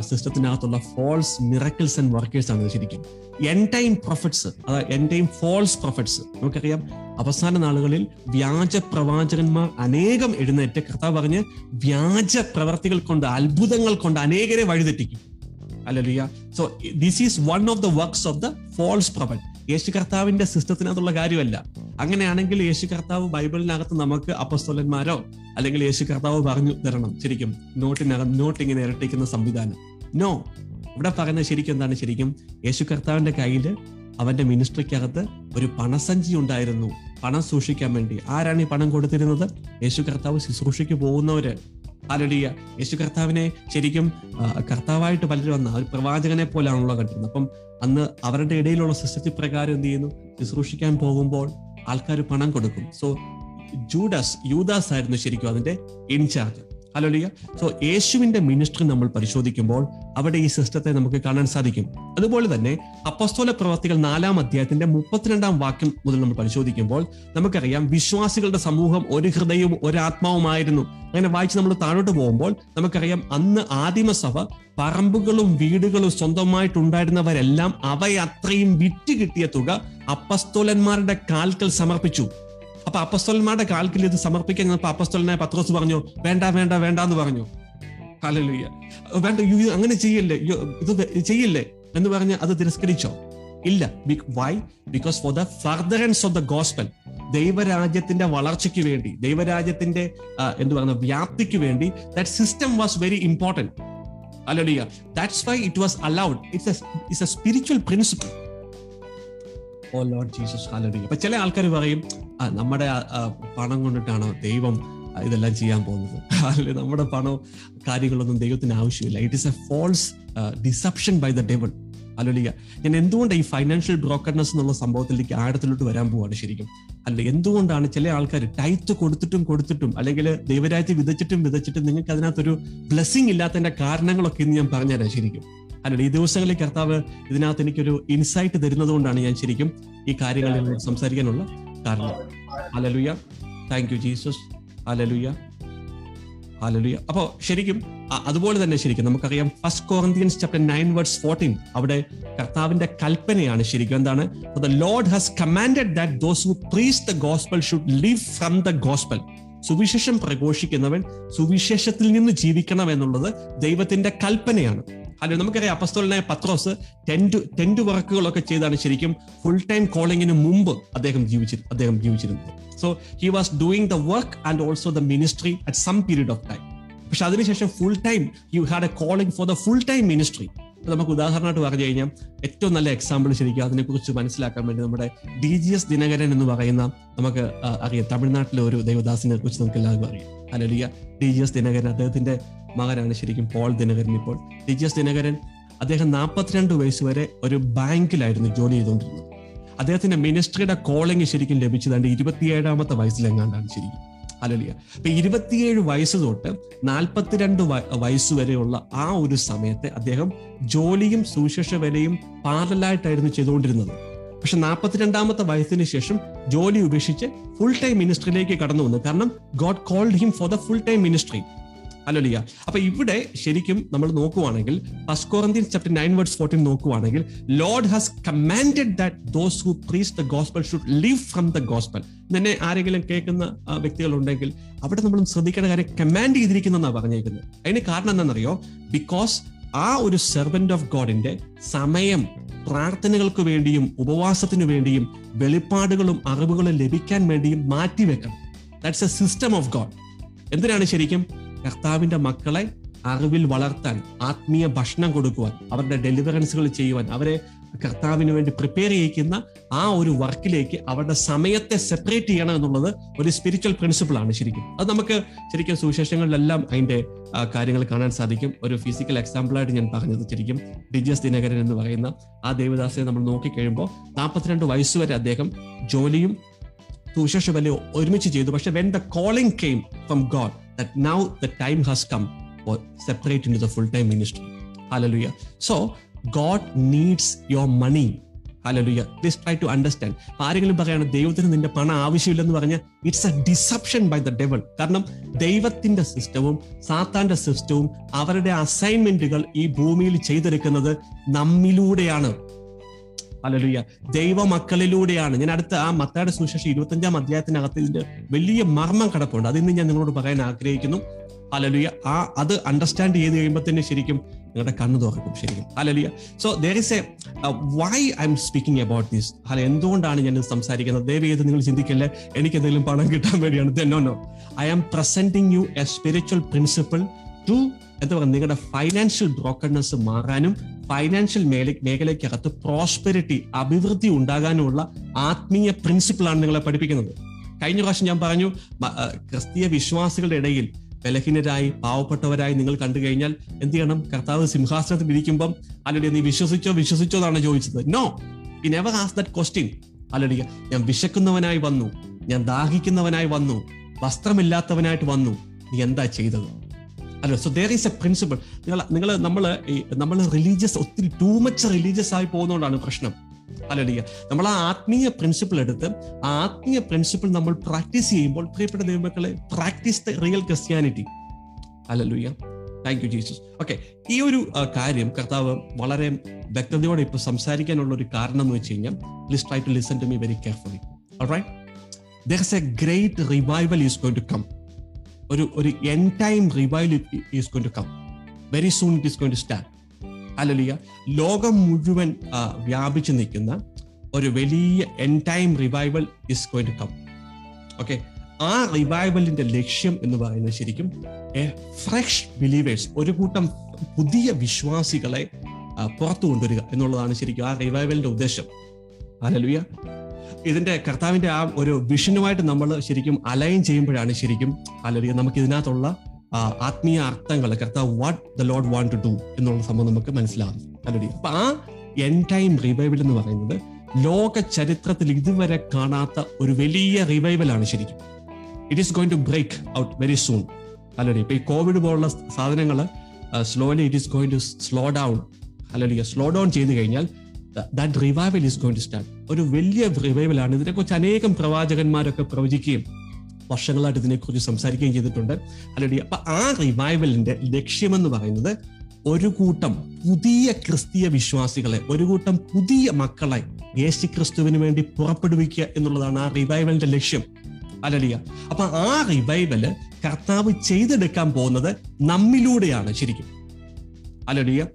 സിസ്റ്റത്തിനകത്തുള്ള ഫോൾസ് മിറക്കിൾസ് ആൻഡ് വർക്കേഴ്സ് ആണ് ശരിക്കും. എൻ ടൈം പ്രൊഫറ്റ്സ് അതായത് എൻ ടൈം ഫോൾസ് പ്രൊഫറ്റ്സ് നമുക്കറിയാം അവസാന നാളുകളിൽ വ്യാജ പ്രവാചകന്മാർ അനേകം എഴുന്നേറ്റ് കർത്താവ് പറഞ്ഞ് വ്യാജ പ്രവർത്തികൾ കൊണ്ട് അത്ഭുതങ്ങൾ കൊണ്ട് അനേകരെ വഴിതെറ്റിക്കും. Alleluia so this is one of the works of the false prophet യേശു കർത്താവിന്റെ സിസ്റ്റത്തിനകത്തുള്ള കാര്യമല്ല. അങ്ങനെയാണെങ്കിൽ യേശു കർത്താവ് ബൈബിളിനകത്ത് നമുക്ക് അപ്പസ്തോലന്മാരോ അല്ലെങ്കിൽ യേശു കർത്താവ് പറഞ്ഞു തരണം. ശരിക്കും നോട്ടിനകം നോട്ട് ഇങ്ങനെ ഇരട്ടിക്കുന്ന സംവിധാനം. നോ ഇവിടെ പറയുന്നത് ശരിക്കും എന്താണ്? ശരിക്കും യേശു കർത്താവിന്റെ കയ്യിൽ അവന്റെ മിനിസ്ട്രിക്കകത്ത് ഒരു പണസഞ്ചി ഉണ്ടായിരുന്നു. പണം സൂക്ഷിക്കാൻ വേണ്ടി. ആരാണ് ഈ പണം കൊടുത്തിരുന്നത്? യേശു കർത്താവ് ശുശ്രൂഷയ്ക്ക് പോകുന്നവര്. ആലടിയ യേശു കർത്താവിനെ ശരിക്കും കർത്താവായിട്ട് പലരും വന്ന ഒരു പ്രവാചകനെ പോലെയാണല്ലോ കണ്ടിരുന്നത്. അപ്പം അന്ന് അവരുടെ ഇടയിലുള്ള സിസ്റ്റത്തിൽ പ്രകാരം എന്ത് ചെയ്യുന്നു? ശുശ്രൂഷിക്കാൻ പോകുമ്പോൾ ആൾക്കാർ പണം കൊടുക്കും. സോ ജൂഡാസ് യൂദാസ് ആയിരുന്നു ശരിക്കും അതിന്റെ ഇൻചാർജ് ഹലോലിയ സോ യേശുവിന്റെ മിനിസ്ട്രി നമ്മൾ പരിശോധിക്കുമ്പോൾ അവിടെ ഈ സിസ്റ്റത്തെ നമുക്ക് കാണാൻ സാധിക്കും. അതുപോലെ തന്നെ അപ്പസ്തോല പ്രവർത്തികൾ നാലാം അധ്യായത്തിന്റെ മുപ്പത്തിരണ്ടാം വാക്യം മുതൽ നമ്മൾ പരിശോധിക്കുമ്പോൾ നമുക്കറിയാം വിശ്വാസികളുടെ സമൂഹം ഒരു ഹൃദയവും ഒരാത്മാവുമായിരുന്നു അങ്ങനെ വായിച്ച് നമ്മൾ താഴോട്ട് പോകുമ്പോൾ നമുക്കറിയാം അന്ന് ആദിമസഭ പറമ്പുകളും വീടുകളും സ്വന്തമായിട്ടുണ്ടായിരുന്നവരെല്ലാം അവയത്രയും വിറ്റ് കിട്ടിയ തുക അപ്പസ്തോലന്മാരുടെ കാൽക്കൽ സമർപ്പിച്ചു. അപ്പൊ അപ്പസ്തോലന്മാരുടെ കാൽക്കിൽ ഇത് സമർപ്പിക്കാൻ അപ്പസ്തോലനായ പത്രോസ് പറഞ്ഞു വേണ്ട വേണ്ട വേണ്ട എന്ന് പറഞ്ഞു. കാലലുയ്യ വേണ്ട അങ്ങനെ ചെയ്യല്ലേ? ഇത് ചെയ്യില്ലേ? എന്ന് പറഞ്ഞ് അത് തിരസ്കരിച്ചോ? ഇല്ല. Why because for the furtherance of the gospel ദൈവരാജ്യത്തിന്റെ വളർച്ചയ്ക്ക് വേണ്ടി ദൈവരാജ്യത്തിന്റെ എന്ത് പറയുന്ന വ്യാപ്തിക്ക് വേണ്ടി that system was very important hallelujah. That's why it was allowed it's it's a spiritual principle oh Lord Jesus hallelujah അപ്പൊ ചില ആൾക്കാർ പറയും നമ്മുടെ പണം കൊണ്ടിട്ടാണ് ദൈവം ഇതെല്ലാം ചെയ്യാൻ പോകുന്നത്. അല്ലെ നമ്മുടെ പണവും കാര്യങ്ങളൊന്നും ദൈവത്തിന് ആവശ്യമില്ല. It is a false deception by the devil alleluia ഞാൻ എന്തുകൊണ്ട് ഈ ഫൈനാൻഷ്യൽ ബ്രോക്കർനെസ് എന്നുള്ള സംഭവത്തിലേക്ക് ആഴത്തിലോട്ട് വരാൻ പോവാണ് ശരിക്കും? അല്ല എന്തുകൊണ്ടാണ് ചില ആൾക്കാർ ടൈറ്റ് കൊടുത്തിട്ടും കൊടുത്തിട്ടും അല്ലെങ്കിൽ ദൈവരാജ്യത്തെ വിതച്ചിട്ടും വിതച്ചിട്ടും നിങ്ങൾക്ക് അതിനകത്തൊരു ബ്ലെസ്സിങ് ഇല്ലാത്തതിന്റെ കാരണങ്ങളൊക്കെ ഇന്ന് ഞാൻ പറഞ്ഞുതരാം ശരിക്കും. അല്ല ഈ ദിവസങ്ങളിൽ കർത്താവ് ഇതിനകത്ത് എനിക്കൊരു ഇൻസൈറ്റ് തരുന്നത് കൊണ്ടാണ് ഞാൻ ശരിക്കും ഈ കാര്യങ്ങളിൽ സംസാരിക്കാനുള്ള കാരണം. Alleluia thank you Jesus alleluia alleluia അപ്പോ ശരിക്കും അതുപോലെ തന്നെ ശരിക്കും നമുക്കറിയാം first Corinthians chapter nine words fourteen അവിടെ കർത്താവിന്റെ കൽപ്പനയാണ് ശരിക്കും എന്താണ്? The Lord has commanded that those who preach the gospel should live from the gospel സുവിശേഷം പ്രഘോഷിക്കുന്നവൻ സുവിശേഷത്തിൽ നിന്ന് ജീവിക്കണം എന്നുള്ളത് ദൈവത്തിന്റെ കൽപ്പനയാണ്. അല്ലെ നമുക്കറിയാം അപ്പസ്തോലനായ പത്രോസ് ടെന്റ് ടെന്റ് വർക്കുകളൊക്കെ ചെയ്താണ് ശരിക്കും ഫുൾ ടൈം കോളിങ്ങിന് മുമ്പ് അദ്ദേഹം ജീവിച്ചി അദ്ദേഹം ജീവിച്ചിരുന്നത്. So he was doing the work and also the ministry at some period of time പക്ഷെ അതിനുശേഷം full time you had a calling for the full time ministry നമുക്ക് ഉദാഹരണമായിട്ട് പറഞ്ഞു കഴിഞ്ഞാൽ ഏറ്റവും നല്ല എക്സാമ്പിൾ ശരിക്കും അതിനെക്കുറിച്ച് മനസ്സിലാക്കാൻ വേണ്ടി നമ്മുടെ ഡി ജി എസ് ദിനകരൻ എന്ന് പറയുന്ന നമുക്ക് അറിയാം. തമിഴ്നാട്ടിലെ ഒരു ദേവദാസിനെ കുറിച്ച് നമുക്ക് എല്ലാവർക്കും അറിയാം. Hallelujah D G S Dhinakaran അദ്ദേഹത്തിന്റെ മകനാണ് ശരിക്കും പോൾ ദിനകരൻ ഇപ്പോൾ. ഡി ജി എസ് ദിനകരൻ അദ്ദേഹം നാൽപ്പത്തിരണ്ട് വയസ്സ് വരെ ഒരു ബാങ്കിലായിരുന്നു ജോലി ചെയ്തുകൊണ്ടിരുന്നത്. അദ്ദേഹത്തിന്റെ മിനിസ്ട്രിയുടെ കോളിംഗ് ശരിക്കും ലഭിച്ചതാണ്ട് ഇരുപത്തിയേഴാമത്തെ വയസ്സിലെങ്ങാണ്ടാണ് ശരിക്കും. അലലിയ അപ്പൊ ഇരുപത്തിയേഴ് വയസ്സ് തൊട്ട് നാൽപ്പത്തിരണ്ട് വയസ്സ് വരെയുള്ള ആ ഒരു സമയത്തെ അദ്ദേഹം ജോലിയും സുവിശേഷ വിലയും പാരലായിട്ടായിരുന്നു ചെയ്തുകൊണ്ടിരുന്നത്. പക്ഷെ നാൽപ്പത്തിരണ്ടാമത്തെ വയസ്സിന് ശേഷം ജോലി ഉപേക്ഷിച്ച് ഫുൾ ടൈം മിനിസ്ട്രിയിലേക്ക് കടന്നു വന്നു. കാരണം God called him for the full time ministry alleluia അപ്പൊ ഇവിടെ ശരിക്കും നമ്മൾ നോക്കുവാണെങ്കിൽ first chapter nine words fourteen നോക്കുവാണെങ്കിൽ Lord has commanded that those who preach the gospel should live from the gospel തന്നെ ആരെങ്കിലും കേൾക്കുന്ന വ്യക്തികൾ ഉണ്ടെങ്കിൽ അവിടെ നമ്മൾ ശ്രദ്ധിക്കേണ്ട കാര്യം കമാൻഡ് ചെയ്തിരിക്കുന്നതാണ് പറഞ്ഞേക്കുന്നത്. അതിന് കാരണം എന്താണെന്നറിയോ? ബിക്കോസ് ആ ഒരു സെർവന്റ് ഓഫ് ഗോഡിന്റെ സമയം പ്രാർത്ഥനകൾക്ക് വേണ്ടിയും ഉപവാസത്തിനു വേണ്ടിയും വെളിപ്പാടുകളും അറിവുകളും ലഭിക്കാൻ വേണ്ടിയും മാറ്റിവെക്കണം. That's a system of God എന്തിനാണ് ശരിക്കും? കർത്താവിന്റെ മക്കളെ അറിവിൽ വളർത്താൻ ആത്മീയ ഭക്ഷണം കൊടുക്കുവാൻ അവരുടെ ഡെലിവറൻസുകൾ ചെയ്യുവാൻ അവരെ കർത്താവിന് വേണ്ടി പ്രിപ്പയർ ചെയ്യിക്കുന്ന ആ ഒരു വർക്കിലേക്ക് അവരുടെ സമയത്തെ സെപ്പറേറ്റ് ചെയ്യണം എന്നുള്ളത് ഒരു സ്പിരിച്വൽ പ്രിൻസിപ്പിൾ ആണ് ശരിക്കും. അത് നമുക്ക് ശരിക്കും സുവിശേഷങ്ങളിലെല്ലാം അതിന്റെ കാര്യങ്ങൾ കാണാൻ സാധിക്കും. ഒരു ഫിസിക്കൽ എക്സാമ്പിൾ ആയിട്ട് ഞാൻ പറഞ്ഞത് ശരിക്കും ഡിജസ് ദിനകരൻ എന്ന് പറയുന്ന ആ ദേവദാസിനെ നമ്മൾ നോക്കിക്കഴിയുമ്പോൾ നാൽപ്പത്തിരണ്ട് വയസ്സുവരെ അദ്ദേഹം ജോലിയും സുവിശേഷ വലിയ ഒരുമിച്ച് ചെയ്തു. പക്ഷെ when the calling came from God that now the time has come for separate into the full-time ministry. Hallelujah. So God needs your money. Hello please try to understand ആരെങ്കിലും പറയാണ് ദൈവത്തിന് നിന്റെ പണം ആവശ്യമില്ലെന്ന് പറഞ്ഞാൽ it's a deception by the devil കാരണം ദൈവത്തിന്റെ സിസ്റ്റവും സാത്താന്റെ സിസ്റ്റവും അവരുടെ അസൈൻമെന്റുകൾ ഈ ഭൂമിയിൽ ചെയ്തെടുക്കുന്നത് നമ്മിലൂടെയാണ് അലലുയ ദൈവമക്കളിലൂടെയാണ്. ഞാൻ അടുത്ത ആ മത്തായുടെ സുശേഷം അധ്യായത്തിനകത്ത് ഇതിന്റെ വലിയ മർമ്മം കിടപ്പുണ്ട്. അതിന്ന് ഞാൻ നിങ്ങളോട് പറയാൻ ആഗ്രഹിക്കുന്നു. അലലുയ ആ അത് അണ്ടർസ്റ്റാൻഡ് ചെയ്ത് കഴിയുമ്പോൾ തന്നെ ശരിക്കും നിങ്ങളുടെ കണ്ണ് തുറക്കും ശരിക്കും. Alleluia so there is a why I'm speaking about this അല്ല എന്തുകൊണ്ടാണ് ഞാൻ സംസാരിക്കുന്നത്? ദയവ് ചെയ്ത് നിങ്ങൾ ചിന്തിക്കല്ലേ? എനിക്ക് എന്തെങ്കിലും പണം കിട്ടാൻ വേണ്ടിയാണ്. No no I am presenting you a spiritual principle to എന്താ പറയുക നിങ്ങളുടെ ഫൈനാൻഷ്യൽ ബ്രോക്കർനെസ് മാറാനും ഫൈനാൻഷ്യൽ മേഖല മേഖലയ്ക്കകത്ത് പ്രോസ്പെരിറ്റി അഭിവൃദ്ധി ഉണ്ടാകാനുമുള്ള ആത്മീയ പ്രിൻസിപ്പിളാണ് നിങ്ങളെ പഠിപ്പിക്കുന്നത്. കഴിഞ്ഞ പ്രാവശ്യം ഞാൻ പറഞ്ഞു ക്രിസ്തീയ വിശ്വാസികളുടെ ഇടയിൽ ബലഹീനരായി പാവപ്പെട്ടവരായി നിങ്ങൾ കണ്ടു കഴിഞ്ഞാൽ എന്ത് ചെയ്യണം? കർത്താവ് സിംഹാസനത്തിൽ ഇരിക്കുമ്പം അല്ലെങ്കിൽ നീ വിശ്വസിച്ചോ വിശ്വസിച്ചോ എന്നാണ് ചോദിച്ചത്. No in never as that question അല്ലെങ്കിൽ ഞാൻ വിശക്കുന്നവനായി വന്നു ഞാൻ ദാഹിക്കുന്നവനായി വന്നു വസ്ത്രമില്ലാത്തവനായിട്ട് വന്നു നീ എന്താ ചെയ്തത്? Alleluia so there is a principle നിങ്ങൾ നിങ്ങൾ നമ്മൾ നമ്മൾ റിലീജിയസ് ഒത്തിരി ടൂ മച്ച് റിലീജിയസ് ആയി പോകുന്നതുകൊണ്ടാണ് പ്രശ്നം. അല്ലടിയ. നമ്മൾ ആ ആത്മീയ പ്രിൻസിപ്പിൾ എടുത്ത് ആ ആത്മീയ പ്രിൻസിപ്പിൾ നമ്മൾ പ്രാക്ടീസ് ചെയ്യുമ്പോൾ പ്രിയപ്പെട്ട ദൈവമക്കളെ practice the real Christianity alleluia thank you Jesus okay ഈ ഒരു കാര്യം കർത്താവ് വളരെ വ്യക്തതയോടെ ഇപ്പോൾ സംസാരിക്കാനുള്ള ഒരു കാരണം എന്ന് വെച്ച് കഴിഞ്ഞാൽ please try to listen to me very carefully right there is a great revival is going to come ഒരു ഒരു end time revival is going to come very soon it is going to start alleluia ലോകം മുഴുവൻ വ്യാപിച്ചു നിൽക്കുന്ന ഒരു വലിയ end time revival is going to come okay ആ റിവൈവലിന്റെ ലക്ഷ്യം എന്ന് പറയുന്നത് ശരിക്കും എ ഫ്രഷ് ബിലീവേഴ്സ് ഒരു കൂട്ടം പുതിയ വിശ്വാസികളെ പുറത്തു കൊണ്ടുവരിക എന്നുള്ളതാണ് ശരിക്കും ആ റിവൈവലിന്റെ ഉദ്ദേശം. അലലുയ ഇതിന്റെ കർത്താവിന്റെ ആ ഒരു വിഷനുമായിട്ട് നമ്മൾ ശരിക്കും അലൈൻ ചെയ്യുമ്പോഴാണ് ശരിക്കും അല്ലെങ്കിൽ നമുക്ക് ഇതിനകത്തുള്ള ആത്മീയ അർത്ഥങ്ങൾ കർത്താവ് what the Lord want to do എന്നുള്ള സംഭവം നമുക്ക് മനസ്സിലാകും. അലലുയ അപ്പൊ ആ എൻ ടൈം റിവൈവൽ എന്ന് പറയുന്നത് ലോക ചരിത്രത്തിൽ ഇതുവരെ കാണാത്ത ഒരു വലിയ റിവൈവലാണ് ശരിക്കും. It is going to break out very soon alleluia ഇപ്പൊ ഈ കോവിഡ് പോലുള്ള സാധനങ്ങൾ slowly it is going to slow down അല്ലെങ്കിൽ സ്ലോ ഡൗൺ ചെയ്ത് കഴിഞ്ഞാൽ that revival is going to start ഒരു വലിയ റിവൈവലാണ് ഇതിനെക്കുറിച്ച് അനേകം പ്രവാചകന്മാരൊക്കെ പ്രവചിക്കുകയും വർഷങ്ങളായിട്ട് ഇതിനെക്കുറിച്ച് സംസാരിക്കുകയും ചെയ്തിട്ടുണ്ട്. അല്ലെങ്കിൽ അപ്പൊ ആ റിവൈവലിന്റെ ലക്ഷ്യമെന്ന് പറയുന്നത് ഒരു കൂട്ടം പുതിയ ക്രിസ്തീയ വിശ്വാസികളെ ഒരു കൂട്ടം പുതിയ മക്കളെ യേശു ക്രിസ്തുവിന് വേണ്ടി പുറപ്പെടുവിക്കുക എന്നുള്ളതാണ് ആ റിവൈവലിന്റെ ലക്ഷ്യം. അല്ലടിയ അപ്പൊ ആ റിവൈവൽ കർത്താവ് ചെയ്തെടുക്കാൻ പോകുന്നത് നമ്മിലൂടെയാണ് ശരിക്കും. അല്ലടിയ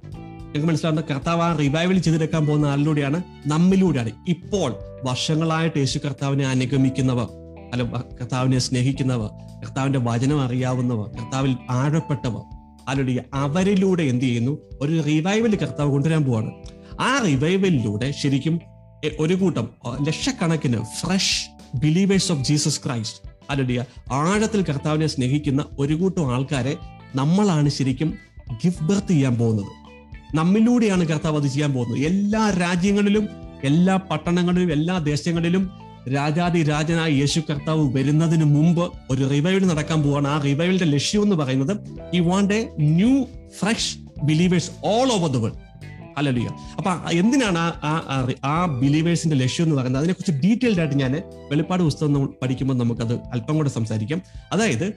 നിങ്ങൾക്ക് മനസ്സിലാവുന്ന കർത്താവ് ആ റിവൈവൽ ചെയ്തെടുക്കാൻ പോകുന്ന ആളിലൂടെയാണ് നമ്മിലൂടെയാണ്. ഇപ്പോൾ വർഷങ്ങളായിട്ട് യേശു കർത്താവിനെ അനുഗമിക്കുന്നവർ അല്ല കർത്താവിനെ സ്നേഹിക്കുന്നവർ കർത്താവിന്റെ വചനം അറിയാവുന്നവർ കർത്താവിൽ ആഴപ്പെട്ടവർ അല്ലടിയ അവരിലൂടെ എന്ത് ചെയ്യുന്നു? ഒരു റിവൈവൽ കർത്താവ് കൊണ്ടുവരാൻ പോവാണ്. ആ റിവൈവലിലൂടെ ശരിക്കും ഒരു കൂട്ടം ലക്ഷക്കണക്കിന് fresh believers of Jesus Christ അല്ലെങ്കിൽ ആഴത്തിൽ കർത്താവിനെ സ്നേഹിക്കുന്ന ഒരു കൂട്ടം ആൾക്കാരെ നമ്മളാണ് ശരിക്കും ഗിഫ്റ്റ് ബർത്ത് ചെയ്യാൻ പോകുന്നത്. നമ്മിലൂടെയാണ് കർത്താവ് അത് ചെയ്യാൻ പോകുന്നത്. എല്ലാ രാജ്യങ്ങളിലും എല്ലാ പട്ടണങ്ങളിലും എല്ലാ ദേശങ്ങളിലും രാജാതി രാജനായ യേശു കർത്താവ് വരുന്നതിന് മുമ്പ് ഒരു റിവൈവൽ നടക്കാൻ പോവാണ്. ആ റിവൈവലിന്റെ ലക്ഷ്യം എന്ന് പറയുന്നത് ഈ want a new fresh believers all over the world alleluia അപ്പൊ എന്തിനാണ് ആ- ആ ബിലീവേഴ്സിന്റെ ലക്ഷ്യം എന്ന് പറയുന്നത്? അതിനെ അതിനെക്കുറിച്ച് ഡീറ്റെയിൽഡ് ആയിട്ട് ഞാൻ വെളിപ്പാട് പുസ്തകം പഠിക്കുമ്പോൾ നമുക്കത് അല്പം കൂടെ സംസാരിക്കാം. അതായത്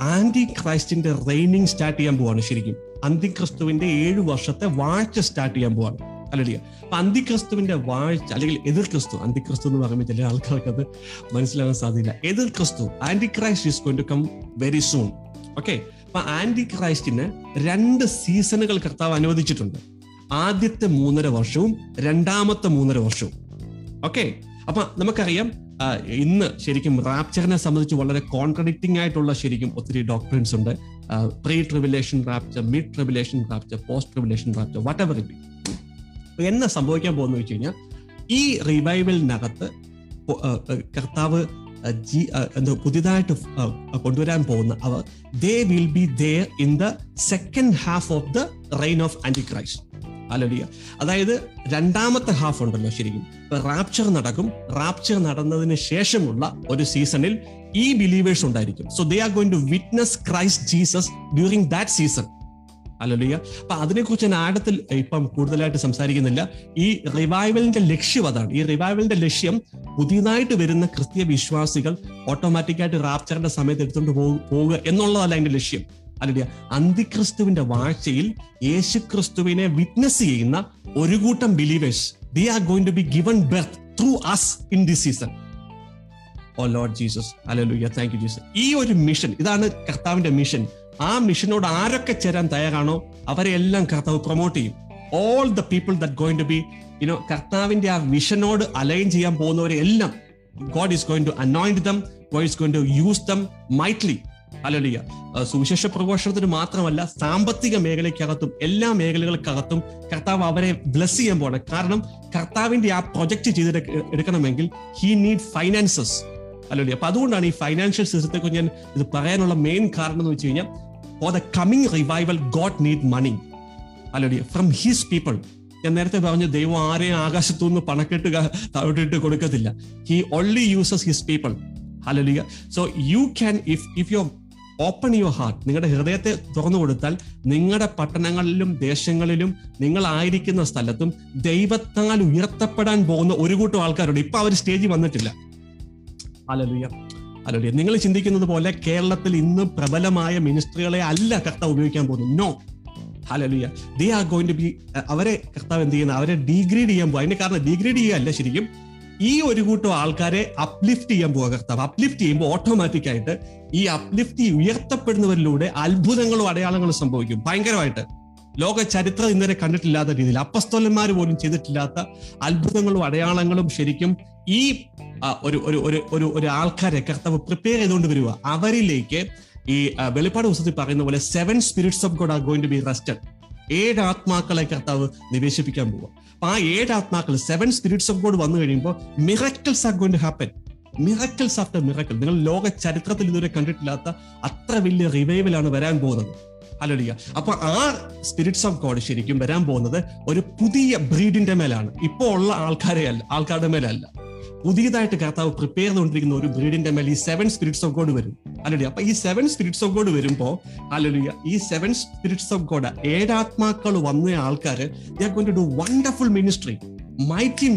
ആന്റി ക്രൈസ്റ്റിന്റെ റെയിനിങ് സ്റ്റാർട്ട് ചെയ്യാൻ പോവാണ് ശരിക്കും. അന്തിക്രിസ്തുവിന്റെ ഏഴു വർഷത്തെ വാഴ്ച സ്റ്റാർട്ട് ചെയ്യാൻ പോവാണ്. അല്ലടിയ അപ്പൊ അന്തിക്രിസ്തുവിന്റെ വാഴ്ച അല്ലെങ്കിൽ എതിർ ക്രിസ്തു അന്തിക്രിസ്തു എന്ന് പറയുമ്പോൾ ചില ആൾക്കാർക്ക് അത് മനസ്സിലാകാൻ സാധ്യത എതിർ ക്രിസ്തു antichrist is going to come very soon okay അപ്പൊ ആന്റി ക്രൈസ്റ്റിന് രണ്ട് സീസണുകൾ കർത്താവ് അനുവദിച്ചിട്ടുണ്ട്. ആദ്യത്തെ മൂന്നര വർഷവും രണ്ടാമത്തെ മൂന്നര വർഷവും. ഓക്കെ അപ്പൊ നമുക്കറിയാം ഇന്ന് ശരിക്കും റാപ്ചറിനെ സംബന്ധിച്ച് വളരെ കോൺട്രഡിക്റ്റിംഗ് ആയിട്ടുള്ള ശരിക്കും ഒത്തിരി ഡോക്ടറിൻസ് ഉണ്ട്. Pre tribulation rapture mid tribulation rapture post tribulation rapture whatever it എന്നാ സംഭവിക്കാൻ പോകുന്ന വെച്ച് കഴിഞ്ഞാൽ ഈ റിവൈവലിനകത്ത് കർത്താവ് ജി എന്താ പുതിയതായിട്ട് കൊണ്ടുവരാൻ പോകുന്ന അവർ they will be they in the second half of the reign of antichrist alleluia. അതായത് രണ്ടാമത്തെ ഹാഫ് ഉണ്ടല്ലോ ശരിക്കും. റാപ്ചർ നടക്കും. റാപ്ചർ നടന്നതിന് ശേഷമുള്ള ഒരു സീസണിൽ ഈ ബിലീവേഴ്സ് ഉണ്ടായിരിക്കും. So they are going to witness Christ Jesus during that season alleluia അപ്പൊ അതിനെക്കുറിച്ച് ഞാൻ ആഴത്തിൽ ഇപ്പം കൂടുതലായിട്ട് സംസാരിക്കുന്നില്ല. ഈ റിവൈവലിന്റെ ലക്ഷ്യം അതാണ്. ഈ റിവൈവലിന്റെ ലക്ഷ്യം പുതിയതായിട്ട് വരുന്ന ക്രിസ്തീയ വിശ്വാസികൾ ഓട്ടോമാറ്റിക്കായിട്ട് റാപ്ചറിന്റെ സമയത്ത് എടുത്തുകൊണ്ട് പോവുക എന്നുള്ളതല്ല അതിന്റെ ലക്ഷ്യം. അല്ലെ അന്തിക്രിസ്തുവിന്റെ വാഴ്ചയിൽ യേശുക്രിസ്തുവിനെ വിറ്റ്നസ് ചെയ്യുന്ന ഒരു കൂട്ടം believers they are going to be given birth through us in this season oh Lord Jesus alleluia thank you Jesus ഈ ഒരു മിഷൻ ഇതാണ് കർത്താവിന്റെ മിഷൻ ആ മിഷനോട് ആരൊക്കെ ചേരാൻ തയ്യാറാണോ അവരെ എല്ലാം കർത്താവ് പ്രൊമോട്ട് ചെയ്യും. All the people that going to be you know കർത്താവിന്റെ ആ മിഷനോട് അലൈൻ ചെയ്യാൻ പോകുന്നവരെ എല്ലാം God is going to anoint them God is going to use them mightily alleluia സുവിശേഷ പ്രഘോഷണത്തിന് മാത്രമല്ല സാമ്പത്തിക മേഖലയ്ക്കകത്തും എല്ലാ മേഖലകൾക്കകത്തും കർത്താവ് അവരെ ബ്ലസ് ചെയ്യാൻ പോകണം കാരണം കർത്താവിന്റെ ആ പ്രൊജക്ട് ചെയ്ത് എടുക്കണമെങ്കിൽ ഹി നീഡ് ഫൈനാൻസസ് അല്ലല്ലേ അപ്പൊ അതുകൊണ്ടാണ് ഈ ഫൈനാൻഷ്യൽ സിസ്റ്റത്തെ കുറിച്ച് ഞാൻ ഇത് പറയാനുള്ള മെയിൻ കാരണം എന്ന് വെച്ച് കഴിഞ്ഞാൽ for the coming revival God need money alleluia from his people ഞാൻ നേരത്തെ പറഞ്ഞു ദൈവം ആരെയും ആകാശത്തുനിന്ന് പണക്കെട്ട് തവിട്ടിട്ട് കൊടുക്കത്തില്ല. He only uses his people hallelujah so you can if if you open your heart നിങ്ങളുടെ ഹൃദയത്തെ തുറന്നു കൊടുത്താൽ നിങ്ങളുടെ പട്ടണങ്ങളിലും ദേശങ്ങളിലും നിങ്ങളായിരിക്കുന്ന സ്ഥലത്തും ദൈവത്താൽ ഉയർത്തപ്പെടാൻ പോകുന്ന ഒരു കൂട്ടം ആൾക്കാരുണ്ട്. ഇപ്പൊ അവർ സ്റ്റേജിൽ വന്നിട്ടില്ല. അലലുയ അലലുയ നിങ്ങൾ ചിന്തിക്കുന്നത് പോലെ കേരളത്തിൽ ഇന്ന് പ്രബലമായ മിനിസ്ട്രികളെ അല്ല കർത്താവ് ഉപയോഗിക്കാൻ പോകുന്നു no hallelujah they are going to be അവരെ കർത്താവ് എന്ത് ചെയ്യുന്ന? അവരെ ഡിഗ്രേഡ് ചെയ്യാൻ പോകും അതിന്റെ കാരണം ഡീഗ്രേഡ് ചെയ്യുകയല്ല ശരിക്കും. ഈ ഒരു കൂട്ടം ആൾക്കാരെ അപ്ലിഫ്റ്റ് ചെയ്യാൻ പോവുക കർത്താവ്. അപ്ലിഫ്റ്റ് ചെയ്യുമ്പോൾ ഓട്ടോമാറ്റിക് ആയിട്ട് ഈ അപ്ലിഫ്റ്റ് ഉയർത്തപ്പെടുന്നവരിലൂടെ അത്ഭുതങ്ങളും അടയാളങ്ങളും സംഭവിക്കും. ഭയങ്കരമായിട്ട്. ലോക ചരിത്രം ഇന്നലെ കണ്ടിട്ടില്ലാത്ത രീതിയിൽ അപ്പസ്തോലന്മാർ പോലും ചെയ്തിട്ടില്ലാത്ത അത്ഭുതങ്ങളും അടയാളങ്ങളും ശരിക്കും ഈ ഒരു ഒരു ഒരു ഒരു ഒരു ആൾക്കാരെ കർത്താവ് പ്രിപ്പയർ ചെയ്തുകൊണ്ട് വരിക അവരിലേക്ക് ഈ വെളിപ്പാട് പുസ്തകത്തിൽ പറയുന്ന പോലെ seven spirits of God are going to be rested ഏഴ് ആത്മാക്കളെ കർത്താവ് നിവേശിപ്പിക്കാൻ പോവുക അപ്പൊ ആ ഏഴ് ആത്മാക്കൾ സെവൻ സ്പിരിറ്റ്സ് ഓഫ് ഗോഡ് വന്നു കഴിയുമ്പോൾ miracles are going to happen miracles after miracle നിങ്ങൾ ലോക ചരിത്രത്തിൽ ഇതുവരെ കണ്ടിട്ടില്ലാത്ത അത്ര വലിയ റിവൈവലാണ് വരാൻ പോകുന്നത്. അലോലിയ അപ്പൊ ആ സ്പിരിറ്റ്സ് ഓഫ് ഗോഡ് ശരിക്കും വരാൻ പോകുന്നത് ഒരു പുതിയ ബ്രീഡിന്റെ മേലാണ്. ഇപ്പോൾ ഉള്ള ആൾക്കാരെ അല്ല ആൾക്കാരുടെ മേലല്ല. പുതിയതായിട്ട് കർത്താവ് പ്രിപ്പയർ ചെയ്തുകൊണ്ടിരിക്കുന്ന ഒരു ബ്രീഡിന്റെ മേൽ ഈ സെവൻ സ്പിരിറ്റ്സ് ഓഫ് ഗോഡ് വരും. അല്ലെ അപ്പൊ ഈ സെവൻ സ്പിരിറ്റ്സ് ഓഫ് ഗോഡ് വരുമ്പോ അല്ലെ ഈ സെവൻ സ്പിരിറ്റ്സ് ഓഫ് ഗോഡ് ഏഴാത്മാക്കൾ വന്ന ആൾക്കാർ going to wonderful ministry mighty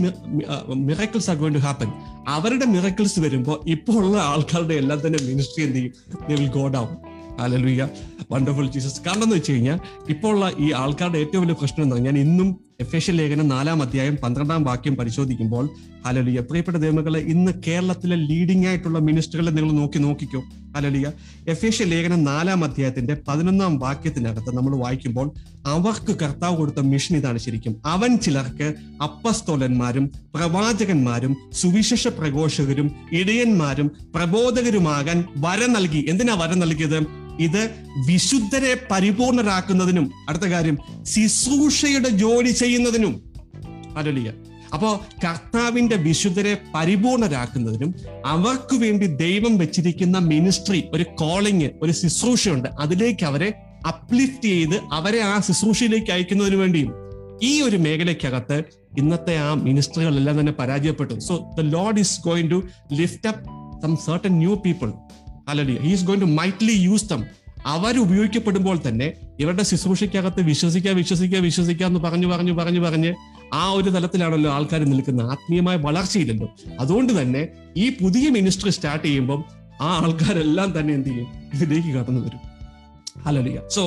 miracles are going to happen അവരുടെ മിറക്കിൾസ് വരുമ്പോൾ ഇപ്പോൾ ഉള്ള ആൾക്കാരുടെ എല്ലാം തന്നെ മിനിസ്ട്രി എന്ത് ചെയ്യും? ഗോഡ് ആവും അലലുയ്യ വണ്ടർഫുൾ ജീസസ് കാരണം എന്ന് വെച്ച് കഴിഞ്ഞാൽ ഇപ്പോൾ ഉള്ള ഈ ആൾക്കാരുടെ ഏറ്റവും വലിയ പ്രശ്നം ഞാൻ ഇന്നും എഫേഷ്യൻ ലേഖനം നാലാം അധ്യായം പന്ത്രണ്ടാം വാക്യം പരിശോധിക്കുമ്പോൾ ഹലലിയ പ്രിയപ്പെട്ട ദൈവങ്ങളെ ഇന്ന് കേരളത്തിലെ ലീഡിംഗ് ആയിട്ടുള്ള മിനിസ്റ്ററുകളെ നിങ്ങൾ നോക്കി നോക്കിക്കോ. അലലിയ എഫേഷ്യൻ ലേഖനം നാലാം അധ്യായത്തിന്റെ പതിനൊന്നാം വാക്യത്തിനകത്ത് നമ്മൾ വായിക്കുമ്പോൾ അവർക്ക് കർത്താവ് കൊടുത്ത മിഷൻ ഇതാണ് ശരിക്കും. അവൻ ചിലർക്ക് അപ്പസ്തോലന്മാരും പ്രവാചകന്മാരും സുവിശേഷ പ്രഘോഷകരും ഇടയന്മാരും പ്രബോധകരുമാകാൻ വരം നൽകി. എന്തിനാ വരം നൽകിയത്? ഇത് വിശുദ്ധരെ പരിപൂർണരാക്കുന്നതിനും അടുത്ത കാര്യം ശുശ്രൂഷയുടെ ജോലി ചെയ്യുന്നതിനും. അലലിയ അപ്പോ കർത്താവിന്റെ വിശുദ്ധരെ പരിപൂർണരാക്കുന്നതിനും അവർക്ക് വേണ്ടി ദൈവം വെച്ചിരിക്കുന്ന മിനിസ്ട്രി ഒരു കോളിങ് ഒരു ശുശ്രൂഷയുണ്ട്. അതിലേക്ക് അവരെ അപ്ലിഫ്റ്റ് ചെയ്ത് അവരെ ആ ശുശ്രൂഷയിലേക്ക് അയക്കുന്നതിന് വേണ്ടിയും ഈ ഒരു മേഖലയ്ക്കകത്ത് ഇന്നത്തെ ആ മിനിസ്ട്രികളെല്ലാം തന്നെ പരാജയപ്പെട്ടു. So the Lord is going to lift up some certain new people alleluia he's going to mightily use them അവർ ഉപയോഗിക്കപ്പെടുമ്പോൾ തന്നെ ഇവരുടെ ശുശ്രൂഷയ്ക്കകത്ത് വിശ്വസിക്കുക വിശ്വസിക്കുക വിശ്വസിക്കുക എന്ന് പറഞ്ഞു പറഞ്ഞു പറഞ്ഞു പറഞ്ഞ് ആ ഒരു തലത്തിലാണല്ലോ ആൾക്കാർ നിൽക്കുന്നത് ആത്മീയമായ വളർച്ചയില്ലല്ലോ അതുകൊണ്ട് തന്നെ ഈ പുതിയ മിനിസ്ട്രി സ്റ്റാർട്ട് ചെയ്യുമ്പം ആ ആൾക്കാരെല്ലാം തന്നെ എന്ത് ചെയ്യും? ഇതിലേക്ക് കടന്നു വരും. Hello so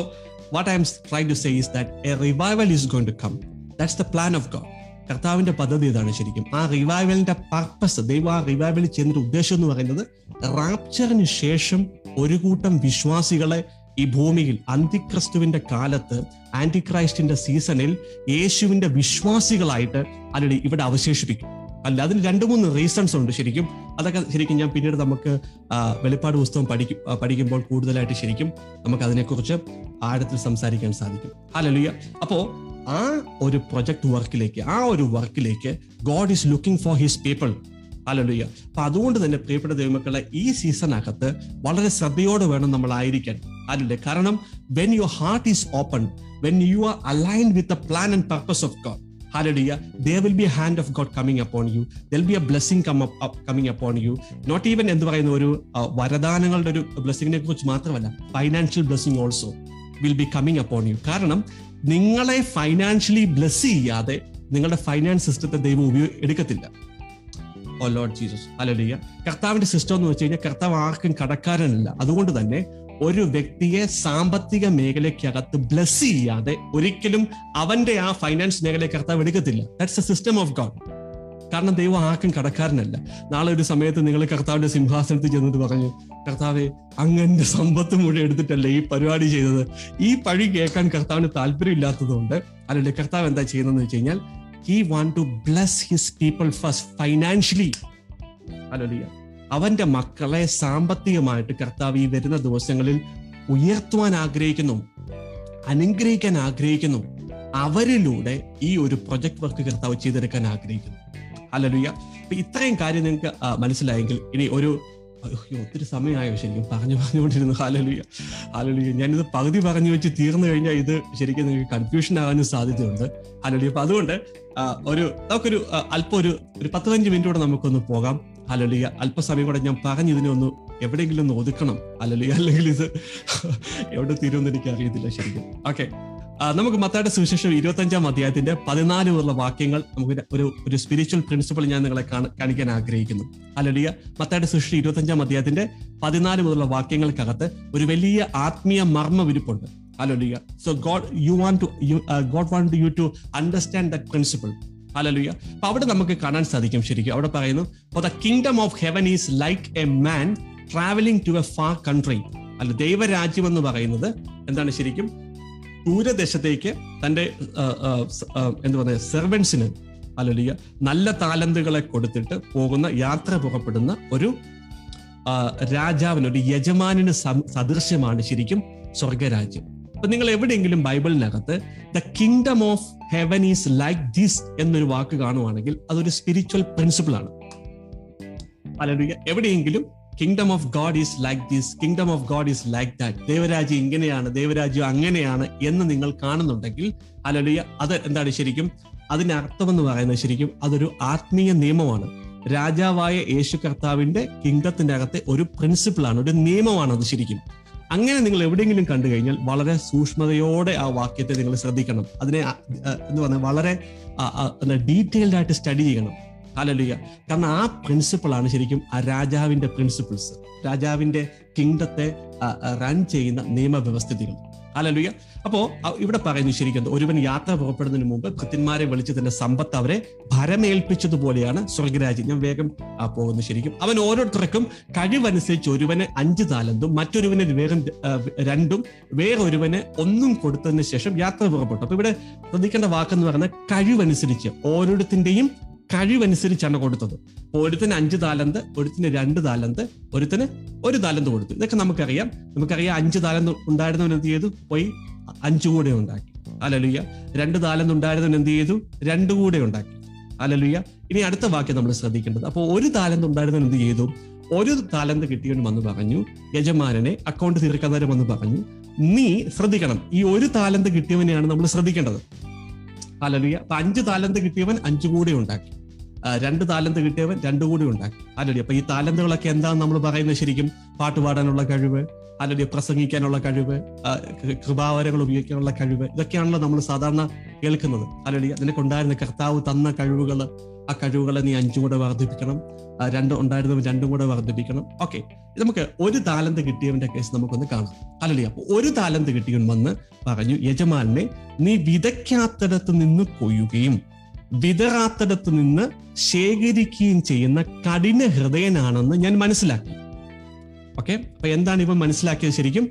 what I'm try to say is that a revival is going to come that's the plan of God കർത്താവിന്റെ പദ്ധതി ഇതാണ് ശരിക്കും. ആ റിവൈവലിന്റെ പർപ്പസ് ദൈവം ആ റിവൈവലിൽ ചെയ്യുന്നൊരു ഉദ്ദേശം എന്ന് പറയുന്നത് റാപ്ചറിന് ശേഷം ഒരു കൂട്ടം വിശ്വാസികളെ ഈ ഭൂമിയിൽ അന്തിക്രിസ്തുവിന്റെ കാലത്ത് ആന്റിക്രൈസ്റ്റിന്റെ സീസണിൽ യേശുവിന്റെ വിശ്വാസികളായിട്ട് അല്ലെങ്കിൽ ഇവിടെ അവശേഷിപ്പിക്കും. അല്ല അതിന് രണ്ട് മൂന്ന് റീസൺസ് ഉണ്ട് ശരിക്കും. അതൊക്കെ ശരിക്കും ഞാൻ പിന്നീട് നമുക്ക് വെളിപ്പാട് പുസ്തകം പഠിക്കും പഠിക്കുമ്പോൾ കൂടുതലായിട്ട് ശരിക്കും നമുക്ക് അതിനെക്കുറിച്ച് ആഴത്തിൽ സംസാരിക്കാൻ സാധിക്കും. അല്ലല്ലിയ അപ്പോ ആ ഒരു പ്രൊജക്ട് വർക്കിലേക്ക് ആ ഒരു വർക്കിലേക്ക് God is looking for his people alleluia അപ്പൊ അതുകൊണ്ട് തന്നെ പ്രിയപ്പെട്ട ദൈവമക്കളെ ഈ സീസണകത്ത് വളരെ ശ്രദ്ധയോടെ വേണം നമ്മൾ ആയിരിക്കാൻ അല്ലല്ലേ കാരണം when your heart is open when you are align with the plan and purpose of God Hallelujah. There will be a hand of God coming upon you. There will be a blessing come up, up coming upon you. Not even എന്ത് പറയുന്ന ഒരു വരദാനങ്ങളുടെ ഒരു ബ്ലെസ്സിങ്ങിനെ കുറിച്ച് മാത്രമല്ല financial blessing also will be coming upon you കാരണം നിങ്ങളെ financially bless ചെയ്യാതെ നിങ്ങളുടെ ഫൈനാൻസ് സിസ്റ്റത്തെ ദൈവം ഉപയോഗ എടുക്കത്തില്ല. ഓ ലോർഡ് ജീസസ് അലോലിയ കർത്താവിന്റെ സിസ്റ്റം എന്ന് വെച്ച് കഴിഞ്ഞാൽ കർത്താവ് ആർക്കും കടക്കാരനല്ല. അതുകൊണ്ട് തന്നെ ഒരു വ്യക്തിയെ സാമ്പത്തിക മേഖലയ്ക്കകത്ത് ബ്ലെസ് ചെയ്യാതെ ഒരിക്കലും അവന്റെ ആ ഫൈനാൻസ് മേഖലയെ കർത്താവ് എടുക്കത്തില്ല. That's a system of God കാരണം ദൈവം ആർക്കും കടക്കാരനല്ല. നാളെ ഒരു സമയത്ത് നിങ്ങൾ കർത്താവിന്റെ സിംഹാസനത്തിൽ ചെന്നിട്ട് പറഞ്ഞു കർത്താവെ അങ്ങന്റെ സമ്പത്ത് മുഴുവൻ എടുത്തിട്ടല്ലേ ഈ പരിപാടി ചെയ്തത്? ഈ പഴി കേൾക്കാൻ കർത്താവിന് താല്പര്യമില്ലാത്തതുകൊണ്ട് അല്ലെങ്കിൽ കർത്താവ് എന്താ ചെയ്യുന്നതെന്ന് വെച്ച് കഴിഞ്ഞാൽ he want to bless his people first financially alleluia അവന്റെ മക്കളെ സാമ്പത്തികമായിട്ട് കർത്താവ് ഈ വരുന്ന ദിവസങ്ങളിൽ ഉയർത്തുവാൻ ആഗ്രഹിക്കുന്നു അനുഗ്രഹിക്കാൻ ആഗ്രഹിക്കുന്നു. അവരിലൂടെ ഈ ഒരു പ്രൊജക്ട് വർക്ക് കർത്താവ് ചെയ്തെടുക്കാൻ ആഗ്രഹിക്കുന്നു. അല്ലലുയ്യ അപ്പൊ ഇത്രയും കാര്യം നിങ്ങൾക്ക് മനസ്സിലായെങ്കിൽ ഇനി ഒരു ഒത്തിരി സമയമായോ ശരിക്കും? പറഞ്ഞു പറഞ്ഞുകൊണ്ടിരുന്നു. ഹാലലുയ്യ ഹാലലുയ്യ ഞാനിത് പകുതി പറഞ്ഞു വെച്ച് തീർന്നു കഴിഞ്ഞാൽ ഇത് ശരിക്കും നിങ്ങൾക്ക് കൺഫ്യൂഷൻ ആകാനും സാധ്യതയുണ്ട്. ഹാലലുയ്യ അപ്പൊ അതുകൊണ്ട് ഒരു നമുക്കൊരു അല്പ ഒരു ഒരു പത്ത് പതിനഞ്ച് കൂടെ നമുക്കൊന്ന് പോകാം. ഹാലലുയ്യ അല്പസമയം കൂടെ ഞാൻ പറഞ്ഞു ഇതിനെ ഒന്ന് എവിടെയെങ്കിലും ഒന്ന് ഒതുക്കണം. ഹാലലുയ്യ അല്ലെങ്കിൽ ഇത് എവിടെ തീരുമെന്ന് എനിക്ക് അറിയത്തില്ല ശരിക്കും. ഓക്കെ നമുക്ക് മത്തായുടെ സുവിശേഷം ഇരുപത്തഞ്ചാം അധ്യായത്തിന്റെ പതിനാല് പേരുള്ള വാക്യങ്ങൾ നമുക്ക് ഒരു ഒരു സ്പിരിച്വൽ പ്രിൻസിപ്പൾ ഞാൻ നിങ്ങളെ കാണിക്കാൻ ആഗ്രഹിക്കുന്നു. അല്ലടിയ മത്തായുടെ സുവിശേഷം ഇരുപത്തഞ്ചാം അധ്യായത്തിന്റെ പതിനാല് മുതലുള്ള വാക്യങ്ങൾക്കകത്ത് ഒരു വലിയ ആത്മീയ മർമ്മ വിരിപ്പുണ്ട് അല്ലടിയ so God you want to God want you to understand the principle ഹലലുയ അപ്പൊ അവിടെ നമുക്ക് കാണാൻ സാധിക്കും ശരിക്കും. അവിടെ പറയുന്നു the kingdom of heaven is like a man travelling to a far country അല്ല ദൈവരാജ്യം എന്ന് പറയുന്നത് എന്താണ് ശരിക്കും? ദൂരദേശത്തേക്ക് ആ, എന്ത് പറയുക സെർവൻസിന് അല്ലെങ്കിൽ നല്ല താലന്തുകളെ കൊടുത്തിട്ട് പോകുന്ന യാത്ര പുറപ്പെടുന്ന ഒരു രാജാവിന് ഒരു യജമാനിന് സദൃശ്യമാണ് ശരിക്കും സ്വർഗരാജ്യം അപ്പൊ നിങ്ങൾ എവിടെയെങ്കിലും ബൈബിളിനകത്ത് the kingdom of heaven is like this എന്നൊരു വാക്ക് കാണുവാണെങ്കിൽ അതൊരു സ്പിരിച്വൽ പ്രിൻസിപ്പിൾ ആണ്. അല്ലെങ്കിൽ എവിടെയെങ്കിലും kingdom of God is like this kingdom of God is like that ദേവരാജ്യം ഇങ്ങനെയാണ് ദേവരാജ്യം അങ്ങനെയാണ് എന്ന് നിങ്ങൾ കാണുന്നുണ്ടെങ്കിൽ അലലിയ അത് എന്താണ് ശരിക്കും? അതിന്റെ അർത്ഥം എന്ന് പറയുന്നത് ശരിക്കും അതൊരു ആത്മീയ നിയമമാണ്. രാജാവായ യേശു കർത്താവിന്റെ കിങ്ഡത്തിന്റെ അകത്തെ ഒരു പ്രിൻസിപ്പിൾ ആണ് ഒരു നിയമമാണ് അത് ശരിക്കും. അങ്ങനെ നിങ്ങൾ എവിടെയെങ്കിലും കണ്ടു കഴിഞ്ഞാൽ വളരെ സൂക്ഷ്മതയോടെ ആ വാക്യത്തെ നിങ്ങൾ ശ്രദ്ധിക്കണം. അതിനെ എന്ന് പറഞ്ഞാൽ വളരെ ഡീറ്റെയിൽഡ് ആയിട്ട് സ്റ്റഡി ചെയ്യണം. ഹലലുയ കാരണം ആ പ്രിൻസിപ്പിൾ ആണ് ശരിക്കും ആ രാജാവിന്റെ പ്രിൻസിപ്പിൾസ് രാജാവിന്റെ കിങ്ഡത്തെ റൺ ചെയ്യുന്ന നിയമവ്യവസ്ഥിതികൾ. ഹലലുയ അപ്പോ ഇവിടെ പറയുന്നു ശരിക്കും ഒരുവൻ യാത്ര പുറപ്പെടുന്നതിന് മുമ്പ് ഭൃത്യന്മാരെ വിളിച്ച് തന്റെ സമ്പത്ത് അവരെ ഭരമേൽപ്പിച്ചതുപോലെയാണ് സ്വർഗരാജ്യം ഞാൻ വേഗം പോകുന്നു ശരിക്കും. അവൻ ഓരോരുത്തർക്കും കഴിവനുസരിച്ച് ഒരുവന് അഞ്ച് താലന്തും മറ്റൊരുവന് വേഗം രണ്ടും വേറെ ഒരുവന് ഒന്നും കൊടുത്തതിന് ശേഷം യാത്ര പുറപ്പെട്ടു. അപ്പൊ ഇവിടെ ശ്രദ്ധിക്കേണ്ട വാക്കെന്ന് പറയുന്നത് കഴിവനുസരിച്ച് ഓരോരുത്തിന്റെയും കഴിവനുസരിച്ചാണ് കൊടുത്തത്. ഒരുത്തിന് അഞ്ച് താലന്ത് ഒരുത്തിന് രണ്ട് താലന്ത് ഒരുത്തിന് ഒരു താലന്ത് കൊടുത്തു. ഇതൊക്കെ നമുക്കറിയാം. നമുക്കറിയാം അഞ്ച് താലന്ത് ഉണ്ടായിരുന്നവൻ എന്ത് ചെയ്തു? പോയി അഞ്ചു കൂടെ ഉണ്ടാക്കി. അലലുയ്യ രണ്ട് താലന്ത് ഉണ്ടായിരുന്നവൻ എന്ത് ചെയ്തു? രണ്ടു കൂടെ ഉണ്ടാക്കി. അലലുയ്യ ഇനി അടുത്ത വാക്യം നമ്മൾ ശ്രദ്ധിക്കേണ്ടത്. അപ്പോൾ ഒരു താലന്ത് ഉണ്ടായിരുന്നവൻ എന്ത് ചെയ്തു? ഒരു താലന്ത് കിട്ടിയവൻ വന്ന് പറഞ്ഞു യജമാനനെ അക്കൗണ്ട് തീർക്കാതരം വന്ന് പറഞ്ഞു നീ ശ്രദ്ധിക്കണം. ഈ ഒരു താലന്ത് കിട്ടിയവനെയാണ് നമ്മൾ ശ്രദ്ധിക്കേണ്ടത്. അലലിയ അപ്പൊ അഞ്ച് താലന്ത് കിട്ടിയവൻ അഞ്ചു കൂടി ഉണ്ടാക്കി. രണ്ട് താലന്ത് കിട്ടിയവൻ രണ്ടു കൂടി ഉണ്ടാക്കി. അലലി അപ്പൊ ഈ താലന്തുകളൊക്കെ എന്താണ് നമ്മൾ പറയുന്നത് ശരിക്കും? പാട്ട് പാടാനുള്ള കഴിവ് അല്ലടി പ്രസംഗിക്കാനുള്ള കഴിവ് കൃപാവരങ്ങൾ ഉപയോഗിക്കാനുള്ള കഴിവ് ഇതൊക്കെയാണല്ലോ നമ്മൾ സാധാരണ കേൾക്കുന്നത്. അല്ലടി നിനക്കുണ്ടായിരുന്ന കർത്താവ് തന്ന കഴിവുകൾ ആ കഴിവുകളെ നീ അഞ്ചും കൂടെ വർദ്ധിപ്പിക്കണം. രണ്ടും ഉണ്ടായിരുന്നവൻ രണ്ടും കൂടെ വർദ്ധിപ്പിക്കണം. ഓക്കെ നമുക്ക് ഒരു താലന്ത് കിട്ടിയവന്റെ കേസ് നമുക്കൊന്ന് കാണാം. അല്ലല്ലേ അപ്പൊ ഒരു താലന്ത് കിട്ടിയവൻ വന്ന് പറഞ്ഞു യജമാനെ നീ വിതയ്ക്കാത്തിടത്ത് നിന്ന് കൊയ്യുകയും വിതറാത്തിടത്ത് നിന്ന് ശേഖരിക്കുകയും ചെയ്യുന്ന കഠിന ഹൃദയനാണെന്ന് ഞാൻ മനസ്സിലാക്കി. ഓക്കെ അപ്പൊ എന്താണ് ഇവൻ മനസ്സിലാക്കിയത് ശരിക്കും?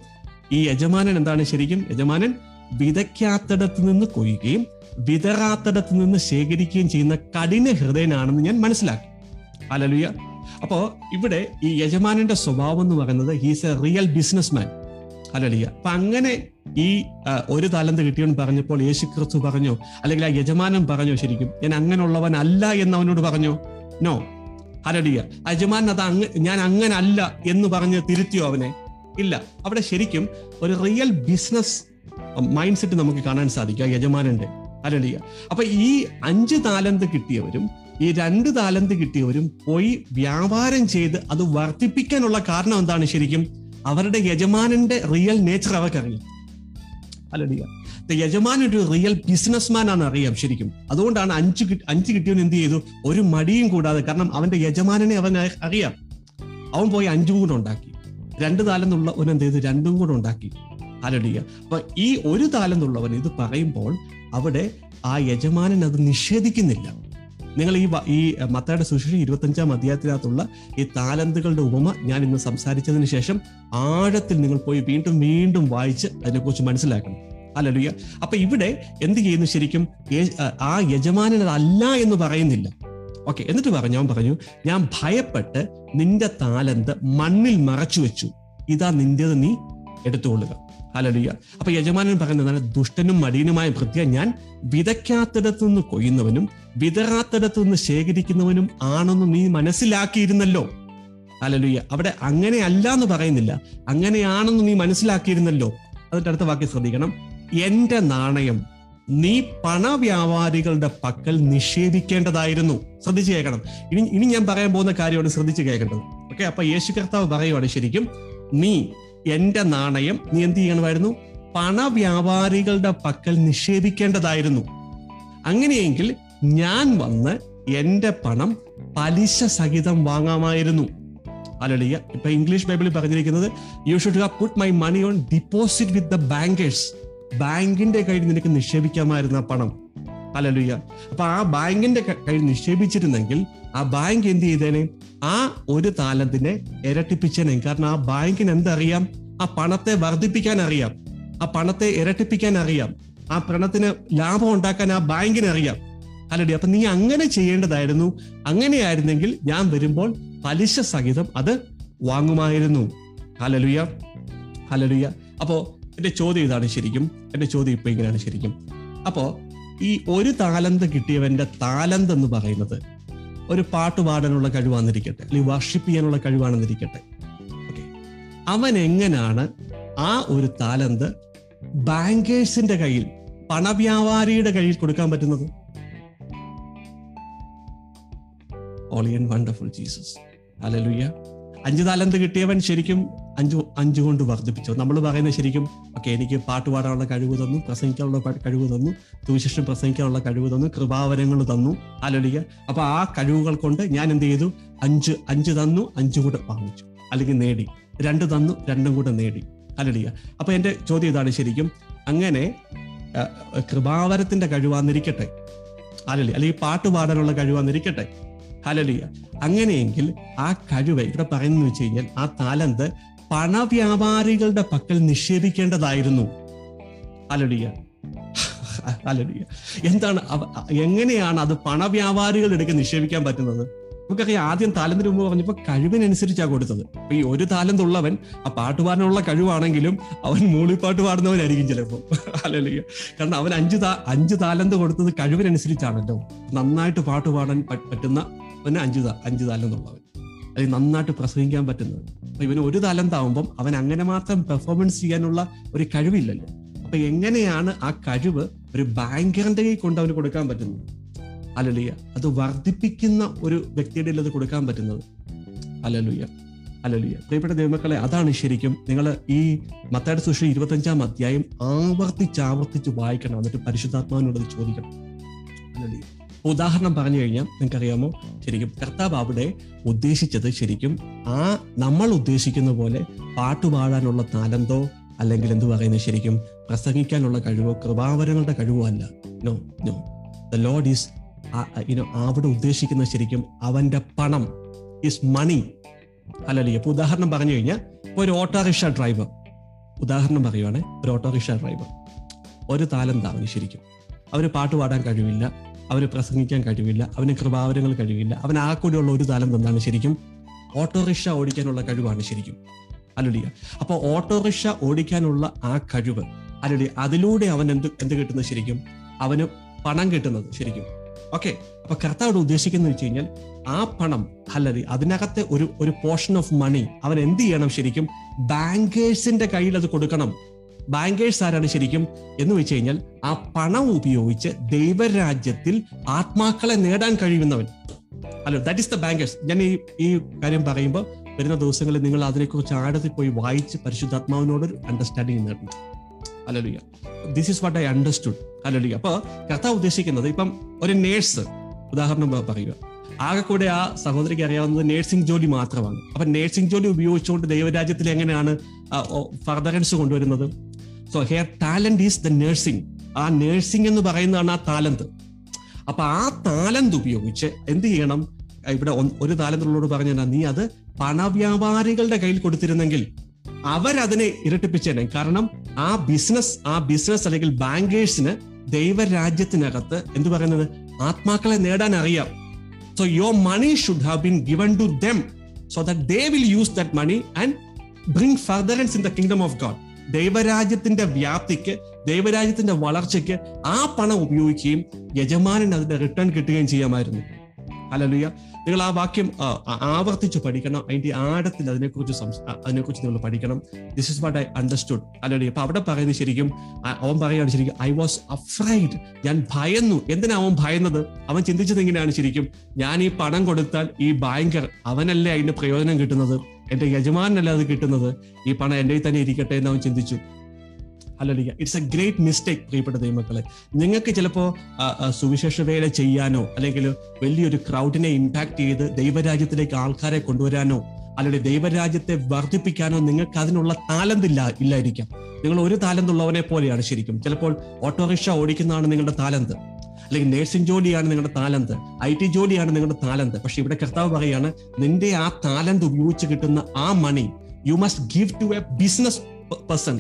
ഈ യജമാനൻ എന്താണ് ശരിക്കും? യജമാനൻ വിതയ്ക്കാത്തിടത്ത് നിന്ന് കൊയ്യുകയും വിതറാത്തിടത്ത് നിന്ന് ശേഖരിക്കുകയും ചെയ്യുന്ന കഠിന ഹൃദയനാണെന്ന് ഞാൻ മനസ്സിലാക്കി. അലലുയ അപ്പോ ഇവിടെ ഈ യജമാനന്റെ സ്വഭാവം എന്ന് പറയുന്നത് he's a real business man അലലിയ അപ്പൊ അങ്ങനെ ഈ ഒരു താലന്ത് കിട്ടിയെന്ന് പറഞ്ഞപ്പോൾ യേശു ക്രിസ്തു പറഞ്ഞോ അല്ലെങ്കിൽ ആ യജമാനൻ പറഞ്ഞോ ശരിക്കും ഞാൻ അങ്ങനെയുള്ളവൻ അല്ല എന്ന് അവനോട് പറഞ്ഞോ. നോ അലടിയ യജമാനൻ അത് അങ്ങ് ഞാൻ അങ്ങനെ അല്ല എന്ന് പറഞ്ഞ് തിരുത്തിയോ അവനെ? ഇല്ല. അവിടെ ശരിക്കും ഒരു റിയൽ ബിസിനസ് മൈൻഡ് സെറ്റ് നമുക്ക് കാണാൻ സാധിക്കും ആ യജമാനന്റെ. ഹലടിയ അപ്പൊ ഈ അഞ്ച് താലന്ത് കിട്ടിയവരും ഈ രണ്ട് താലന്ത് കിട്ടിയവരും പോയി വ്യാപാരം ചെയ്ത് അത് വർദ്ധിപ്പിക്കാനുള്ള കാരണം എന്താണ് ശരിക്കും? അവരുടെ യജമാനന്റെ റിയൽ നേച്ചർ അവർക്കറിയാം. അലടിയ യജമാൻ ഒരു റിയൽ ബിസിനസ്മാൻ ആണ് അറിയാം ശരിക്കും. അതുകൊണ്ടാണ് അഞ്ച് അഞ്ച് കിട്ടിയവൻ എന്ത് ചെയ്തു? ഒരു മടിയും കൂടാതെ കാരണം അവന്റെ യജമാനനെ അവൻ അറിയാം. അവൻ പോയി അഞ്ചും കൂടെ ഉണ്ടാക്കി. രണ്ട് താലെന്നുള്ള ഒരു എന്ത് ചെയ്തു? രണ്ടും കൂടെ ഉണ്ടാക്കി. അലടിയ അപ്പൊ ഈ ഒരു താലെന്നുള്ളവൻ ഇത് പറയുമ്പോൾ അവിടെ ആ യജമാനൻ അത് നിഷേധിക്കുന്നില്ല. നിങ്ങൾ ഈ ഈ മത്തയുടെ സുശേഷി ഇരുപത്തഞ്ചാം അധ്യായത്തിനകത്തുള്ള ഈ താലന്തുകളുടെ ഉപമ ഞാൻ ഇന്ന് സംസാരിച്ചതിന് ശേഷം ആഴത്തിൽ നിങ്ങൾ പോയി വീണ്ടും വീണ്ടും വായിച്ച് അതിനെക്കുറിച്ച് മനസ്സിലാക്കണം. അല്ലലുയ്യ അപ്പൊ ഇവിടെ എന്ത് ചെയ്യുന്നു ശരിക്കും? ആ യജമാനൻ അതല്ല എന്ന് പറയുന്നില്ല. ഓക്കെ എന്നിട്ട് പറഞ്ഞു അവൻ പറഞ്ഞു ഞാൻ ഭയപ്പെട്ട് നിന്റെ താലന്ത് മണ്ണിൽ മറച്ചു വെച്ചു ഇതാ നിന്റേത് നീ എടുത്തുകൊള്ളുക. ഹലലുയ്യ അപ്പൊ യജമാനൻ പറയുന്നതാണ് ദുഷ്ടനും മടിയനുമായ ഭൃത്യ ഞാൻ വിതയ്ക്കാത്തിടത്തു നിന്ന് കൊയ്യുന്നവനും വിതറാത്തിടത്തു നിന്ന് ശേഖരിക്കുന്നവനും ആണെന്ന് നീ മനസ്സിലാക്കിയിരുന്നല്ലോ. അലലുയ്യ അവിടെ അങ്ങനെയല്ല എന്ന് പറയുന്നില്ല. അങ്ങനെയാണെന്ന് നീ മനസ്സിലാക്കിയിരുന്നല്ലോ. അതിന്റെ അടുത്ത വാക്യം ശ്രദ്ധിക്കണം. എന്റെ നാണയം നീ പണവ്യാപാരികളുടെ പക്കൽ നിഷേധിക്കേണ്ടതായിരുന്നു ശ്രദ്ധിച്ചു കേൾക്കണം. ഇനി ഇനി ഞാൻ പറയാൻ പോകുന്ന കാര്യമാണ് ശ്രദ്ധിച്ചു കേൾക്കേണ്ടത്. ഓക്കെ അപ്പൊ യേശു കർത്താവ് പറയുവാണ് ശരിക്കും നീ എന്റെ നാണയം നീ എന്ത് ചെയ്യണമായിരുന്നു? പണവ്യാപാരികളുടെ പക്കൽ നിക്ഷേപിക്കേണ്ടതായിരുന്നു. അങ്ങനെയെങ്കിൽ ഞാൻ വന്ന് എന്റെ പണം പലിശ സഹിതം വാങ്ങാമായിരുന്നു. അലളിയ ഇപ്പൊ ഇംഗ്ലീഷ് ബൈബിളിൽ പറഞ്ഞിരിക്കുന്നത് you should have put my money on deposit with the bankers ബാങ്കിന്റെ കയ്യിൽ നിനക്ക് നിക്ഷേപിക്കാമായിരുന്ന പണം. അലലുയ്യ അപ്പൊ ആ ബാങ്കിന്റെ കയ്യിൽ നിക്ഷേപിച്ചിരുന്നെങ്കിൽ ആ ബാങ്ക് എന്ത് ചെയ്തേനെ? ആ ഒരു താലന്തിനെ ഇരട്ടിപ്പിച്ചേനെ. കാരണം ആ ബാങ്കിന് എന്തറിയാം? ആ പണത്തെ വർദ്ധിപ്പിക്കാൻ അറിയാം. ആ പണത്തെ ഇരട്ടിപ്പിക്കാൻ അറിയാം. ആ പണത്തിന് ലാഭം ഉണ്ടാക്കാൻ ആ ബാങ്കിന് അറിയാം. അല്ലടി അപ്പൊ നീ അങ്ങനെ ചെയ്യേണ്ടതായിരുന്നു. അങ്ങനെയായിരുന്നെങ്കിൽ ഞാൻ വരുമ്പോൾ പലിശ സഹിതം അത് വാങ്ങുമായിരുന്നു. ഹലലുയ ഹലലുയ അപ്പോ എന്റെ ചോദ്യം ഇതാണ് ശരിക്കും. എന്റെ ചോദ്യം ഇപ്പൊ ഇങ്ങനെയാണ് ശരിക്കും. അപ്പോ ഈ ഒരു താലന്ത് കിട്ടിയവന്റെ താലന്ത് എന്ന് പറയുന്നത് ഒരു പാട്ട് പാടാനുള്ള കഴിവാണെന്നിരിക്കട്ടെ അല്ലെങ്കിൽ വർഷിപ്പ് ചെയ്യാനുള്ള കഴിവാണെന്നിരിക്കട്ടെ. അവൻ എങ്ങനെയാണ് ആ ഒരു താലന്ത് ബാങ്കേഴ്സിന്റെ കയ്യിൽ പണവ്യാപാരിയുടെ കയ്യിൽ കൊടുക്കാൻ പറ്റുന്നത്? ഓളിയൻ വണ്ടർഫുൾ ജീസസ് അലലുയ്യ അഞ്ച് താലന്ത് കിട്ടിയവൻ ശരിക്കും അഞ്ചു അഞ്ചു കൊണ്ട് വർദ്ധിപ്പിച്ചു. നമ്മൾ പറയുന്ന ശരിക്കും ഓക്കെ എനിക്ക് പാട്ട് പാടാനുള്ള കഴിവ് തന്നു പ്രസംഗിക്കാനുള്ള കഴിവ് തന്നു സുവിശേഷം പ്രസംഗിക്കാനുള്ള കഴിവ് തന്നു കൃപാവരങ്ങൾ തന്നു. ആലോചിക്കുക അപ്പൊ ആ കഴിവുകൾ കൊണ്ട് ഞാൻ എന്ത് ചെയ്തു? അഞ്ച് അഞ്ച് തന്നു അഞ്ചു കൂടെ വാങ്ങിച്ചു. അല്ലെങ്കിൽ നേടി. രണ്ട് തന്നു രണ്ടും കൂടെ നേടി. ആലോചിക്കുക അപ്പൊ എന്റെ ചോദ്യം ഇതാണ് ശരിക്കും. അങ്ങനെ കൃപാവരത്തിന്റെ കഴിവാന്നിരിക്കട്ടെ. അലലി അല്ലെങ്കിൽ പാട്ട് പാടാനുള്ള കഴിവാന്നിരിക്കട്ടെ. ഹലലിയ അങ്ങനെയെങ്കിൽ ആ കഴിവ് ഇവിടെ പറയുന്നത് വെച്ച് കഴിഞ്ഞാൽ ആ താലന്ത് പണവ്യാപാരികളുടെ പക്കൽ നിക്ഷേപിക്കേണ്ടതായിരുന്നു. ഹലലിയ ഹലലിയ എന്താണ് എങ്ങനെയാണ് അത് പണവ്യാപാരികളുടെ ഇടയ്ക്ക് നിക്ഷേപിക്കാൻ പറ്റുന്നത്? നമുക്കറിയാം ആദ്യം താലന്തിന് മുമ്പ് പറഞ്ഞപ്പോ കഴിവിനനുസരിച്ചാ കൊടുത്തത്. അപ്പൊ ഈ ഒരു താലന്ത് ഉള്ളവൻ ആ പാട്ടുപാടാനുള്ള കഴിവാണെങ്കിലും അവൻ മൂളിപ്പാട്ട് പാടുന്നവനായിരിക്കും ചിലപ്പോ. അല്ലല്ലോ കാരണം അവൻ അഞ്ച് അഞ്ച് താലന്ത് കൊടുത്തത് കഴിവിനനുസരിച്ചാണല്ലോ. നന്നായിട്ട് പാട്ട് പാടാൻ പറ്റുന്ന അവന് അഞ്ച് അഞ്ചു താലന്തുള്ളവൻ അല്ലെങ്കിൽ നന്നായിട്ട് പ്രസംഗിക്കാൻ പറ്റുന്നത്. അപ്പൊ ഇവന് ഒരു തലന്താവുമ്പം അവൻ അങ്ങനെ മാത്രം പെർഫോമൻസ് ചെയ്യാനുള്ള ഒരു കഴിവില്ലല്ലോ. അപ്പൊ എങ്ങനെയാണ് ആ കഴിവ് ഒരു ബാങ്കറിന്റെ കൈ കൊണ്ട് അവന് കൊടുക്കാൻ പറ്റുന്നത്? അലലുയ അത് വർദ്ധിപ്പിക്കുന്ന ഒരു വ്യക്തിയുടെ അത് കൊടുക്കാൻ പറ്റുന്നത്? അലലുയ അലലുയ പ്രിയപ്പെട്ട ദൈവമക്കളെ അതാണ് ശരിക്കും നിങ്ങൾ ഈ മത്തായുടെ സുഷി ഇരുപത്തഞ്ചാം അധ്യായം ആവർത്തിച്ച് ആവർത്തിച്ച് വായിക്കണം എന്നിട്ട് പരിശുദ്ധാത്മാവിനോട് ചോദിക്കണം. ഹല്ലേലൂയ. ഉദാഹരണം പറഞ്ഞു കഴിഞ്ഞാൽ നിങ്ങൾക്കറിയാമോ? ശരിക്കും കർത്താവ് അവിടെ ഉദ്ദേശിച്ചത് ശരിക്കും ആ നമ്മൾ ഉദ്ദേശിക്കുന്ന പോലെ പാട്ടുപാടാനുള്ള താലന്തോ അല്ലെങ്കിൽ എന്തു പറയുന്നത് ശരിക്കും പ്രസംഗിക്കാനുള്ള കഴിവോ കൃപാവരങ്ങളുടെ കഴിവോ അല്ല. No no the Lord is അവിടെ ഉദ്ദേശിക്കുന്ന ശരിക്കും അവന്റെ പണം ഈസ് മണി അല്ലല്ലേ ഇപ്പൊ ഉദാഹരണം പറഞ്ഞു കഴിഞ്ഞാൽ ഇപ്പൊ ഒരു ഓട്ടോറിക്ഷ ഡ്രൈവർ ഉദാഹരണം പറയുവാണെ ഒരു ഓട്ടോറിക്ഷ ഡ്രൈവർ ഒരു താലന്താണ് ശരിക്കും. അവന് പാട്ട് പാടാൻ കഴിവില്ല. അവന് പ്രസംഗിക്കാൻ കഴിവില്ല അവന് കൃപാവരങ്ങൾ കഴിവില്ല അവൻ ആ കൂടെയുള്ള ഒരു താലം എന്താണ് ശരിക്കും. ഓട്ടോറിക്ഷ ഓടിക്കാനുള്ള കഴിവാണ് ശരിക്കും. അല്ലുടിയ അപ്പോൾ ഓട്ടോറിക്ഷ ഓടിക്കാനുള്ള ആ കഴിവ് അല്ലുടി അതിലൂടെ അവൻ എന്ത് എന്ത് കിട്ടുന്നത് ശരിക്കും? അവന് പണം കിട്ടുന്നത് ശരിക്കും. ഓക്കെ. അപ്പൊ കർത്താവ് ഉദ്ദേശിക്കുന്നത് വെച്ച് കഴിഞ്ഞാൽ ആ പണം അല്ലടി അതിനകത്തെ ഒരു ഒരു പോർഷൻ ഓഫ് മണി അവൻ എന്ത് ചെയ്യണം ശരിക്കും? ബാങ്കേഴ്സിന്റെ കയ്യിൽ അത് കൊടുക്കണം. ബാങ്കേഴ്സ് ആരാണ് ശരിക്കും എന്ന് വെച്ച് കഴിഞ്ഞാൽ ആ പണം ഉപയോഗിച്ച് ദൈവരാജ്യത്തിൽ ആത്മാക്കളെ നേടാൻ കഴിയുന്നവൻ. അല്ലോ ദാറ്റ് ഇസ് ദ ബാങ്കേഴ്സ് ഞാൻ ഈ ഈ കാര്യം പറയുമ്പോൾ വരുന്ന ദിവസങ്ങളിൽ നിങ്ങൾ അതിനെക്കുറിച്ച് ആഴത്തിൽ പോയി വായിച്ച് പരിശുദ്ധാത്മാവിനോട് അണ്ടർസ്റ്റാൻഡിങ് നേടണം. അല്ലല്ലോ this is what I understood അല്ലല്ലോ അപ്പോൾ കഥ ഉദ്ദേശിക്കുന്നത് ഇപ്പം ഒരു നേഴ്സ് ഉദാഹരണം പറയുക. ആകെ കൂടെ ആ സഹോദരിക്ക് അറിയാവുന്നത് നേഴ്സിംഗ് ജോലി മാത്രമാണ്. അപ്പൊ നേഴ്സിംഗ് ജോലി ഉപയോഗിച്ചുകൊണ്ട് ദൈവരാജ്യത്തിൽ എങ്ങനെയാണ് ഫർദറൻസ് കൊണ്ടുവരുന്നത്? So here talent is the nursing ആ നേഴ്സിംഗ് എന്ന് പറയുന്നതാണ് ആ താലന്ത് അപ്പൊ ആ താലന്ത് ഉപയോഗിച്ച് എന്ത് ചെയ്യണം? ഇവിടെ ഒരു താലന്തുള്ളോട് പറഞ്ഞാൽ നീ അത് പണവ്യാപാരികളുടെ കയ്യിൽ കൊടുത്തിരുന്നെങ്കിൽ അവരതിനെ ഇരട്ടിപ്പിച്ചേനെ. കാരണം ആ ബിസിനസ് ആ ബിസിനസ് അല്ലെങ്കിൽ ബാങ്കേഴ്സിന് ദൈവരാജ്യത്തിനകത്ത് എന്ത് പറയുന്നത്? ആത്മാക്കളെ നേടാൻ അറിയാം. So your money should have been given to them so that they will use that money and bring furtherance in the kingdom of God ദൈവരാജ്യത്തിന്റെ വ്യാപ്തിക്ക് ദൈവരാജ്യത്തിന്റെ വളർച്ചയ്ക്ക് ആ പണം ഉപയോഗിക്കുകയും യജമാനൻ അതിന്റെ റിട്ടേൺ കിട്ടുകയും ചെയ്യാമായിരുന്നു. അല്ലല്ലുയ നിങ്ങൾ ആ വാക്യം ആവർത്തിച്ച് പഠിക്കണം. അതിന്റെ ആഴത്തിൽ അതിനെക്കുറിച്ച് അതിനെക്കുറിച്ച് നിങ്ങൾ പഠിക്കണം. This is what I understood അല്ലല്ലുയ അപ്പൊ അവിടെ പറയുന്നത് ശരിക്കും അവൻ പറയുകയാണ് ശരിക്കും ഐ വാസ് അഫ്രൈഡ് ഞാൻ ഭയന്നു. എന്തിനാ അവൻ ഭയന്നത്? അവൻ ചിന്തിച്ചത് എങ്ങനെയാണ് ശരിക്കും? ഞാൻ ഈ പണം കൊടുത്താൽ ഈ ബാങ്കർ അവനല്ലേ അതിന്റെ പ്രയോജനം കിട്ടുന്നത്? എന്റെ യജമാനല്ല അത് കിട്ടുന്നത്. ഈ പണം എന്റെ തന്നെ ഇരിക്കട്ടെ എന്ന് അവൻ ചിന്തിച്ചു. അല്ലല്ല ഇറ്റ്സ് എ ഗ്രേറ്റ് മിസ്റ്റേക്ക് പ്രിയപ്പെട്ട ദൈവമക്കളെ. നിങ്ങൾക്ക് ചിലപ്പോൾ സുവിശേഷ വേല ചെയ്യാനോ അല്ലെങ്കിൽ വലിയൊരു ക്രൗഡിനെ ഇമ്പാക്ട് ചെയ്ത് ദൈവരാജ്യത്തിലേക്ക് ആൾക്കാരെ കൊണ്ടുവരാനോ അല്ലെങ്കിൽ ദൈവരാജ്യത്തെ വർദ്ധിപ്പിക്കാനോ നിങ്ങൾക്ക് അതിനുള്ള താലന്ത് ഇല്ല ഇല്ലായിരിക്കാം. നിങ്ങൾ ഒരു താലന്തുള്ളവനെ പോലെയാണ് ശരിക്കും. ചിലപ്പോൾ ഓട്ടോറിക്ഷ ഓടിക്കുന്നതാണ് നിങ്ങളുടെ താലന്ത് അല്ലെങ്കിൽ നേഴ്സിംഗ് ജോലിയാണ് നിങ്ങളുടെ താലന്ത്. ഐ ടി ജോലിയാണ് നിങ്ങളുടെ താലന്ത്. പക്ഷെ ഇവിടെ കർത്താവ് പറയാണ് നിന്റെ ആ താലന്ത് ഉപയോഗിച്ച് കിട്ടുന്ന ആ money you must give to a business person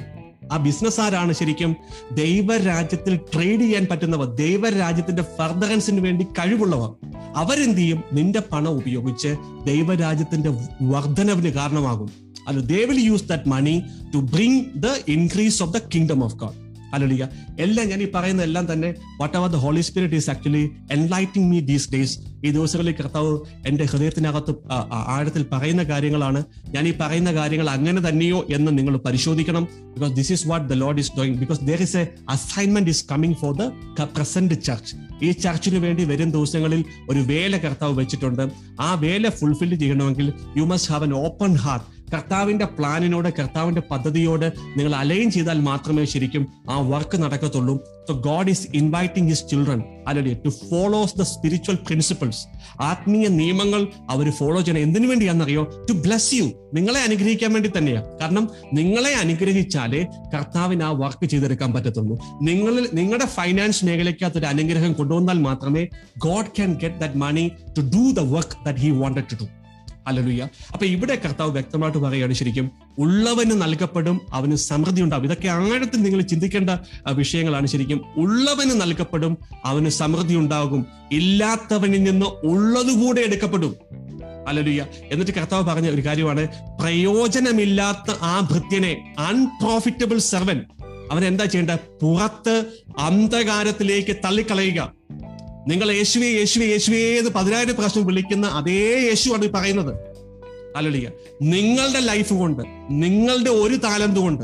ആ ബിസിനസ് ആരാണ് ശരിക്കും? ദൈവരാജ്യത്തിൽ ട്രേഡ് ചെയ്യാൻ പറ്റുന്നവർ ദൈവരാജ്യത്തിന്റെ ഫർദറൻസിന് വേണ്ടി കഴിവുള്ളവർ. അവരെന്ത് ചെയ്യും നിന്റെ പണം ഉപയോഗിച്ച് ദൈവരാജ്യത്തിന്റെ വർധനവിന് കാരണമാകും. അല്ല they will use that money to bring the increase of the kingdom of God അല്ലിയ എല്ലാം ഞാൻ ഈ പറയുന്ന എല്ലാം തന്നെ what our the Holy Spirit is actually enlightening me these days ഈ ദിവസങ്ങളിൽ കർത്താവ് എന്റെ ഹൃദയത്തിനകത്ത് ആഴത്തിൽ പറയുന്ന കാര്യങ്ങളാണ്. ഞാൻ ഈ പറയുന്ന കാര്യങ്ങൾ അങ്ങനെ തന്നെയോ എന്ന് നിങ്ങൾ പരിശോധിക്കണം. Because this is what the Lord is doing because there is a assignment is coming for the present church ഈ ചർച്ചിന് വേണ്ടി വരും ദിവസങ്ങളിൽ ഒരു വേല കർത്താവ് വെച്ചിട്ടുണ്ട്. ആ വേല ഫുൾഫിൽ ചെയ്യണമെങ്കിൽ you must have an open heart കർത്താവിന്റെ പ്ലാനിനോട് കർത്താവിന്റെ പദ്ധതിയോട് നിങ്ങൾ അലൈൻ ചെയ്താൽ മാത്രമേ ശരിക്കും ആ work നടക്കത്തുള്ളൂ. So God is inviting his children അല്ലെങ്കിൽ to follows the spiritual principles ആത്മീയ നിയമങ്ങൾ അവർ ഫോളോ ചെയ്യണം. എന്തിനു വേണ്ടിയാണെന്നറിയോ? ടു ബ്ലസ് യു നിങ്ങളെ അനുഗ്രഹിക്കാൻ വേണ്ടി തന്നെയാണ് കാരണം നിങ്ങളെ അനുഗ്രഹിച്ചാലേ കർത്താവിന് ആ വർക്ക് ചെയ്തെടുക്കാൻ പറ്റത്തുള്ളൂ. നിങ്ങളിൽ നിങ്ങളുടെ ഫൈനാൻസ് മേഖലയ്ക്കകത്ത് ഒരു അനുഗ്രഹം കൊണ്ടുവന്നാൽ മാത്രമേ God can get that money to do the work that he wanted to do അല്ലലുയ്യ. അപ്പൊ ഇവിടെ കർത്താവ് വ്യക്തമായിട്ട് പറയുകയാണ് ശരിക്കും ഉള്ളവന് നൽകപ്പെടും അവന് സമൃദ്ധി ഉണ്ടാവും ഇതൊക്കെ ആഴത്തിൽ നിങ്ങൾ ചിന്തിക്കേണ്ട വിഷയങ്ങളാണ് ശരിക്കും. ഉള്ളവന് നൽകപ്പെടും അവന് സമൃദ്ധി ഉണ്ടാകും ഇല്ലാത്തവനിൽ നിന്ന് ഉള്ളതുകൂടെ എടുക്കപ്പെടും. അലലുയ്യ എന്നിട്ട് കർത്താവ് പറഞ്ഞ ഒരു കാര്യമാണ് പ്രയോജനമില്ലാത്ത ആ ഭൃത്യനെ അൺപ്രോഫിറ്റബിൾ സെർവൻ അവൻ എന്താ ചെയ്യേണ്ടത്? പുറത്ത് അന്ധകാരത്തിലേക്ക് തള്ളിക്കളയുക. നിങ്ങൾ യേശുവെ യേശുവെ യേശുവേ എന്ന് പതിനായിരം പ്രാവശ്യം വിളിക്കുന്ന അതേ യേശുവാണ് ഈ പറയുന്നത്. അലളിയ നിങ്ങളുടെ ലൈഫ് കൊണ്ട് നിങ്ങളുടെ ഒരു താലന്ത് കൊണ്ട്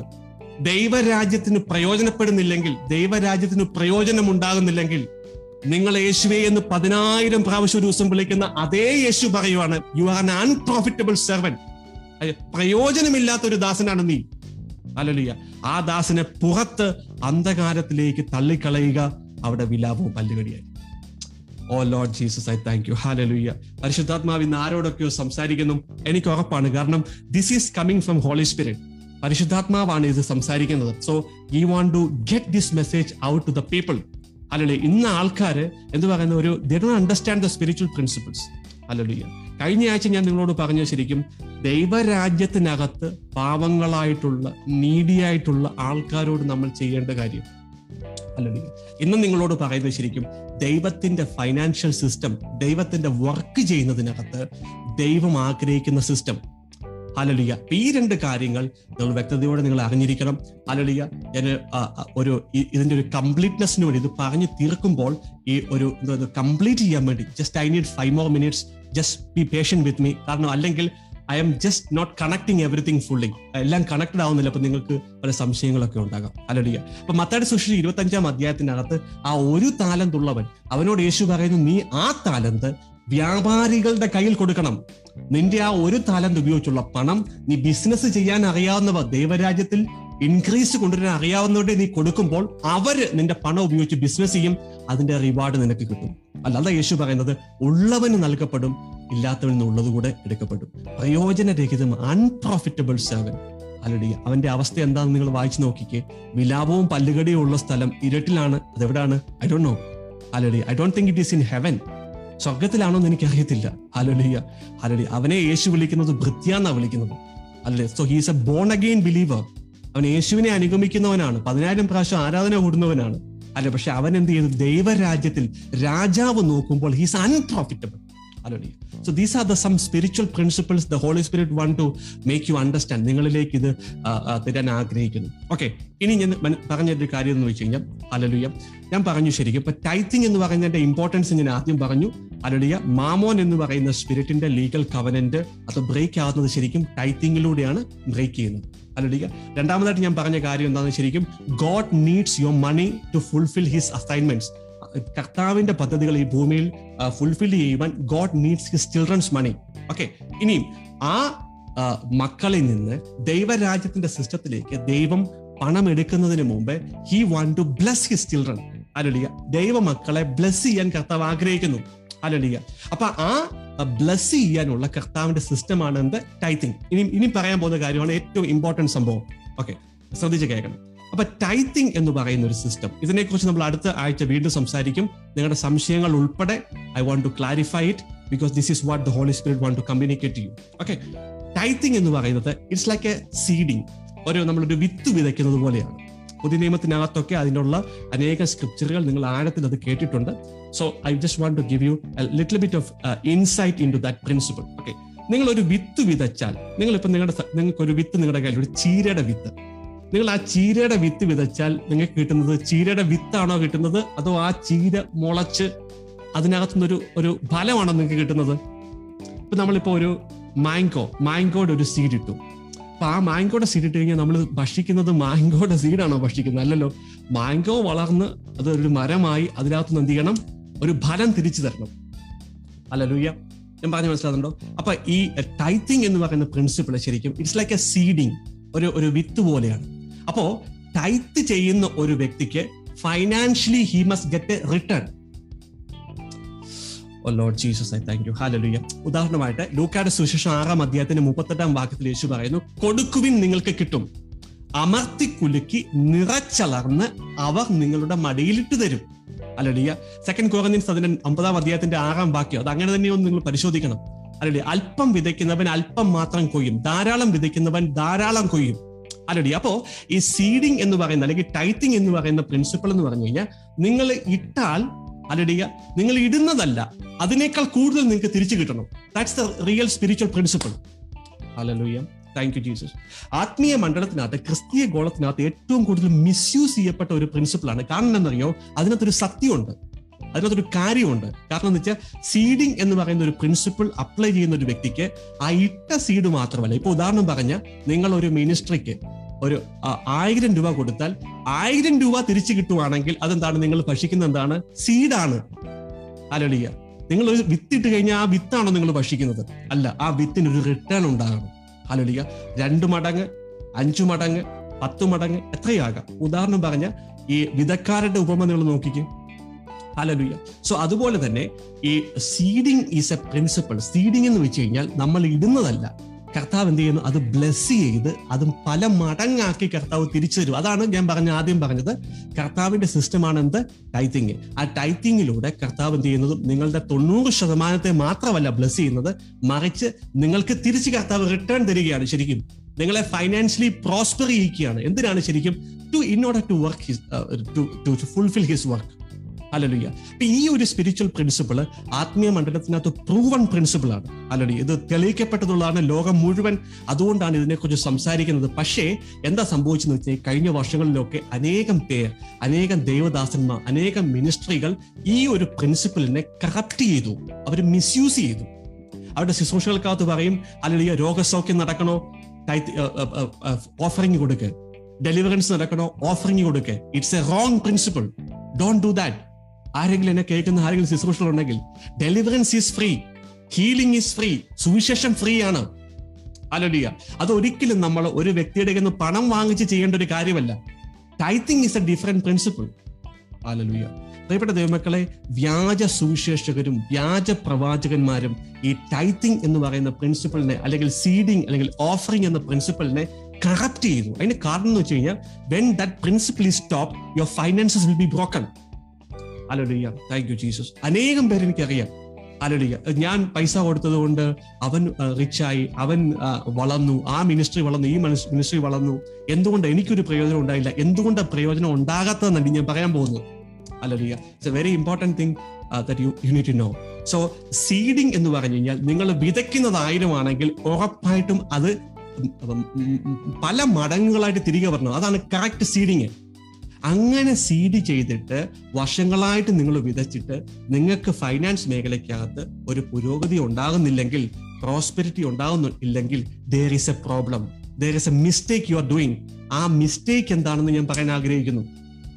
ദൈവരാജ്യത്തിന് പ്രയോജനപ്പെടുന്നില്ലെങ്കിൽ ദൈവരാജ്യത്തിന് പ്രയോജനം ഉണ്ടാകുന്നില്ലെങ്കിൽ നിങ്ങൾ യേശുവെ എന്ന് പതിനായിരം പ്രാവശ്യം ഒരു ദിവസം വിളിക്കുന്ന അതേ യേശു പറയുവാണ് you are an unprofitable servant പ്രയോജനമില്ലാത്ത ഒരു ദാസനാണ് നീ. അലലിയ ആ ദാസനെ പുറത്ത് അന്ധകാരത്തിലേക്ക് തള്ളിക്കളയുക അവിടെ വിലാപവും പല്ലുകടിയായി. O Lord Jesus I thank you ഹാലലുയ്യ പരിശുദ്ധാത്മാവ് ഇന്ന് ആരോടൊക്കെയോ സംസാരിക്കുന്നു? എനിക്ക് ഉറപ്പാണ്. കാരണം this is coming from Holy Spirit പരിശുദ്ധാത്മാവാണ് ഇത് സംസാരിക്കുന്നത്. So you want to get this message out to the people അല്ലല്ലേ ഇന്ന് ആൾക്കാര് എന്ത് പറയുന്ന? ഒരു അണ്ടർസ്റ്റാൻഡ് ദ സ്പിരിച്വൽ പ്രിൻസിപ്പിൾസ് അല്ലല്ലുയ്യ കഴിഞ്ഞ ആഴ്ച ഞാൻ നിങ്ങളോട് പറഞ്ഞു ശരിക്കും ദൈവരാജ്യത്തിനകത്ത് പാവങ്ങളായിട്ടുള്ള നീഡിയായിട്ടുള്ള ആൾക്കാരോട് നമ്മൾ ചെയ്യേണ്ട കാര്യം. അല്ലല്ലുയ്യ ഇന്ന് നിങ്ങളോട് പറയുന്നത് ശരിക്കും ദൈവത്തിന്റെ ഫൈനാൻഷ്യൽ സിസ്റ്റം ദൈവത്തിന്റെ വർക്ക് ചെയ്യുന്നതിനകത്ത് ദൈവം ആഗ്രഹിക്കുന്ന സിസ്റ്റം അലലിയ ഈ രണ്ട് കാര്യങ്ങൾ നിങ്ങൾ വ്യക്തതയോടെ നിങ്ങൾ അറിഞ്ഞിരിക്കണം. അലലിയ ഞാൻ ഒരു ഇതിന്റെ ഒരു കംപ്ലീറ്റ്നെസ്സിന് വേണ്ടി ഇത് പറഞ്ഞു തീർക്കുമ്പോൾ ഈ ഒരു കംപ്ലീറ്റ് ചെയ്യാൻ വേണ്ടി just I need five more minutes just be patient with me കാരണം അല്ലെങ്കിൽ I am just not connecting everything fully എല്ലാം കണക്റ്റഡ് ആവുന്നില്ല. അപ്പൊ നിങ്ങൾക്ക് പല സംശയങ്ങളൊക്കെ ഉണ്ടാകാം. അലടിയ അപ്പൊ മത്താടി ഇരുപത്തി അഞ്ചാം അധ്യായത്തിനകത്ത് ആ ഒരു താലന്തുള്ളവൻ അവനോട് യേശു പറയുന്നു നീ ആ താലന്ത് വ്യാപാരികളുടെ കയ്യിൽ കൊടുക്കണം. നിന്റെ ആ ഒരു താലന്ത് ഉപയോഗിച്ചുള്ള പണം നീ ബിസിനസ് ചെയ്യാൻ അറിയാവുന്നവ ദൈവരാജ്യത്തിൽ ഇൻക്രീസ് കൊണ്ടുവരാൻ അറിയാവുന്നവരുടെ നീ കൊടുക്കുമ്പോൾ അവർ നിന്റെ പണം ഉപയോഗിച്ച് ബിസിനസ് ചെയ്യും. അതിന്റെ റിവാർഡ് നിനക്ക് കിട്ടും. അല്ലാതെ യേശു പറയുന്നത് ഉള്ളവന് നൽകപ്പെടും ഇല്ലാത്തവനിൽ നിന്ന് ഉള്ളത് കൂടെ എടുക്കപ്പെടും പ്രയോജനരഹിതം അൺപ്രോഫിറ്റബിൾ സെവൻ അല്ലടി അവന്റെ അവസ്ഥ എന്താണെന്ന് നിങ്ങൾ വായിച്ചു നോക്കിക്കേ. വിലാപവും പല്ലുകടിയും ഉള്ള സ്ഥലം ഇരട്ടിലാണ്. അതെവിടാണ്? ഐ ഡോണ്ട് നോ അല്ലെ I don't think it is in heaven സ്വർഗത്തിലാണോ എന്ന് എനിക്കറിയത്തില്ല. ഹലലിയ ഹലലി അവനെ യേശു വിളിക്കുന്നത് ഭൃത്യാന്നാ വിളിക്കുന്നത്. അല്ലേ so he's a born again believer അവൻ യേശുവിനെ അനുഗമിക്കുന്നവനാണ്. പതിനായിരം പ്രാവശ്യം ആരാധന കൂടുന്നവനാണ്. അല്ലെ പക്ഷെ അവൻ എന്ത് ചെയ്തു? ദൈവരാജ്യത്തിൽ രാജാവ് നോക്കുമ്പോൾ he's unprofitable hallelujah so these are the some spiritual principles the Holy Spirit want to make you understand നിങ്ങളിലേക്ക് ഇത് തരാൻ ആഗ്രഹിക്കുന്നു. ഓക്കെ ഇനി ഞാൻ പറഞ്ഞൊരു കാര്യം എന്ന് വെച്ച് കഴിഞ്ഞാൽ ഹലലുയ ഞാൻ പറഞ്ഞു ശരിക്കും ഇപ്പൊ ടൈത്തിങ് എന്ന് പറയുന്നതിന്റെ ഇമ്പോർട്ടൻസ് ഞാൻ ആദ്യം പറഞ്ഞു. അലലിയ മാമോൻ എന്ന് പറയുന്ന സ്പിരിറ്റിന്റെ ലീഗൽ കവനന്റ് അത് ബ്രേക്ക് ആകുന്നത് ശരിക്കും ടൈത്തിങ്ങിലൂടെയാണ് ബ്രേക്ക് ചെയ്യുന്നത്. അല്ലെ രണ്ടാമതായിട്ട് ഞാൻ പറഞ്ഞ കാര്യം എന്താണെന്ന് ശരിക്കും God needs your money to fulfil his assignments കർത്താവിന്റെ പദ്ധതികൾ ഈ ഭൂമിയിൽ ഫുൾഫിൽ ചെയ്യുവാൻ God needs his children's money okay ഇനിയും ആ മക്കളിൽ നിന്ന് ദൈവരാജ്യത്തിന്റെ സിസ്റ്റത്തിലേക്ക് ദൈവം പണം എടുക്കുന്നതിന് മുമ്പേ he want to bless his children അലലിയ ദൈവ മക്കളെ ബ്ലസ് ചെയ്യാൻ കർത്താവ് ആഗ്രഹിക്കുന്നു. അലലിയ അപ്പൊ ആ ബ്ലസ് ചെയ്യാനുള്ള കർത്താവിന്റെ സിസ്റ്റമാണ് എന്ത്? ടൈത്തിങ് ഇനി ഇനി പറയാൻ പോകുന്ന കാര്യമാണ് ഏറ്റവും ഇമ്പോർട്ടന്റ് സംഭവം. ഓക്കെ ശ്രദ്ധിച്ച് കേൾക്കണം. അപ്പൊ ടൈത്തിങ് എന്ന് പറയുന്ന ഒരു സിസ്റ്റം ഇതിനെക്കുറിച്ച് നമ്മൾ അടുത്ത ആഴ്ച വീണ്ടും സംസാരിക്കും. നിങ്ങളുടെ സംശയങ്ങൾ ഉൾപ്പെടെ I want to clarify it because this is what the Holy Spirit want to communicate you okay tithing എന്ന് പറയുന്നത് ഇറ്റ്സ് ലൈക്ക് എ സീഡിങ് ഒരു നമ്മളൊരു വിത്ത് വിതയ്ക്കുന്നത് പോലെയാണ്. പുതിയ നിയമത്തിനകത്തൊക്കെ അതിനുള്ള അനേക സ്ക്രിപ്ചറുകൾ നിങ്ങൾ ആഴത്തിൽ അത് കേട്ടിട്ടുണ്ട്. So I just want to give you little bit of insight into that principle okay നിങ്ങൾ ഒരു വിത്ത് വിതച്ചാൽ നിങ്ങൾ ഇപ്പൊ നിങ്ങളുടെ നിങ്ങൾക്ക് ഒരു വിത്ത് നിങ്ങളുടെ കയ്യിൽ ഒരു ചീരയുടെ വിത്ത്. നിങ്ങൾ ആ ചീരയുടെ വിത്ത് വിതച്ചാൽ നിങ്ങൾക്ക് കിട്ടുന്നത് ചീരയുടെ വിത്താണോ കിട്ടുന്നത്? അതോ ആ ചീര മുളച്ച് അതിനകത്തുനിന്നൊരു ഒരു ഫലമാണോ നിങ്ങൾക്ക് കിട്ടുന്നത്? ഇപ്പൊ നമ്മളിപ്പോ ഒരു മാങ്കോ മാങ്കോയുടെ ഒരു സീഡ് ഇട്ടു. അപ്പൊ ആ മാങ്കോയുടെ സീഡ് ഇട്ട് കഴിഞ്ഞാൽ നമ്മൾ ഭക്ഷിക്കുന്നത് മാങ്കോയുടെ സീഡാണോ ഭക്ഷിക്കുന്നത്? അല്ലല്ലോ മാങ്കോ വളർന്ന് അതൊരു മരമായി അതിനകത്തുനിന്ന് എന്ത് ചെയ്യണം? ഒരു ഫലം തിരിച്ചു തരണം. അല്ലല്ലൂയ്യ ഞാൻ പറഞ്ഞു മനസ്സിലാകുന്നുണ്ടോ അപ്പൊ ഈ ടൈത്തിങ് എന്ന് പറയുന്ന പ്രിൻസിപ്പിൾ ശരിക്കും ഇറ്റ്സ് ലൈക്ക് എ സീഡിങ് ഒരു ഒരു വിത്ത് പോലെയാണ്. അപ്പോ ടൈത്ത് ചെയ്യുന്ന ഒരു വ്യക്തിക്ക് financially he must get a return O Jesus I thank you ഹാലലുയ്യ ഉദാഹരണമായിട്ട് ലൂക്കാട് സുശേഷം ആറാം അധ്യായത്തിന്റെ മുപ്പത്തെട്ടാം വാക്യത്തിൽ യേശു പറയുന്നു കൊടുക്കുവിൻ നിങ്ങൾക്ക് കിട്ടും. അമർത്തി കുലുക്കി നിറച്ചളർന്ന് അവർ നിങ്ങളുടെ മടിയിലിട്ട് തരും. അല്ലടിയ സെക്കൻഡ് കോറന്യൻസ് അതിന്റെ അമ്പതാം അധ്യായത്തിന്റെ ആറാം വാക്യം അത് അങ്ങനെ തന്നെയൊന്ന് നിങ്ങൾ പരിശോധിക്കണം. അല്ലടി അല്പം വിതയ്ക്കുന്നവൻ അല്പം മാത്രം കൊയ്യും. ധാരാളം വിതയ്ക്കുന്നവൻ ധാരാളം കൊയ്യും. അല്ലടി അപ്പോ ഈ സീഡിങ് എന്ന് പറയുന്ന അല്ലെങ്കിൽ ടൈത്തിങ് എന്ന് പറയുന്ന പ്രിൻസിപ്പിൾ എന്ന് പറഞ്ഞു കഴിഞ്ഞാൽ നിങ്ങൾ ഇട്ടാൽ അല്ലടിയ നിങ്ങൾ ഇടുന്നതല്ല അതിനേക്കാൾ കൂടുതൽ നിങ്ങൾക്ക് തിരിച്ചു കിട്ടണം. That's the real spiritual principle hallelujah thank you Jesus ആത്മീയ മണ്ഡലത്തിനകത്ത് ക്രിസ്തീയ ഗോളത്തിനകത്ത് ഏറ്റവും കൂടുതൽ മിസ്യൂസ് ചെയ്യപ്പെട്ട ഒരു പ്രിൻസിപ്പിളാണ് കാരണം എന്നറിയോ അതിനകത്തൊരു സത്യമുണ്ട്. അതിനകത്തൊരു കാര്യമുണ്ട്. കാരണം എന്ന് വെച്ചാൽ സീഡിങ് എന്ന് പറയുന്ന ഒരു പ്രിൻസിപ്പിൾ അപ്ലൈ ചെയ്യുന്ന ഒരു വ്യക്തിക്ക് ആ ഇട്ട സീഡ് മാത്രമല്ല. ഇപ്പൊ ഉദാഹരണം പറഞ്ഞ നിങ്ങൾ ഒരു മിനിസ്ട്രിക്ക് ഒരു ആയിരം രൂപ കൊടുത്താൽ ആയിരം രൂപ തിരിച്ചു കിട്ടുവാണെങ്കിൽ അതെന്താണ്? നിങ്ങൾ ഭക്ഷിക്കുന്ന എന്താണ്? സീഡാണ് അലളിയ നിങ്ങൾ ഒരു വിത്തിട്ട് കഴിഞ്ഞാൽ ആ വിത്താണോ നിങ്ങൾ ഭക്ഷിക്കുന്നത്? അല്ല ആ വിത്തിന് ഒരു റിട്ടേൺ ഉണ്ടാകണം. അലളിയ രണ്ട് മടങ്ങ് അഞ്ചു മടങ്ങ് പത്ത് മടങ്ങ് എത്രയാകാം? ഉദാഹരണം പറഞ്ഞ ഈ വിധക്കാരുടെ ഉപമ നിങ്ങൾ നോക്കിക്കേ. ഹലലുയ സോ അതുപോലെ തന്നെ ഈ seeding is a principle seeding എന്ന് വെച്ച് കഴിഞ്ഞാൽ നമ്മൾ ഇടുന്നതല്ല. കർത്താവ് എന്ത് ചെയ്യുന്നു? അത് ബ്ലെസ് ചെയ്ത് അതും പല മടങ്ങാക്കി കർത്താവ് തിരിച്ചു തരും. അതാണ് ഞാൻ പറഞ്ഞ ആദ്യം പറഞ്ഞത്. കർത്താവിന്റെ സിസ്റ്റമാണ് എന്ത്? ടൈത്തിങ് ആ ടൈത്തിങ്ങിലൂടെ കർത്താവ് എന്ത് ചെയ്യുന്നത്? നിങ്ങളുടെ തൊണ്ണൂറ് ശതമാനത്തെ മാത്രമല്ല ബ്ലെസ് ചെയ്യുന്നത്. മറിച്ച് നിങ്ങൾക്ക് തിരിച്ച് കർത്താവ് റിട്ടേൺ തരികയാണ് ശരിക്കും. നിങ്ങളെ ഫൈനാൻഷ്യലി പ്രോസ്പർ ചെയ്യിക്കുകയാണ്. എന്തിനാണ് ശരിക്കും? To in order to work his to fulfil his work അല്ലലുയ്യ ഈ ഒരു സ്പിരിച്വൽ പ്രിൻസിപ്പിൾ ആത്മീയ മണ്ഡലത്തിനകത്ത് പ്രൂവൺ പ്രിൻസിപ്പിൾ ആണ്. അല്ലടി ഇത് തെളിയിക്കപ്പെട്ടതുള്ളതാണ് ലോകം മുഴുവൻ. അതുകൊണ്ടാണ് ഇതിനെക്കുറിച്ച് സംസാരിക്കുന്നത്. പക്ഷേ എന്താ സംഭവിച്ചെന്ന് വെച്ചാൽ കഴിഞ്ഞ വർഷങ്ങളിലൊക്കെ അനേകം പേർ അനേകം ദൈവദാസന്മാർ അനേകം മിനിസ്ട്രികൾ ഈ ഒരു പ്രിൻസിപ്പിളിനെ കറപ്റ്റ് ചെയ്തു. അവർ മിസ്യൂസ് ചെയ്തു. അവരുടെ ശുശ്രൂഷകൾക്കകത്ത് പറയും അല്ലെങ്കിൽ രോഗസൗഖ്യം നടക്കണോ? ഓഫറിങ് കൊടുക്കുക ഡെലിവറൻസ് നടക്കണോ? ഓഫറിങ് കൊടുക്കുക it's a wrong principle don't do that ആരെങ്കിലും എന്നെ കേൾക്കുന്ന ആരെങ്കിലും ശുശ്രൂഷകളുണ്ടെങ്കിൽ deliverance is free healing is free സുവിശേഷം ഫ്രീ ആണ്. അലോലിയ അത് ഒരിക്കലും നമ്മൾ ഒരു വ്യക്തിയുടെ കയ്യിൽ നിന്ന് പണം വാങ്ങിച്ച് ചെയ്യേണ്ട ഒരു കാര്യമല്ല. Tithing is a different principle alleluia പ്രിയപ്പെട്ട ദൈവമക്കളെ വ്യാജ സുവിശേഷകരും വ്യാജ പ്രവാചകന്മാരും ഈ ടൈത്തിങ് എന്ന് പറയുന്ന പ്രിൻസിപ്പിളിനെ അല്ലെങ്കിൽ സീഡിങ് അല്ലെങ്കിൽ ഓഫറിംഗ് എന്ന പ്രിൻസിപ്പിളിനെ കറപ്റ്റ് ചെയ്യുന്നു. അതിന് കാരണം എന്ന് വെച്ച് കഴിഞ്ഞാൽ when that principle is stop your finances will be broken അലലുയ്യ thank you Jesus അനേകം പേര് എനിക്കറിയാം. അലോലിയ ഞാൻ പൈസ കൊടുത്തത് കൊണ്ട് അവൻ റിച്ചായി അവൻ വളർന്നു ആ മിനിസ്ട്രി വളർന്നു ഈ മിനിസ്ട്രി വളർന്നു. എന്തുകൊണ്ട് എനിക്കൊരു പ്രയോജനം ഉണ്ടായില്ല? എന്തുകൊണ്ട് പ്രയോജനം ഉണ്ടാകാത്തതെന്നാണ് ഞാൻ പറയാൻ പോകുന്നത്. Alleluia it's a very important thing that you you need to know so seeding എന്ന് പറഞ്ഞു കഴിഞ്ഞാൽ നിങ്ങൾ വിതയ്ക്കുന്നത് ആയിരമാണെങ്കിൽ ഉറപ്പായിട്ടും അത് പല മടങ്ങുകളായിട്ട് തിരികെ വരണം. അതാണ് കറക്റ്റ് സീഡിങ് അങ്ങനെ സീഡ് ചെയ്തിട്ട് വർഷങ്ങളായിട്ട് നിങ്ങൾ വിതച്ചിട്ട് നിങ്ങൾക്ക് ഫൈനാൻസ് മേഖലയ്ക്കകത്ത് ഒരു പുരോഗതി ഉണ്ടാകുന്നില്ലെങ്കിൽ prosperity ഉണ്ടാകുന്നില്ലെങ്കിൽ there is a problem there is a mistake you are doing ആ മിസ്റ്റേക്ക് എന്താണെന്ന് ഞാൻ പറയാൻ ആഗ്രഹിക്കുന്നു.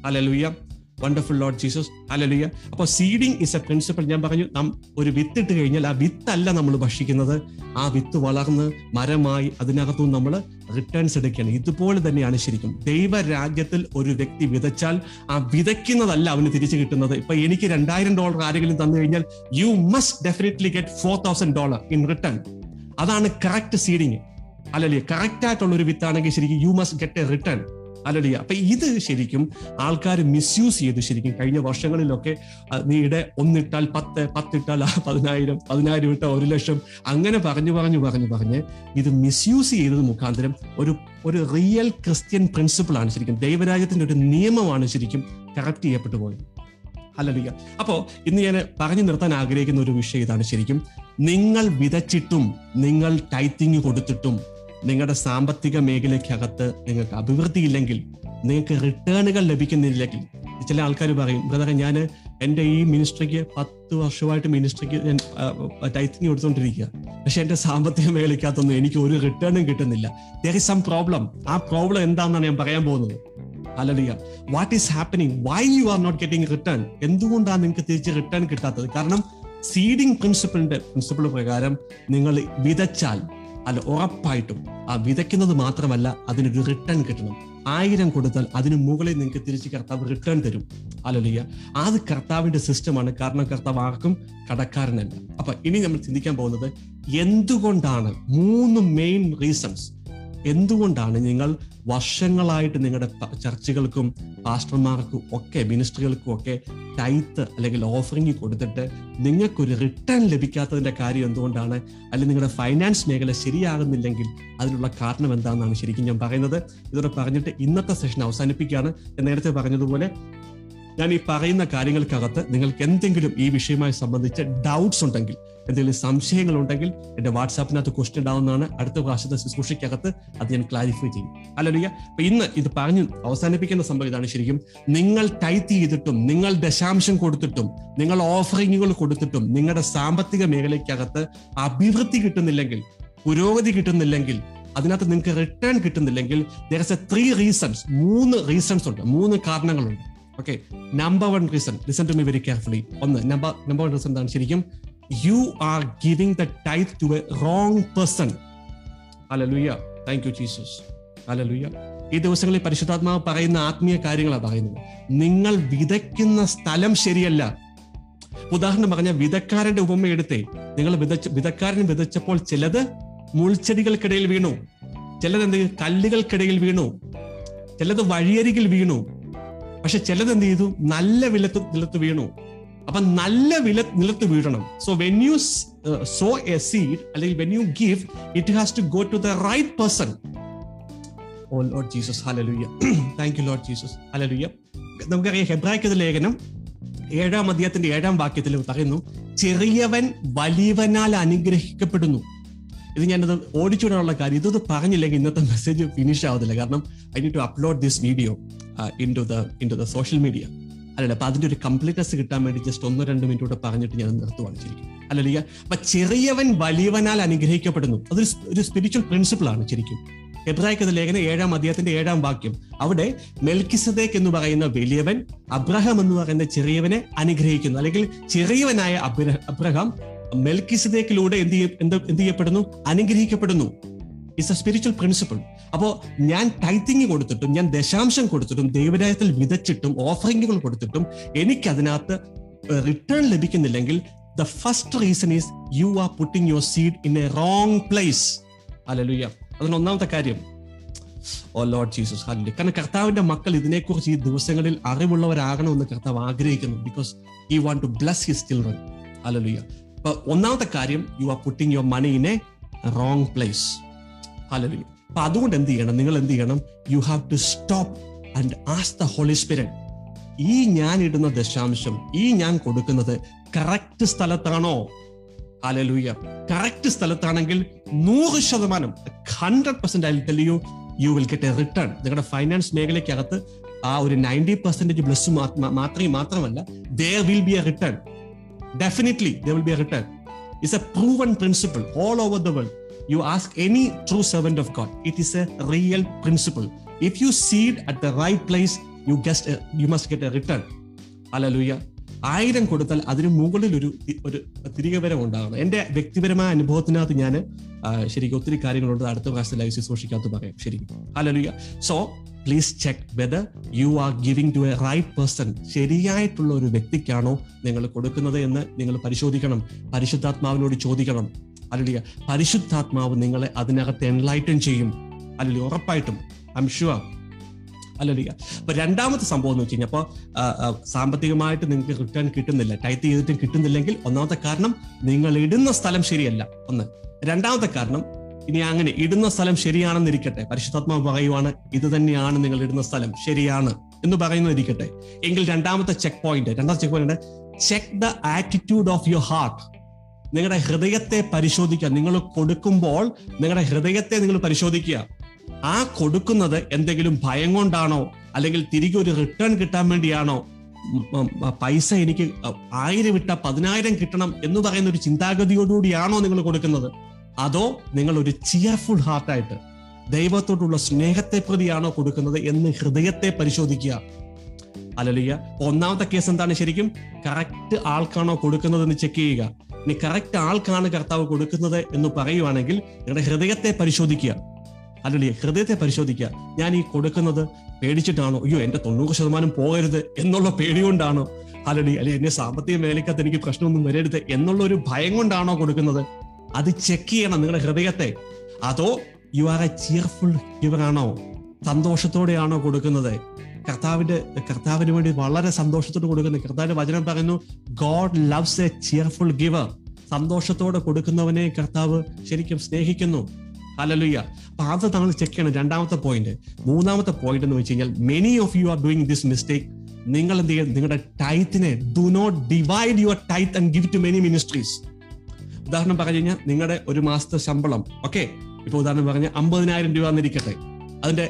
Hallelujah wonderful Lord Jesus hallelujah അപ്പോൾ സീഡിങ് ഇസ് എ പ്രിൻസിപ്പൾ ഞാൻ പറഞ്ഞു നാം ഒരു വിത്ത് ഇട്ട് കഴിഞ്ഞാൽ ആ വിത്തല്ല നമ്മൾ ഭക്ഷിക്കുന്നത്. ആ വിത്ത് വളർന്ന് മരമായി അതിനകത്തും നമ്മൾ റിട്ടേൺസ് എടുക്കുകയാണ്. ഇതുപോലെ തന്നെയാണ് ശരിക്കും. ദൈവരാജ്യത്തിൽ ഒരു വ്യക്തി വിതച്ചാൽ ആ വിതയ്ക്കുന്നതല്ല അവന് തിരിച്ചു കിട്ടുന്നത്. ഇപ്പൊ എനിക്ക് രണ്ടായിരം ഡോളർ ആരെങ്കിലും തന്നു കഴിഞ്ഞാൽ you must definitely get four thousand dollar in return അതാണ് കറക്റ്റ് സീഡിങ് അല്ലല്ലേ കറക്റ്റ് ആയിട്ടുള്ള ഒരു വിത്താണെങ്കിൽ ശരിക്കും you must get a return അല്ലല്ലേ അപ്പൊ ഇത് ശരിക്കും ആൾക്കാർ മിസ്യൂസ് ചെയ്ത് ശരിക്കും കഴിഞ്ഞ വർഷങ്ങളിലൊക്കെ നീടെ ഒന്നിട്ടാൽ പത്ത് പത്തിട്ടാൽ പതിനായിരം പതിനായിരം ഇട്ടാൽ ഒരു ലക്ഷം അങ്ങനെ പറഞ്ഞു പറഞ്ഞു പറഞ്ഞു പറഞ്ഞ് ഇത് മിസ്യൂസ് ചെയ്തത് മുഖാന്തരം ഒരു ഒരു റിയൽ ക്രിസ്ത്യൻ പ്രിൻസിപ്പിൾ ആണ് ശരിക്കും. ദൈവരാജ്യത്തിന്റെ ഒരു നിയമമാണ് ശരിക്കും കറക്റ്റ് ചെയ്യപ്പെട്ടു പോയത്. അല്ലല്ല അപ്പോ ഇന്ന് ഞാൻ പറഞ്ഞു നിർത്താൻ ആഗ്രഹിക്കുന്ന ഒരു വിഷയം ഇതാണ് ശരിക്കും. നിങ്ങൾ വിതച്ചിട്ടും നിങ്ങൾ ടൈത്തിങ് കൊടുത്തിട്ടും നിങ്ങളുടെ സാമ്പത്തിക മേഖലയ്ക്കകത്ത് നിങ്ങൾക്ക് അഭിവൃദ്ധി ഇല്ലെങ്കിൽ നിങ്ങൾക്ക് റിട്ടേണുകൾ ലഭിക്കുന്നില്ലെങ്കിൽ ചില ആൾക്കാർ പറയും ബ്രദറെ ഞാൻ എന്റെ ഈ മിനിസ്ട്രിക്ക് പത്ത് വർഷമായിട്ട് മിനിസ്ട്രിക്ക് ഞാൻ ടൈത്തിങ് കൊടുത്തുകൊണ്ടിരിക്കുക പക്ഷെ എന്റെ സാമ്പത്തിക മേഖലയ്ക്കകത്തൊന്നും എനിക്ക് ഒരു റിട്ടേണും കിട്ടുന്നില്ല. ദർ ഇസ് സം പ്രോബ്ലം ആ പ്രോബ്ലം എന്താണെന്നാണ് ഞാൻ പറയാൻ പോകുന്നത്. അല്ലെങ്കിൽ what is happening why you are not getting return എന്തുകൊണ്ടാണ് നിങ്ങൾക്ക് തിരിച്ച് റിട്ടേൺ കിട്ടാത്തത്? കാരണം സീഡിംഗ് പ്രിൻസിപ്പിളിന്റെ പ്രിൻസിപ്പിൾ പ്രകാരം നിങ്ങൾ വിതച്ചാൽ അല്ല ഉറപ്പായിട്ടും ആ വിതയ്ക്കുന്നത് മാത്രമല്ല അതിനൊരു റിട്ടേൺ കിട്ടണം. ആയിരം കൊടുത്താൽ അതിന് മുകളിൽ നിങ്ങൾക്ക് തിരിച്ച് കർത്താവ് റിട്ടേൺ തരും. അല്ലല്ല അത് കർത്താവിന്റെ സിസ്റ്റമാണ് കാരണം കർത്താവ് ആർക്കും കടക്കാരനല്ല. അപ്പൊ ഇനി നമ്മൾ ചിന്തിക്കാൻ പോകുന്നത് എന്തുകൊണ്ടാണ് മൂന്ന് മെയിൻ റീസൺസ് എന്തുകൊണ്ടാണ് നിങ്ങൾ വർഷങ്ങളായിട്ട് നിങ്ങളുടെ ചർച്ചുകൾക്കും പാസ്റ്റർമാർക്കും ഒക്കെ മിനിസ്ട്രികൾക്കും ഒക്കെ ടൈത്ത് അല്ലെങ്കിൽ ഓഫറിംഗ് കൊടുത്തിട്ട് നിങ്ങൾക്കൊരു റിട്ടേൺ ലഭിക്കാത്തതിന്റെ കാര്യം എന്തുകൊണ്ടാണ്? അല്ലെങ്കിൽ നിങ്ങളുടെ ഫൈനാൻസ് മേഖല ശരിയാകുന്നില്ലെങ്കിൽ അതിനുള്ള കാരണം എന്താണെന്നാണ് ശരിക്കും ഞാൻ പറയുന്നത്. ഇതോടെ പറഞ്ഞിട്ട് ഇന്നത്തെ സെഷൻ അവസാനിപ്പിക്കുകയാണ്. നേരത്തെ പറഞ്ഞതുപോലെ ഞാൻ ഈ പറയുന്ന കാര്യങ്ങൾക്കകത്ത് നിങ്ങൾക്ക് എന്തെങ്കിലും ഈ വിഷയവുമായി സംബന്ധിച്ച് ഡൗട്ട്സ് ഉണ്ടെങ്കിൽ എന്തെങ്കിലും സംശയങ്ങൾ ഉണ്ടെങ്കിൽ എന്റെ വാട്സാപ്പിനകത്ത് ക്വസ്റ്റ്യൻ ഉണ്ടാവുന്നതാണ് അടുത്ത പ്രാവശ്യത്തെ ശുശ്രൂഷയ്ക്കകത്ത് അത് ഞാൻ ക്ലാരിഫൈ ചെയ്യും. അല്ലല്ല അപ്പൊ ഇന്ന് ഇത് പറഞ്ഞു അവസാനിപ്പിക്കുന്ന സംഭവം ഇതാണ് ശരിക്കും. നിങ്ങൾ ടൈറ്റ് ചെയ്തിട്ടും നിങ്ങൾ ദശാംശം കൊടുത്തിട്ടും നിങ്ങൾ ഓഫറിങ്ങുകൾ കൊടുത്തിട്ടും നിങ്ങളുടെ സാമ്പത്തിക മേഖലയ്ക്കകത്ത് അഭിവൃദ്ധി കിട്ടുന്നില്ലെങ്കിൽ പുരോഗതി കിട്ടുന്നില്ലെങ്കിൽ അതിനകത്ത് നിങ്ങൾക്ക് റിട്ടേൺ കിട്ടുന്നില്ലെങ്കിൽ ദർ ത്രീ റീസൺസ് മൂന്ന് റീസൺസ് ഉണ്ട് മൂന്ന് കാരണങ്ങളുണ്ട്. Okay number one reason listen to me very carefully ഒന്ന് നമ്പർ നമ്പർ വൺ റീസൺ എന്താണ് ശരിക്കും? You are giving the tithe to a wrong person അലലുയ്യ thank you Jesus അലലുയ്യ ഈ ദിവസങ്ങളിൽ പരിശുദ്ധാത്മാവ് പറയുന്ന ആത്മീയ കാര്യങ്ങളാണ് പറയുന്നത്. നിങ്ങൾ വിതയ്ക്കുന്ന സ്ഥലം ശരിയല്ല. ഉദാഹരണം പറഞ്ഞ വിതക്കാരന്റെ ഉപമ എടുത്തേ. നിങ്ങൾ വിതച്ച വിതക്കാരൻ വിതച്ചപ്പോൾ ചിലത് മുൾച്ചെടികൾക്കിടയിൽ വീണു. ചിലത് എന്ത്? കല്ലുകൾക്കിടയിൽ വീണു. ചിലത് വഴിയരികിൽ വീണു. പക്ഷെ ചിലത് എന്ത് ചെയ്തു? നല്ല വിലത്ത് നിലത്ത് വീണു. അപ്പൊ നല്ല വില നിലത്ത് വീഴണം. So when you sow a seed അല്ലെങ്കിൽ when you give it has to go to the right person O Lord Jesus hallelujah thank you Lord Jesus ഹലലുയ്യ നമുക്കറിയാം ഹെബ്രായ്ക്കത് ലേഖനം ഏഴാം അധ്യായത്തിന്റെ ഏഴാം വാക്യത്തിൽ പറയുന്നു ചെറിയവൻ വലിയവനാൽ അനുഗ്രഹിക്കപ്പെടുന്നു. ഇത് ഞാനത് ഓടിച്ചുവിടാനുള്ള കാര്യം ഇതൊന്ന് പറഞ്ഞില്ലെങ്കിൽ ഇന്നത്തെ മെസ്സേജ് ഫിനിഷ് ആവത്തില്ല. കാരണം I need to upload this video into the into the social media അല്ലല്ല അപ്പൊ അതിന്റെ ഒരു കംപ്ലീറ്റ്നസ് കിട്ടാൻ വേണ്ടി ജസ്റ്റ് ഒന്നോ രണ്ടോ മിനിറ്റ് കൂടെ പറഞ്ഞിട്ട് ഞാൻ നിർത്തുവാണ് ശരിക്കും. അല്ലല്ലോ അപ്പൊ ചെറിയവൻ വലിയവനാൽ അനുഗ്രഹിക്കപ്പെടുന്നു. അതൊരു ഒരു സ്പിരിച്വൽ പ്രിൻസിപ്പിൾ ആണ് ശരിക്കും. എബ്രാഹിക്കത് ലേഖനം ഏഴാം അധ്യായത്തിന്റെ ഏഴാം വാക്യം. അവിടെ മെൽക്കിസദേക്ക് എന്ന് പറയുന്ന വലിയവൻ അബ്രഹാം എന്ന് പറയുന്ന ചെറിയവനെ അനുഗ്രഹിക്കുന്നു. അല്ലെങ്കിൽ ചെറിയവനായ അബ്രഹാം മെൽക്കിസദേക്കിലൂടെ എന്ത് എന്ത് ചെയ്യപ്പെടുന്നു? അനുഗ്രഹിക്കപ്പെടുന്നു. ഇറ്റ്സ് എ സ്പിരിച്വൽ പ്രിൻസിപ്പിൾ അപ്പോ ഞാൻ ടൈത്തിങ് കൊടുത്തിട്ടും ഞാൻ ദശാംശം കൊടുത്തിട്ടും ദൈവരായത്തിൽ വിതച്ചിട്ടും ഓഫറിങ്ങുകൾ കൊടുത്തിട്ടും എനിക്ക് അതിനകത്ത് return ലഭിക്കുന്നില്ലെങ്കിൽ the first reason is you are putting your seed in a wrong place അല്ലലുയ്യ അതിന് ഒന്നാമത്തെ കാര്യം ഓ ലോഡ് ജീസസ് ഹല്ലേലൂയ കാരണം കർത്താവിന്റെ മക്കൾ ഇതിനെക്കുറിച്ച് ഈ ദിവസങ്ങളിൽ അറിവുള്ളവരാകണമെന്ന് കർത്താവ് ആഗ്രഹിക്കുന്നു. Because he want to bless his children hallelujah അപ്പൊ ഒന്നാമത്തെ കാര്യം you are putting your money in a wrong place hallelujah അപ്പൊ അതുകൊണ്ട് എന്ത് ചെയ്യണം? നിങ്ങൾ എന്ത് ചെയ്യണം? You have to stop and ask the Holy Spirit ഈ ഞാൻ ഇടുന്ന ദശാംശം ഈ ഞാൻ കൊടുക്കുന്നത് കറക്റ്റ് സ്ഥലത്താണോ? ഹലലൂയ കറക്റ്റ് സ്ഥലത്താണെങ്കിൽ നൂറ് ശതമാനം hundred percent I tell you you will get a return നിങ്ങളുടെ ഫൈനാൻസ് മേഖലയ്ക്കകത്ത് ആ ഒരു നയന്റി പെർസെന്റേജ് ബ്ലസ് മാത്രമേ മാത്രമല്ല there will be a return definitely there will be a return it's a proven principle all over the world you ask any true servant of God, it is a real. If you seed at the right place, you just you you must get a return. Hallelujah. ആയിരം കൊടുത്താൽ അതിന് മുകളിൽ ഒരു ഒരു തിരികെ വരം ഉണ്ടാകണം. എന്റെ വ്യക്തിപരമായ അനുഭവത്തിനകത്ത് ഞാൻ ശരിക്കും ഒത്തിരി കാര്യങ്ങളുണ്ട്. അടുത്ത പ്രാവശ്യത്തെ ലൈവ് ശുശ്രൂഷിക്കകത്ത് പറയാം. ശരിക്കും. ഹലലുയ so please check whether you are giving to a right person ശരിയായിട്ടുള്ള ഒരു വ്യക്തിക്കാണോ നിങ്ങൾ കൊടുക്കുന്നത് എന്ന് നിങ്ങൾ പരിശോധിക്കണം. പരിശുദ്ധാത്മാവിനോട് ചോദിക്കണം. അല്ലെ പരിശുദ്ധാത്മാവ് നിങ്ങളെ അതിനകത്ത് എൻലൈറ്റൻ ചെയ്യും. അല്ലെ ഉറപ്പായിട്ടും. ഐം ഷുവർ അല്ലെ അപ്പൊ രണ്ടാമത്തെ സംഭവം എന്ന് വെച്ച് കഴിഞ്ഞാൽ അപ്പോൾ സാമ്പത്തികമായിട്ട് നിങ്ങൾക്ക് റിട്ടേൺ കിട്ടുന്നില്ല. ടൈറ്റ് ചെയ്തിട്ടും കിട്ടുന്നില്ലെങ്കിൽ ഒന്നാമത്തെ കാരണം നിങ്ങൾ ഇടുന്ന സ്ഥലം ശരിയല്ല. ഒന്ന്. രണ്ടാമത്തെ കാരണം ഇനി അങ്ങനെ ഇടുന്ന സ്ഥലം ശരിയാണെന്നിരിക്കട്ടെ. പരിശുദ്ധാത്മാവ് പറയുവാണ് ഇത് തന്നെയാണ് നിങ്ങൾ ഇടുന്ന സ്ഥലം. ശരിയാണ് എന്ന് പറയുന്നതിരിക്കട്ടെ. എങ്കിൽ രണ്ടാമത്തെ ചെക്ക് പോയിന്റ് രണ്ടാമത്തെ check point check the attitude of your heart നിങ്ങളുടെ ഹൃദയത്തെ പരിശോധിക്കുക. നിങ്ങൾ കൊടുക്കുമ്പോൾ നിങ്ങളുടെ ഹൃദയത്തെ നിങ്ങൾ പരിശോധിക്കുക. ആ കൊടുക്കുന്നത് എന്തെങ്കിലും ഭയം കൊണ്ടാണോ? അല്ലെങ്കിൽ തിരികെ ഒരു റിട്ടേൺ കിട്ടാൻ വേണ്ടിയാണോ? പൈസ എനിക്ക് ആയിരം ഇട്ട പതിനായിരം കിട്ടണം എന്ന് പറയുന്ന ഒരു ചിന്താഗതിയോടുകൂടിയാണോ നിങ്ങൾ കൊടുക്കുന്നത്? അതോ നിങ്ങൾ ഒരു ചിയർഫുൾ ഹാർട്ടായിട്ട് ദൈവത്തോടുള്ള സ്നേഹത്തെ പ്രതിയാണോ കൊടുക്കുന്നത് എന്ന് ഹൃദയത്തെ പരിശോധിക്കുക. അല്ലലിയ ഒന്നാമത്തെ കേസ് എന്താണ് ശരിക്കും? കറക്റ്റ് ആൾക്കാണോ കൊടുക്കുന്നതെന്ന് ചെക്ക് ചെയ്യുക. ഇനി കറക്റ്റ് ആൾക്കാണ് കർത്താവ് കൊടുക്കുന്നത് എന്ന് പറയുവാണെങ്കിൽ നിങ്ങളുടെ ഹൃദയത്തെ പരിശോധിക്കുക. അല്ലെങ്കിൽ ഹൃദയത്തെ പരിശോധിക്കുക. ഞാൻ ഈ കൊടുക്കുന്നത് പേടിച്ചിട്ടാണോ? അയ്യോ എന്റെ തൊണ്ണൂറ് ശതമാനം പോകരുത് എന്നുള്ള പേടി കൊണ്ടാണോ അല്ലെങ്കിൽ അല്ലെ എന്നെ സാമ്പത്തിക മേലക്കത്ത് എനിക്ക് പ്രശ്നമൊന്നും വരരുത് എന്നുള്ള ഒരു ഭയം കൊണ്ടാണോ കൊടുക്കുന്നത്? അത് ചെക്ക് ചെയ്യണം നിങ്ങളുടെ ഹൃദയത്തെ. അതോ യു ആർ എ ചിയർഫുൾ ഗിവറാണോ സന്തോഷത്തോടെയാണോ കൊടുക്കുന്നത്? കർത്താവിന്റെ കർത്താവിന് വേണ്ടി വളരെ സന്തോഷത്തോട് കൊടുക്കുന്നു കർത്താവിന്റെ വചനം പറയുന്നു God loves a cheerful giver സന്തോഷത്തോടെ കൊടുക്കുന്നവനെ കർത്താവ് ശരിക്കും സ്നേഹിക്കുന്നു. ഹലലുയ്യ അപ്പൊ അത് നമ്മൾ ചെക്ക് ചെയ്യണം. രണ്ടാമത്തെ പോയിന്റ് മൂന്നാമത്തെ പോയിന്റ് എന്ന് വെച്ച് കഴിഞ്ഞാൽ many of you are doing this mistake നിങ്ങൾ എന്ത് ചെയ്യുക നിങ്ങളുടെ ടൈത്തിനെ do not divide your tithe and give to many ministries ഉദാഹരണം പറഞ്ഞു കഴിഞ്ഞാൽ നിങ്ങളുടെ ഒരു മാസത്തെ ശമ്പളം. ഓക്കെ ഇപ്പൊ ഉദാഹരണം പറഞ്ഞ അമ്പതിനായിരം രൂപ എന്നിരിക്കട്ടെ അതിന്റെ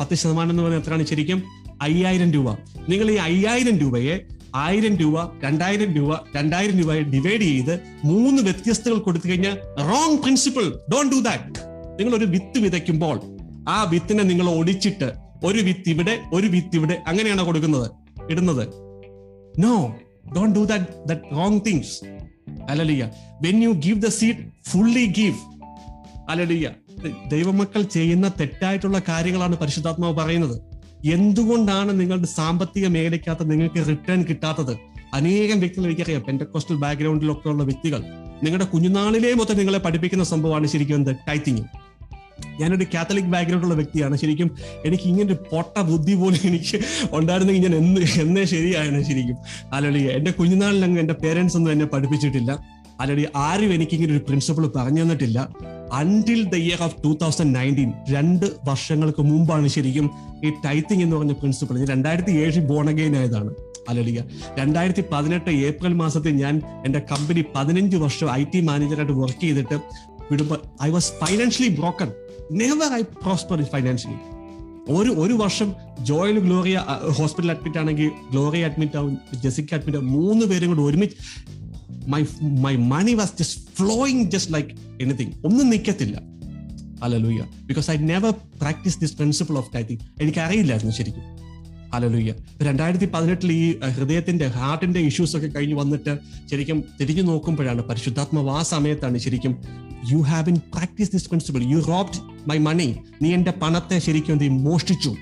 പത്ത് ശതമാനം എന്ന് പറയുന്നത് എത്രയാണ് ശരിക്കും? അയ്യായിരം രൂപ. നിങ്ങൾ ഈ അയ്യായിരം രൂപയെ ആയിരം രൂപ രണ്ടായിരം രൂപ രണ്ടായിരം രൂപയെ ഡിവൈഡ് ചെയ്ത് മൂന്ന് വ്യത്യസ്തകൾ കൊടുത്തു കഴിഞ്ഞാൽ wrong principle don't do that നിങ്ങൾ ഒരു വിത്ത് വിതയ്ക്കുമ്പോൾ ആ വിത്തിനെ നിങ്ങൾ ഒടിച്ചിട്ട് ഒരു വിത്ത് ഇവിടെ ഒരു വിത്ത് ഇവിടെ അങ്ങനെയാണോ കൊടുക്കുന്നത്? ഇടുന്നത്. No don't do that that wrong things അലലിയ when you give the seed fully give അലലിയ ദൈവമക്കൾ ചെയ്യുന്ന തെറ്റായിട്ടുള്ള കാര്യങ്ങളാണ് പരിശുദ്ധാത്മാവ് പറയുന്നത്. എന്തുകൊണ്ടാണ് നിങ്ങളുടെ സാമ്പത്തിക മേഖലയ്ക്കകത്ത് നിങ്ങൾക്ക് റിട്ടേൺ കിട്ടാത്തത്? അനേകം വ്യക്തികൾ എനിക്കറിയാം പെന്റക്കോസ്റ്റൽ ബാക്ക്ഗ്രൗണ്ടിലൊക്കെ ഉള്ള വ്യക്തികൾ. നിങ്ങളുടെ കുഞ്ഞുനാളിലേ മൊത്തം നിങ്ങളെ പഠിപ്പിക്കുന്ന സംഭവമാണ് ശരിക്കും എന്ത്? ടൈത്തിങ് ഞാനൊരു കാത്തലിക് ബാക്ക്ഗ്രൗണ്ട് ഉള്ള വ്യക്തിയാണ്. ശരിക്കും എനിക്ക് ഇങ്ങനെ ഒരു പൊട്ട ബുദ്ധി പോലും എനിക്ക് ഉണ്ടായിരുന്നെങ്കിൽ ഞാൻ എന്ന് എന്നേ ശരിയാണ് ശരിക്കും. അല്ലെങ്കിൽ എന്റെ കുഞ്ഞുനാളിലങ്ങ് എന്റെ പേരൻസ് ഒന്നും എന്നെ പഠിപ്പിച്ചിട്ടില്ല. അലടി ആരും എനിക്ക് ഇങ്ങനെ ഒരു പ്രിൻസിപ്പിൾ പറഞ്ഞു തന്നിട്ടില്ല. Until the year of two thousand nineteen രണ്ട് വർഷങ്ങൾക്ക് മുമ്പാണ് ശരിക്കും ഈ ടൈത്തിങ് എന്ന് പറഞ്ഞ പ്രിൻസിപ്പിൾ രണ്ടായിരത്തി ഏഴിൽ ബോണഗെയിൻ ആയതാണ്. അലലിയ രണ്ടായിരത്തി പതിനെട്ട് ഏപ്രിൽ മാസത്തിൽ ഞാൻ എന്റെ കമ്പനി പതിനഞ്ച് വർഷം ഐ ടി മാനേജറായിട്ട് വർക്ക് ചെയ്തിട്ട് വിടുമ്പോൾ I was financially broken never I prosper financially ഒരു ഒരു വർഷം ജോയിൽ ഗ്ലോറിയ ഹോസ്പിറ്റൽ അഡ്മിറ്റ് ആണെങ്കിൽ ഗ്ലോറിയ അഡ്മിറ്റ് ആവും ജെസിക്ക അഡ്മിറ്റ് ആവും മൂന്ന് പേരും കൂടെ ഒരുമിച്ച് my my money was just flowing just like anything ഒന്നും നിൽക്കത്തില്ല alleluia because I never practice this principle of tithing എനിക്ക് അറിയില്ലായിരുന്നു ശരിക്കും. അലലൂയ രണ്ടായിരത്തി പതിനെട്ടിൽ ഈ ഹൃദയത്തിന്റെ ഹാർട്ടിന്റെ ഇഷ്യൂസ് ഒക്കെ കഴിഞ്ഞ് വന്നിട്ട് ശരിക്കും തിരിഞ്ഞു നോക്കുമ്പോഴാണ് പരിശുദ്ധാത്മാവ് ആ സമയത്താണ് ശരിക്കും you have in practice this principle you robbed my money നീ എന്റെ പണത്തെ ശരിക്കും ചെയ്യും? മോഷ്ടിച്ചു.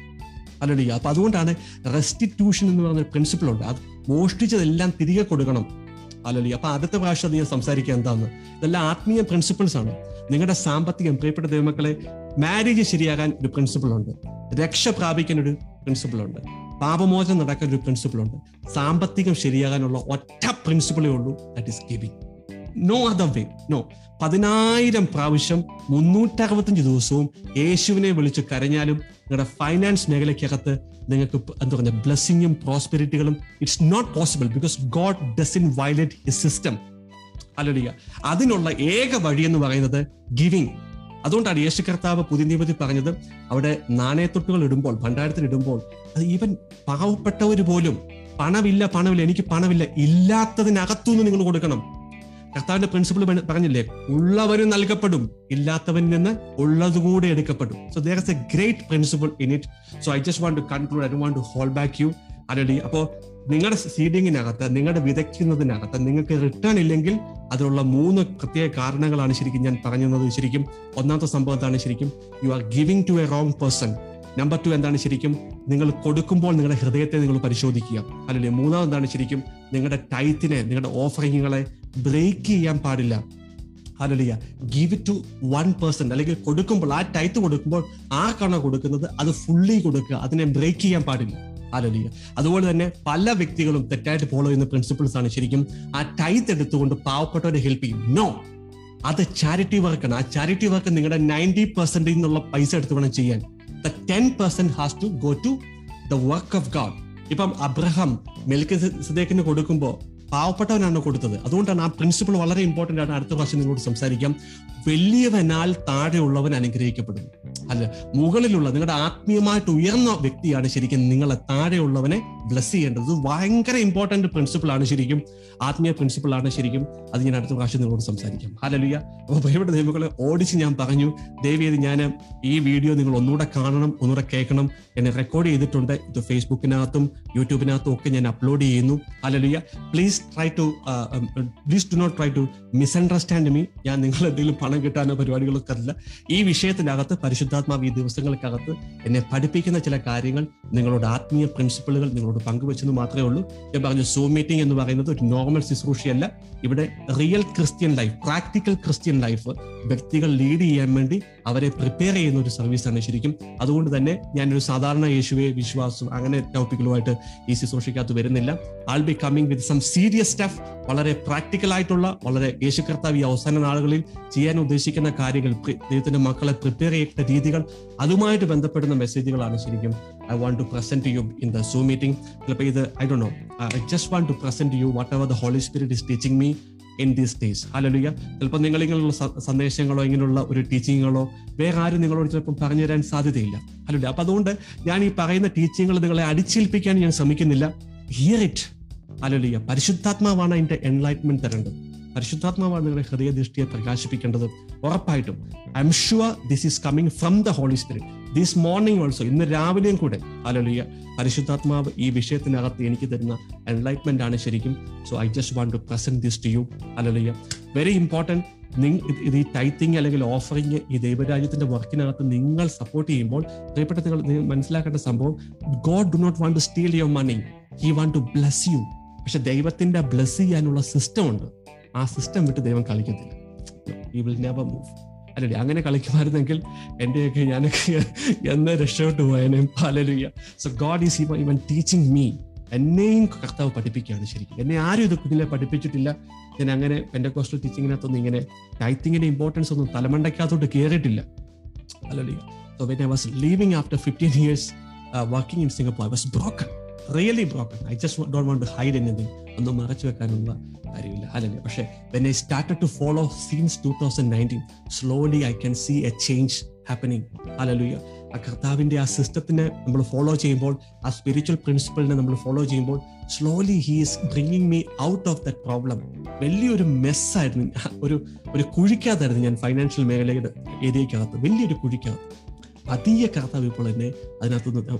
അല്ലടിയ അപ്പൊ അതുകൊണ്ടാണ് റെസ്റ്റിറ്റ്യൂഷൻ എന്ന് പറയുന്ന പ്രിൻസിപ്പിൾ ഉണ്ട്. അത് മോഷ്ടിച്ചതെല്ലാം തിരികെ കൊടുക്കണം. അല്ലടി അപ്പൊ ആദ്യത്തെ പ്രാവശ്യം നീ സംസാരിക്കുക എന്താന്ന്? ഇതെല്ലാം ആത്മീയ പ്രിൻസിപ്പിൾസ് ആണ്. നിങ്ങളുടെ സാമ്പത്തികം പ്രിയപ്പെട്ട ദൈവമക്കളെ മാരേജ് ശരിയാകാൻ ഒരു പ്രിൻസിപ്പിൾ ഉണ്ട്. രക്ഷ പ്രാപിക്കാൻ ഒരു പ്രിൻസിപ്പിൾ ഉണ്ട്. പാപമോചനം നടക്കാൻ ഒരു പ്രിൻസിപ്പിൾ ഉണ്ട്. സാമ്പത്തികം ശരിയാകാനുള്ള ഒറ്റ പ്രിൻസിപ്പിളേ ഉള്ളൂ that is giving no other way no പതിനായിരം പ്രാവശ്യം മുന്നൂറ്ററുപത്തഞ്ച് ദിവസവും യേശുവിനെ വിളിച്ച് കരഞ്ഞാലും നിങ്ങളുടെ ഫൈനാൻസ് മേഖലയ്ക്കകത്ത് നിങ്ങൾക്ക് എന്താ പറയുക ബ്ലെസ്സിങ്ങും പ്രോസ്പെരിറ്റികളും it's not possible because God does in violate his system അല്ലടിയ അതിനുള്ള ഏക വഴി എന്ന് പറയുന്നത് ഗിവിംഗ് അതുകൊണ്ടാണ് യേശു കർത്താവ് പുതിയ നിയമത്തിൽ പറഞ്ഞത് അവിടെ നാണയത്തൊട്ടുകൾ ഇടുമ്പോൾ ഭണ്ഡാരത്തിൽ ഇടുമ്പോൾ അത് ഈവൻ പാവപ്പെട്ടവർ പോലും പണമില്ല പണമില്ല എനിക്ക് പണമില്ല ഇല്ലാത്തതിനകത്തുനിന്ന് നിങ്ങൾ കൊടുക്കണം. കർത്താവിന്റെ പ്രിൻസിപ്പിൾ പറഞ്ഞില്ലേ? ഉള്ളവന് നൽകപ്പെടും ഇല്ലാത്തവനിൽ നിന്ന് ഉള്ളതുകൂടെ എടുക്കപ്പെടും. So there is a great principle in it so I just want to conclude I want to hold back you അല്ലടി അപ്പോ നിങ്ങളുടെ സീഡിങ്ങിനകത്ത് നിങ്ങളുടെ വിതയ്ക്കുന്നതിനകത്ത് നിങ്ങൾക്ക് റിട്ടേൺ ഇല്ലെങ്കിൽ അതിനുള്ള മൂന്ന് പ്രത്യേക കാരണങ്ങളാണ് ശരിക്കും ഞാൻ പറഞ്ഞത് ശരിക്കും. ഒന്നാമത്തെ സംഭവത്താണ് ശരിക്കും? You are giving to a wrong person number two എന്താണ് ശരിക്കും? നിങ്ങൾ കൊടുക്കുമ്പോൾ നിങ്ങളുടെ ഹൃദയത്തെ നിങ്ങൾ പരിശോധിക്കുക. അല്ലെങ്കിൽ മൂന്നാമതാണ് ശരിക്കും? നിങ്ങളുടെ ടൈത്തിനെ നിങ്ങളുടെ ഓഫറിങ്ങുകളെ ബ്രേക്ക് ചെയ്യാൻ പാടില്ല. അല്ലല്ല give it to one person അല്ലെങ്കിൽ കൊടുക്കുമ്പോൾ ആ ടൈത്ത് കൊടുക്കുമ്പോൾ ആർക്കാണോ കൊടുക്കുന്നത്? അത് ഫുള്ളി കൊടുക്കുക. അതിനെ ബ്രേക്ക് ചെയ്യാൻ പാടില്ല. അലലിയ അതുപോലെ തന്നെ പല വ്യക്തികളും തെറ്റായിട്ട് ഫോളോ ചെയ്യുന്ന പ്രിൻസിപ്പിൾസ് ആണ് ശരിക്കും. ആ ടൈത്ത് എടുത്തുകൊണ്ട് പാവപ്പെട്ടവരെ ഹെൽപ്പ് ചെയ്യും. നോ അത് ചാരിറ്റി വർക്കാണ് ആ ചാരിറ്റി വർക്ക് നിങ്ങളുടെ നയന്റി പെർസെന്റിൽ നിന്നുള്ള പൈസ എടുത്ത് വേണം ചെയ്യാൻ. The ten percent has to go to the work of God ഇപ്പം അബ്രഹാം മെൽക്ക് കൊടുക്കുമ്പോൾ പാവപ്പെട്ടവനാണ് കൊടുത്തത്. അതുകൊണ്ടാണ് ആ പ്രിൻസിപ്പിൾ വളരെ ഇമ്പോർട്ടന്റ് ആണ്. അടുത്ത പ്രാവശ്യം നിങ്ങളോട് സംസാരിക്കാം. വലിയവനാൽ താഴെയുള്ളവൻ അനുഗ്രഹിക്കപ്പെടുന്നു. അല്ല മുകളിലുള്ള നിങ്ങളുടെ ആത്മീയമായിട്ട് ഉയർന്ന വ്യക്തിയാണ് ശരിക്കും നിങ്ങളെ താഴെയുള്ളവനെ ബ്ലസ് ചെയ്യേണ്ടത്. ഇത് ഭയങ്കര ഇമ്പോർട്ടന്റ് പ്രിൻസിപ്പിൾ ആണ് ശരിക്കും. ആത്മീയ പ്രിൻസിപ്പിൾ ആണ് ശരിക്കും. അത് ഞാൻ അടുത്ത പ്രാവശ്യം നിങ്ങളോട് സംസാരിക്കാം. ഹലലിയ അപ്പോൾ പ്രിയപ്പെട്ട ദൈവങ്ങളെ ഓടിച്ച് ഞാൻ പറഞ്ഞു ദയവേത് ഞാൻ ഈ വീഡിയോ നിങ്ങൾ ഒന്നുകൂടെ കാണണം ഒന്നുകൂടെ കേൾക്കണം. എന്നെ റെക്കോർഡ് ചെയ്തിട്ടുണ്ട്. ഇത് ഫേസ്ബുക്കിനകത്തും യൂട്യൂബിനകത്തും ഒക്കെ ഞാൻ അപ്ലോഡ് ചെയ്യുന്നു. Hallelujah please try to please do not try to misunderstand me ഞാൻ നിങ്ങൾ എന്തെങ്കിലും പണം കിട്ടാനോ പരിപാടികളൊക്കെ അല്ല ഈ വിഷയത്തിനകത്ത് പരിശുദ്ധാത്മാവ് ഈ ദിവസങ്ങൾക്കകത്ത് എന്നെ പഠിപ്പിക്കുന്ന ചില കാര്യങ്ങൾ നിങ്ങളോട് ആത്മീയ പ്രിൻസിപ്പിളുകൾ നിങ്ങളോട് പങ്കുവെച്ചെന്ന് മാത്രമേ ഉള്ളൂ. ഞാൻ പറഞ്ഞു സൂം മീറ്റിംഗ് എന്ന് പറയുന്നത് ഒരു നോർമൽ ശുശ്രൂഷയല്ല. ഇവിടെ real Christian life practical Christian life വ്യക്തികൾ ലീഡ് ചെയ്യാൻ വേണ്ടി അവരെ പ്രിപ്പയർ ചെയ്യുന്ന ഒരു സർവീസാണ് ശരിക്കും. അതുകൊണ്ട് തന്നെ ഞാനൊരു സാധാരണ യേശുവെ വിശ്വാസം അങ്ങനെ ടോപ്പിക്കുകളുമായിട്ട് ഈ ശുശ്രൂഷയ്ക്കകത്ത് വരുന്നില്ല. All be coming with some serious stuff വളരെ പ്രാക്ടിക്കൽ ആയിട്ടുള്ള വളരെ യേശു കർത്താവ് ഈ അവസാന നാളുകളിൽ ചെയ്യാൻ ഉദ്ദേശിക്കുന്ന കാര്യങ്ങൾ ദൈവത്തിന്റെ മക്കളെ പ്രിപ്പയർ ചെയ്യേണ്ട രീതികൾ അതുമായിട്ട് ബന്ധപ്പെടുന്ന മെസ്സേജുകളാണ് ശരിക്കും I want to present you in the Zoom meeting ചിലപ്പോൾ ഇത് I do know I just want to present you whatever the holy spirit is teaching me in these days hallelujah ചിലപ്പോൾ നിങ്ങൾ ഇങ്ങനെയുള്ള സന്ദേശങ്ങളോ ഇങ്ങനെയുള്ള ഒരു ടീച്ചിങ്ങുകളോ വേറെ ആരും നിങ്ങളോട് ചിലപ്പോൾ പറഞ്ഞു തരാൻ സാധ്യതയില്ല. ഹലലുയ അപ്പൊ അതുകൊണ്ട് ഞാൻ ഈ പറയുന്ന ടീച്ചിങ്ങുകൾ നിങ്ങളെ അടിച്ചേൽപ്പിക്കാൻ ഞാൻ ശ്രമിക്കുന്നില്ല. ഹിയർ ഇറ്റ് ഹലലുയ പരിശുദ്ധാത്മാവാണ് അതിന്റെ എൻലൈറ്റ്മെന്റ് തരേണ്ടത്. പരിശുദ്ധാത്മാവാണ് നിങ്ങളുടെ ഹൃദയദൃഷ്ടിയെ പ്രകാശിപ്പിക്കേണ്ടത് ഉറപ്പായിട്ടും. I am sure this is coming from the holy spirit this morning also ഇന്ന് രാവിലെയും കൂടെ. അലലിയ പരിശുദ്ധാത്മാവ് ഈ വിഷയത്തിനകത്ത് എനിക്ക് തരുന്ന എൻലൈറ്റ്മെന്റ് ആണ് ശരിക്കും. So I just want to present this to you alleluia very important ഇത് ഈ ടൈത്തിങ് അല്ലെങ്കിൽ ഓഫറിങ് ഈ ദൈവരാജ്യത്തിന്റെ വർക്കിനകത്ത് നിങ്ങൾ സപ്പോർട്ട് ചെയ്യുമ്പോൾ പ്രിയപ്പെട്ട നിങ്ങൾ മനസ്സിലാക്കേണ്ട സംഭവം God do not want to steal your money he want to bless you പക്ഷെ ദൈവത്തിന്റെ ബ്ലസ് ചെയ്യാനുള്ള സിസ്റ്റം ഉണ്ട്. ആ സിസ്റ്റം വിട്ട് ദൈവം കളിക്കത്തില്ല. അല്ലല്ലേ അങ്ങനെ കളിക്കുമായിരുന്നെങ്കിൽ എന്റെയൊക്കെ ഞാനൊക്കെ എന്ന് രക്ഷപ്പെട്ടു പോയനെ. പലരുയ so God is even teaching me എന്നെയും കർത്താവ് പഠിപ്പിക്കുകയാണ് ശരിക്കും. എന്നെ ആരും ഇത് കുഞ്ഞിലെ പഠിപ്പിച്ചിട്ടില്ല. ഞാൻ അങ്ങനെ എന്റെ കോസ്റ്റൽ ടീച്ചിങ്ങിനകത്തൊന്നും ഇങ്ങനെ ടൈത്തിങ്ങിന്റെ ഇമ്പോർട്ടൻസ് ഒന്നും തലമണ്ടയ്ക്കകത്തോട്ട് കയറിയിട്ടില്ല അല്ലെ so when I was leaving after fifteen years working in Singapore I was broken really broken I just don't want to hide anything ഒന്നും മറച്ചു വെക്കാനുള്ള കാര്യമില്ല. അല്ലല്ലേ പക്ഷേ when I started to follow since two thousand nineteen slowly I can see a change happening അല്ലല്ലുയ ആ കർത്താവിന്റെ ആ സിസ്റ്റത്തിനെ നമ്മൾ ഫോളോ ചെയ്യുമ്പോൾ ആ സ്പിരിച്വൽ പ്രിൻസിപ്പിളിനെ നമ്മൾ ഫോളോ ചെയ്യുമ്പോൾ slowly he is bringing me out of that problem വലിയൊരു മെസ്സായിരുന്നു ഒരു ഒരു കുഴിക്കകത്തായിരുന്നു ഞാൻ ഫൈനാൻഷ്യൽ മേഖലയുടെ ഏരിയക്കകത്ത്. വലിയൊരു കുഴിക്കകത്ത്. പതിയെ കർത്താവ് ഇപ്പോൾ എന്നെ അതിനകത്ത്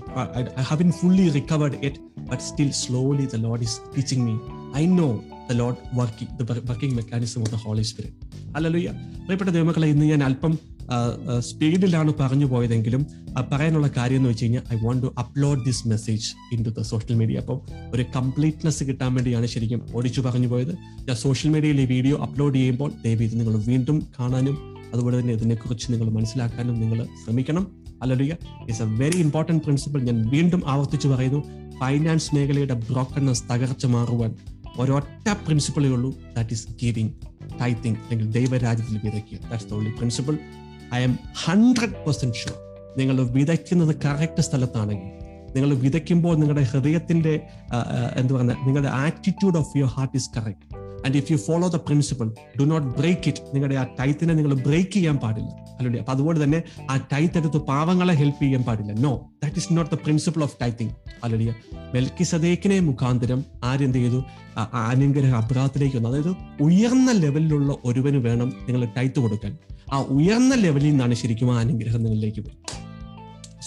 I have been fully recovered it but still slowly the lord is teaching me I know the lord working the working mechanism of the holy spirit അല്ലല്ലോ പ്രിയപ്പെട്ട ദൈവമക്കളെ ഇന്ന് ഞാൻ അല്പം സ്പീഡിലാണ് പറഞ്ഞു പോയതെങ്കിലും പറയാനുള്ള കാര്യം എന്ന് വെച്ച് കഴിഞ്ഞാൽ I want to upload this message into the social media അപ്പം ഒരു കംപ്ലീറ്റ്നെസ് കിട്ടാൻ വേണ്ടിയാണ് ശരിക്കും ഓടിച്ചു പറഞ്ഞു പോയത്. ഞാൻ സോഷ്യൽ മീഡിയയിൽ ഈ വീഡിയോ അപ്ലോഡ് ചെയ്യുമ്പോൾ ദയവ് ഇത് നിങ്ങൾ വീണ്ടും കാണാനും അതുപോലെ തന്നെ ഇതിനെക്കുറിച്ച് നിങ്ങൾ മനസ്സിലാക്കാനും നിങ്ങൾ ശ്രമിക്കണം. അല്ലെങ്കിൽ it's a very important principle ഞാൻ വീണ്ടും ആവർത്തിച്ച് പറയുന്നു. ഫൈനാൻസ് മേഖലയുടെ ബ്രോക്കൺനെസ് തകർച്ച മാറുവാൻ ഒരൊറ്റ പ്രിൻസിപ്പിളേ ഉള്ളൂ ദാറ്റ് ഈസ് ഗിവിംഗ് ടൈത്തിങ് അല്ലെങ്കിൽ ദൈവരാജ്യത്തിൽ വിതയ്ക്കുക. That's the only principle I am hundred percent sure നിങ്ങൾ വിതയ്ക്കുന്നത് കറക്റ്റ് സ്ഥലത്താണെങ്കിൽ നിങ്ങൾ വിതയ്ക്കുമ്പോൾ നിങ്ങളുടെ ഹൃദയത്തിന്റെ എന്താ പറയുക നിങ്ങളുടെ attitude of your heart is correct and if you follow the principle do not break it നിങ്ങളുടെ ആ ടൈത്തിനെ നിങ്ങൾ ബ്രേക്ക് ചെയ്യാൻ പാടില്ല. അല്ലെ അപ്പൊ അതുപോലെ തന്നെ ആ ടൈത്ത് എടുത്ത് പാവങ്ങളെ ഹെൽപ്പ് ചെയ്യാൻ പാടില്ല. No that is not the principle of tithing അല്ലെ മെൽക്കി സദേക്കിനെ മുഖാന്തരം ആരെന്ത് ചെയ്തു അനുഗ്രഹ അബ്രാഹത്തിലേക്ക് വന്നു. അതായത് ഉയർന്ന ലെവലിലുള്ള ഒരുവന് വേണം നിങ്ങൾ ടൈത്ത് കൊടുക്കാൻ. ആ ഉയർന്ന ലെവലിൽ നിന്നാണ് ശരിക്കും ആ അനുഗ്രഹം നിങ്ങളിലേക്ക് വരും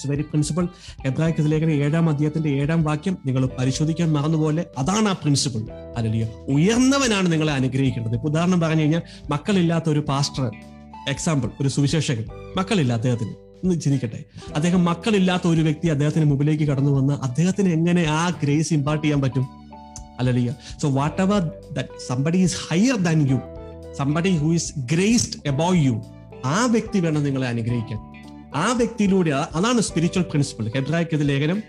വെരി പ്രിൻസിപ്പിൾ എബ്രാഹിക്കത്തിൽ ലേഖന ഏഴാം അധ്യായത്തിന്റെ ഏഴാം വാക്യം നിങ്ങൾ പരിശോധിക്കാൻ മറന്നുപോലെ അതാണ് ആ പ്രിൻസിപ്പിൾ അല്ലയോ ഉയർന്നവനാണ് നിങ്ങളെ അനുഗ്രഹിക്കേണ്ടത്. ഇപ്പൊ ഉദാഹരണം പറഞ്ഞു കഴിഞ്ഞാൽ മക്കളില്ലാത്ത ഒരു പാസ്റ്റർ എക്സാമ്പിൾ ഒരു സുവിശേഷകൻ മക്കളില്ല അദ്ദേഹത്തിന്. ചിന്തിക്കട്ടെ. അദ്ദേഹം മക്കളില്ലാത്ത ഒരു വ്യക്തി അദ്ദേഹത്തിന് മുമ്പിലേക്ക് കടന്നു വന്ന് അദ്ദേഹത്തിന് എങ്ങനെ ആ ഗ്രേസ് ഇമ്പാർട്ട് ചെയ്യാൻ പറ്റും? അല്ലലിയ so whatever somebody is higher than you somebody who is graced above you ആ വ്യക്തി വേണം നിങ്ങളെ അനുഗ്രഹിക്കാൻ. ആ വ്യക്തിയിലൂടെ അതാണ് സ്പിരിച്വൽ പ്രിൻസിപ്പിൾ ഹെബ്രായ്ക്ക് ലേഖനം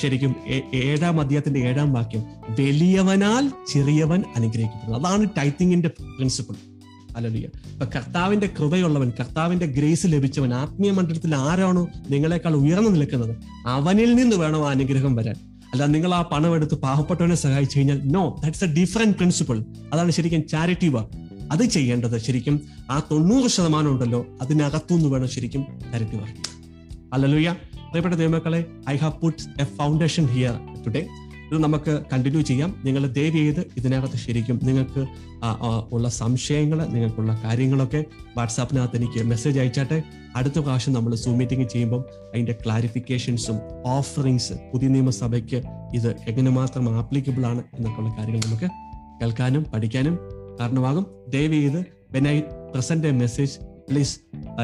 ശരിക്കും ഏഴാം അധ്യായത്തിന്റെ ഏഴാം വാക്യം വലിയവനാൽ ചെറിയവൻ അനുഗ്രഹിക്കപ്പെടുന്നു. അതാണ് ടൈത്തിങ്ങിന്റെ പ്രിൻസിപ്പിൾ അല്ലെങ്കിൽ ഇപ്പൊ കർത്താവിന്റെ കൃപയുള്ളവൻ കർത്താവിന്റെ ഗ്രേസ് ലഭിച്ചവൻ ആത്മീയ മണ്ഡലത്തിൽ ആരാണോ നിങ്ങളെക്കാൾ ഉയർന്നു നിൽക്കുന്നത് അവനിൽ നിന്ന് വേണം ആ അനുഗ്രഹം വരാൻ. അല്ല നിങ്ങൾ ആ പണം എടുത്ത് പാവപ്പെട്ടവനെ സഹായിച്ചു കഴിഞ്ഞാൽ no that's a different principle അതാണ് ശരിക്കും ചാരിറ്റി വർക്ക് അത് ചെയ്യേണ്ടത് ശരിക്കും ആ തൊണ്ണൂറ് ശതമാനം ഉണ്ടല്ലോ അതിനകത്തുനിന്ന് വേണം ശരിക്കും കരുതി പറയും അല്ലല്ലോയ്യ പ്രിയപ്പെട്ട ദൈവമക്കളെ I have put a foundation here today ഇത് നമുക്ക് കണ്ടിന്യൂ ചെയ്യാം. നിങ്ങൾ ദയവ് ചെയ്ത് ഇതിനകത്ത് ശരിക്കും നിങ്ങൾക്ക് ഉള്ള സംശയങ്ങൾ നിങ്ങൾക്കുള്ള കാര്യങ്ങളൊക്കെ വാട്സാപ്പിനകത്ത് എനിക്ക് മെസ്സേജ് അയച്ചാട്ടെ. അടുത്ത പ്രാവശ്യം നമ്മൾ സൂം മീറ്റിംഗ് ചെയ്യുമ്പം അതിന്റെ ക്ലാരിഫിക്കേഷൻസും ഓഫറിങ്സ് പുതിയ നിയമസഭയ്ക്ക് ഇത് എങ്ങനെ മാത്രം ആപ്ലിക്കബിൾ ആണ് എന്നൊക്കെയുള്ള കാര്യങ്ങൾ നമുക്ക് കേൾക്കാനും പഠിക്കാനും കാരണമാകും. ദയവ് ചെയ്ത് when I present a message please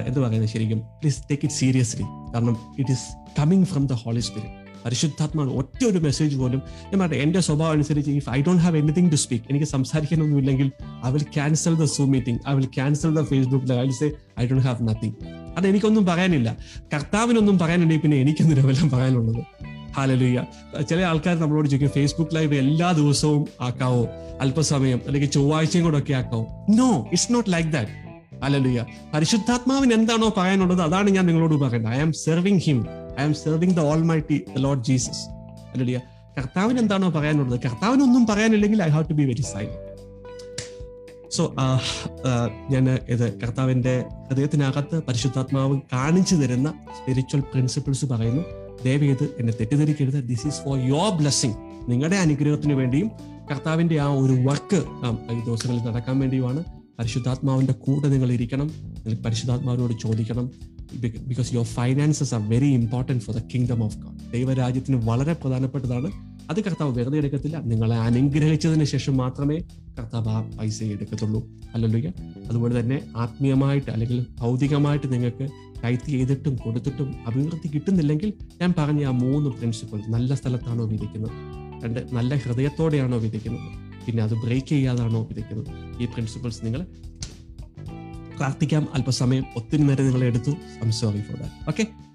എന്ത് പറയുന്നത് ശരിക്കും? പ്ലീസ് ടേക്ക് ഇറ്റ് സീരിയസ്ലി കാരണം it is coming from the holy spirit പരിശുദ്ധാത്മാവ് ഒറ്റ ഒരു മെസ്സേജ് പോലും ഞാൻ പറയട്ടെ എന്റെ സ്വഭാവം അനുസരിച്ച് if I don't have anything to speak എനിക്ക് സംസാരിക്കാനൊന്നുമില്ലെങ്കിൽ I will cancel the Zoom meeting I will cancel the Facebook I will say I don't have nothing അത് എനിക്കൊന്നും പറയാനില്ല. കർത്താവിനൊന്നും പറയാനുണ്ടെങ്കിൽ പിന്നെ എനിക്കൊന്നും വല്ലതും പറയാനുള്ളത്. ഹാലലുയ്യ ചില ആൾക്കാർ നമ്മളോട് ചോദിക്കും ഫേസ്ബുക്ക് ലൈവ് എല്ലാ ദിവസവും ആക്കാവോ? അല്പസമയം അല്ലെങ്കിൽ ചൊവ്വാഴ്ചയും കൂടെ ഒക്കെ ആക്കാവോ? No it's not like that hallelujah പരിശുദ്ധാത്മാവിന് എന്താണോ പറയാനുള്ളത് അതാണ് ഞാൻ നിങ്ങളോട് പറയുന്നത്. I am serving him I am serving the almighty the lord Jesus അല്ലടിയ കർത്താവിന് എന്താണോ പറയാനുള്ളത്? കർത്താവിന് ഒന്നും പറയാനില്ലെങ്കിൽ I have to be very silent so ഞാൻ ഇത് കർത്താവിന്റെ ഹൃദയത്തിനകത്ത് പരിശുദ്ധാത്മാവ് കാണിച്ചു തരുന്ന സ്പിരിച്വൽ പ്രിൻസിപ്പിൾസ് പറയുന്നു. ദയവേത് എന്നെ തെറ്റിദ്ധരിക്കരുത്. This is for your blessing നിങ്ങളുടെ അനുഗ്രഹത്തിന് വേണ്ടിയും കർത്താവിന്റെ ആ ഒരു വർക്ക് ഈ ദിവസങ്ങളിൽ നടക്കാൻ വേണ്ടിയുമാണ്. പരിശുദ്ധാത്മാവിന്റെ കൂടെ നിങ്ങൾ ഇരിക്കണം. നിങ്ങൾ പരിശുദ്ധാത്മാവിനോട് ചോദിക്കണം. Because your finances are very important for the kingdom of God ദൈവരാജ്യത്തിന് വളരെ പ്രധാനപ്പെട്ടതാണ്. അത് കർത്താവ് വെറുതെ എടുക്കത്തില്ല. നിങ്ങളെ അനുഗ്രഹിച്ചതിന് ശേഷം മാത്രമേ കർത്താവ് ആ പൈസ എടുക്കത്തുള്ളൂ. അല്ലല്ലോ അതുപോലെ തന്നെ ആത്മീയമായിട്ട് അല്ലെങ്കിൽ ഭൗതികമായിട്ട് നിങ്ങൾക്ക് കൈത്ത് ചെയ്തിട്ടും കൊടുത്തിട്ടും അഭിവൃദ്ധി കിട്ടുന്നില്ലെങ്കിൽ ഞാൻ പറഞ്ഞ ആ മൂന്ന് പ്രിൻസിപ്പിൾ നല്ല സ്ഥലത്താണോ വിധിക്കുന്നത്? രണ്ട് നല്ല ഹൃദയത്തോടെയാണോ വിധിക്കുന്നത്? പിന്നെ അത് ബ്രേക്ക് ചെയ്യാതാണോ വിധിക്കുന്നത്? ഈ പ്രിൻസിപ്പിൾസ് നിങ്ങൾ പ്രാർത്ഥിക്കാം. അല്പസമയം ഒത്തിരി നേരം നിങ്ങൾ എടുത്തു. I'm sorry for that okay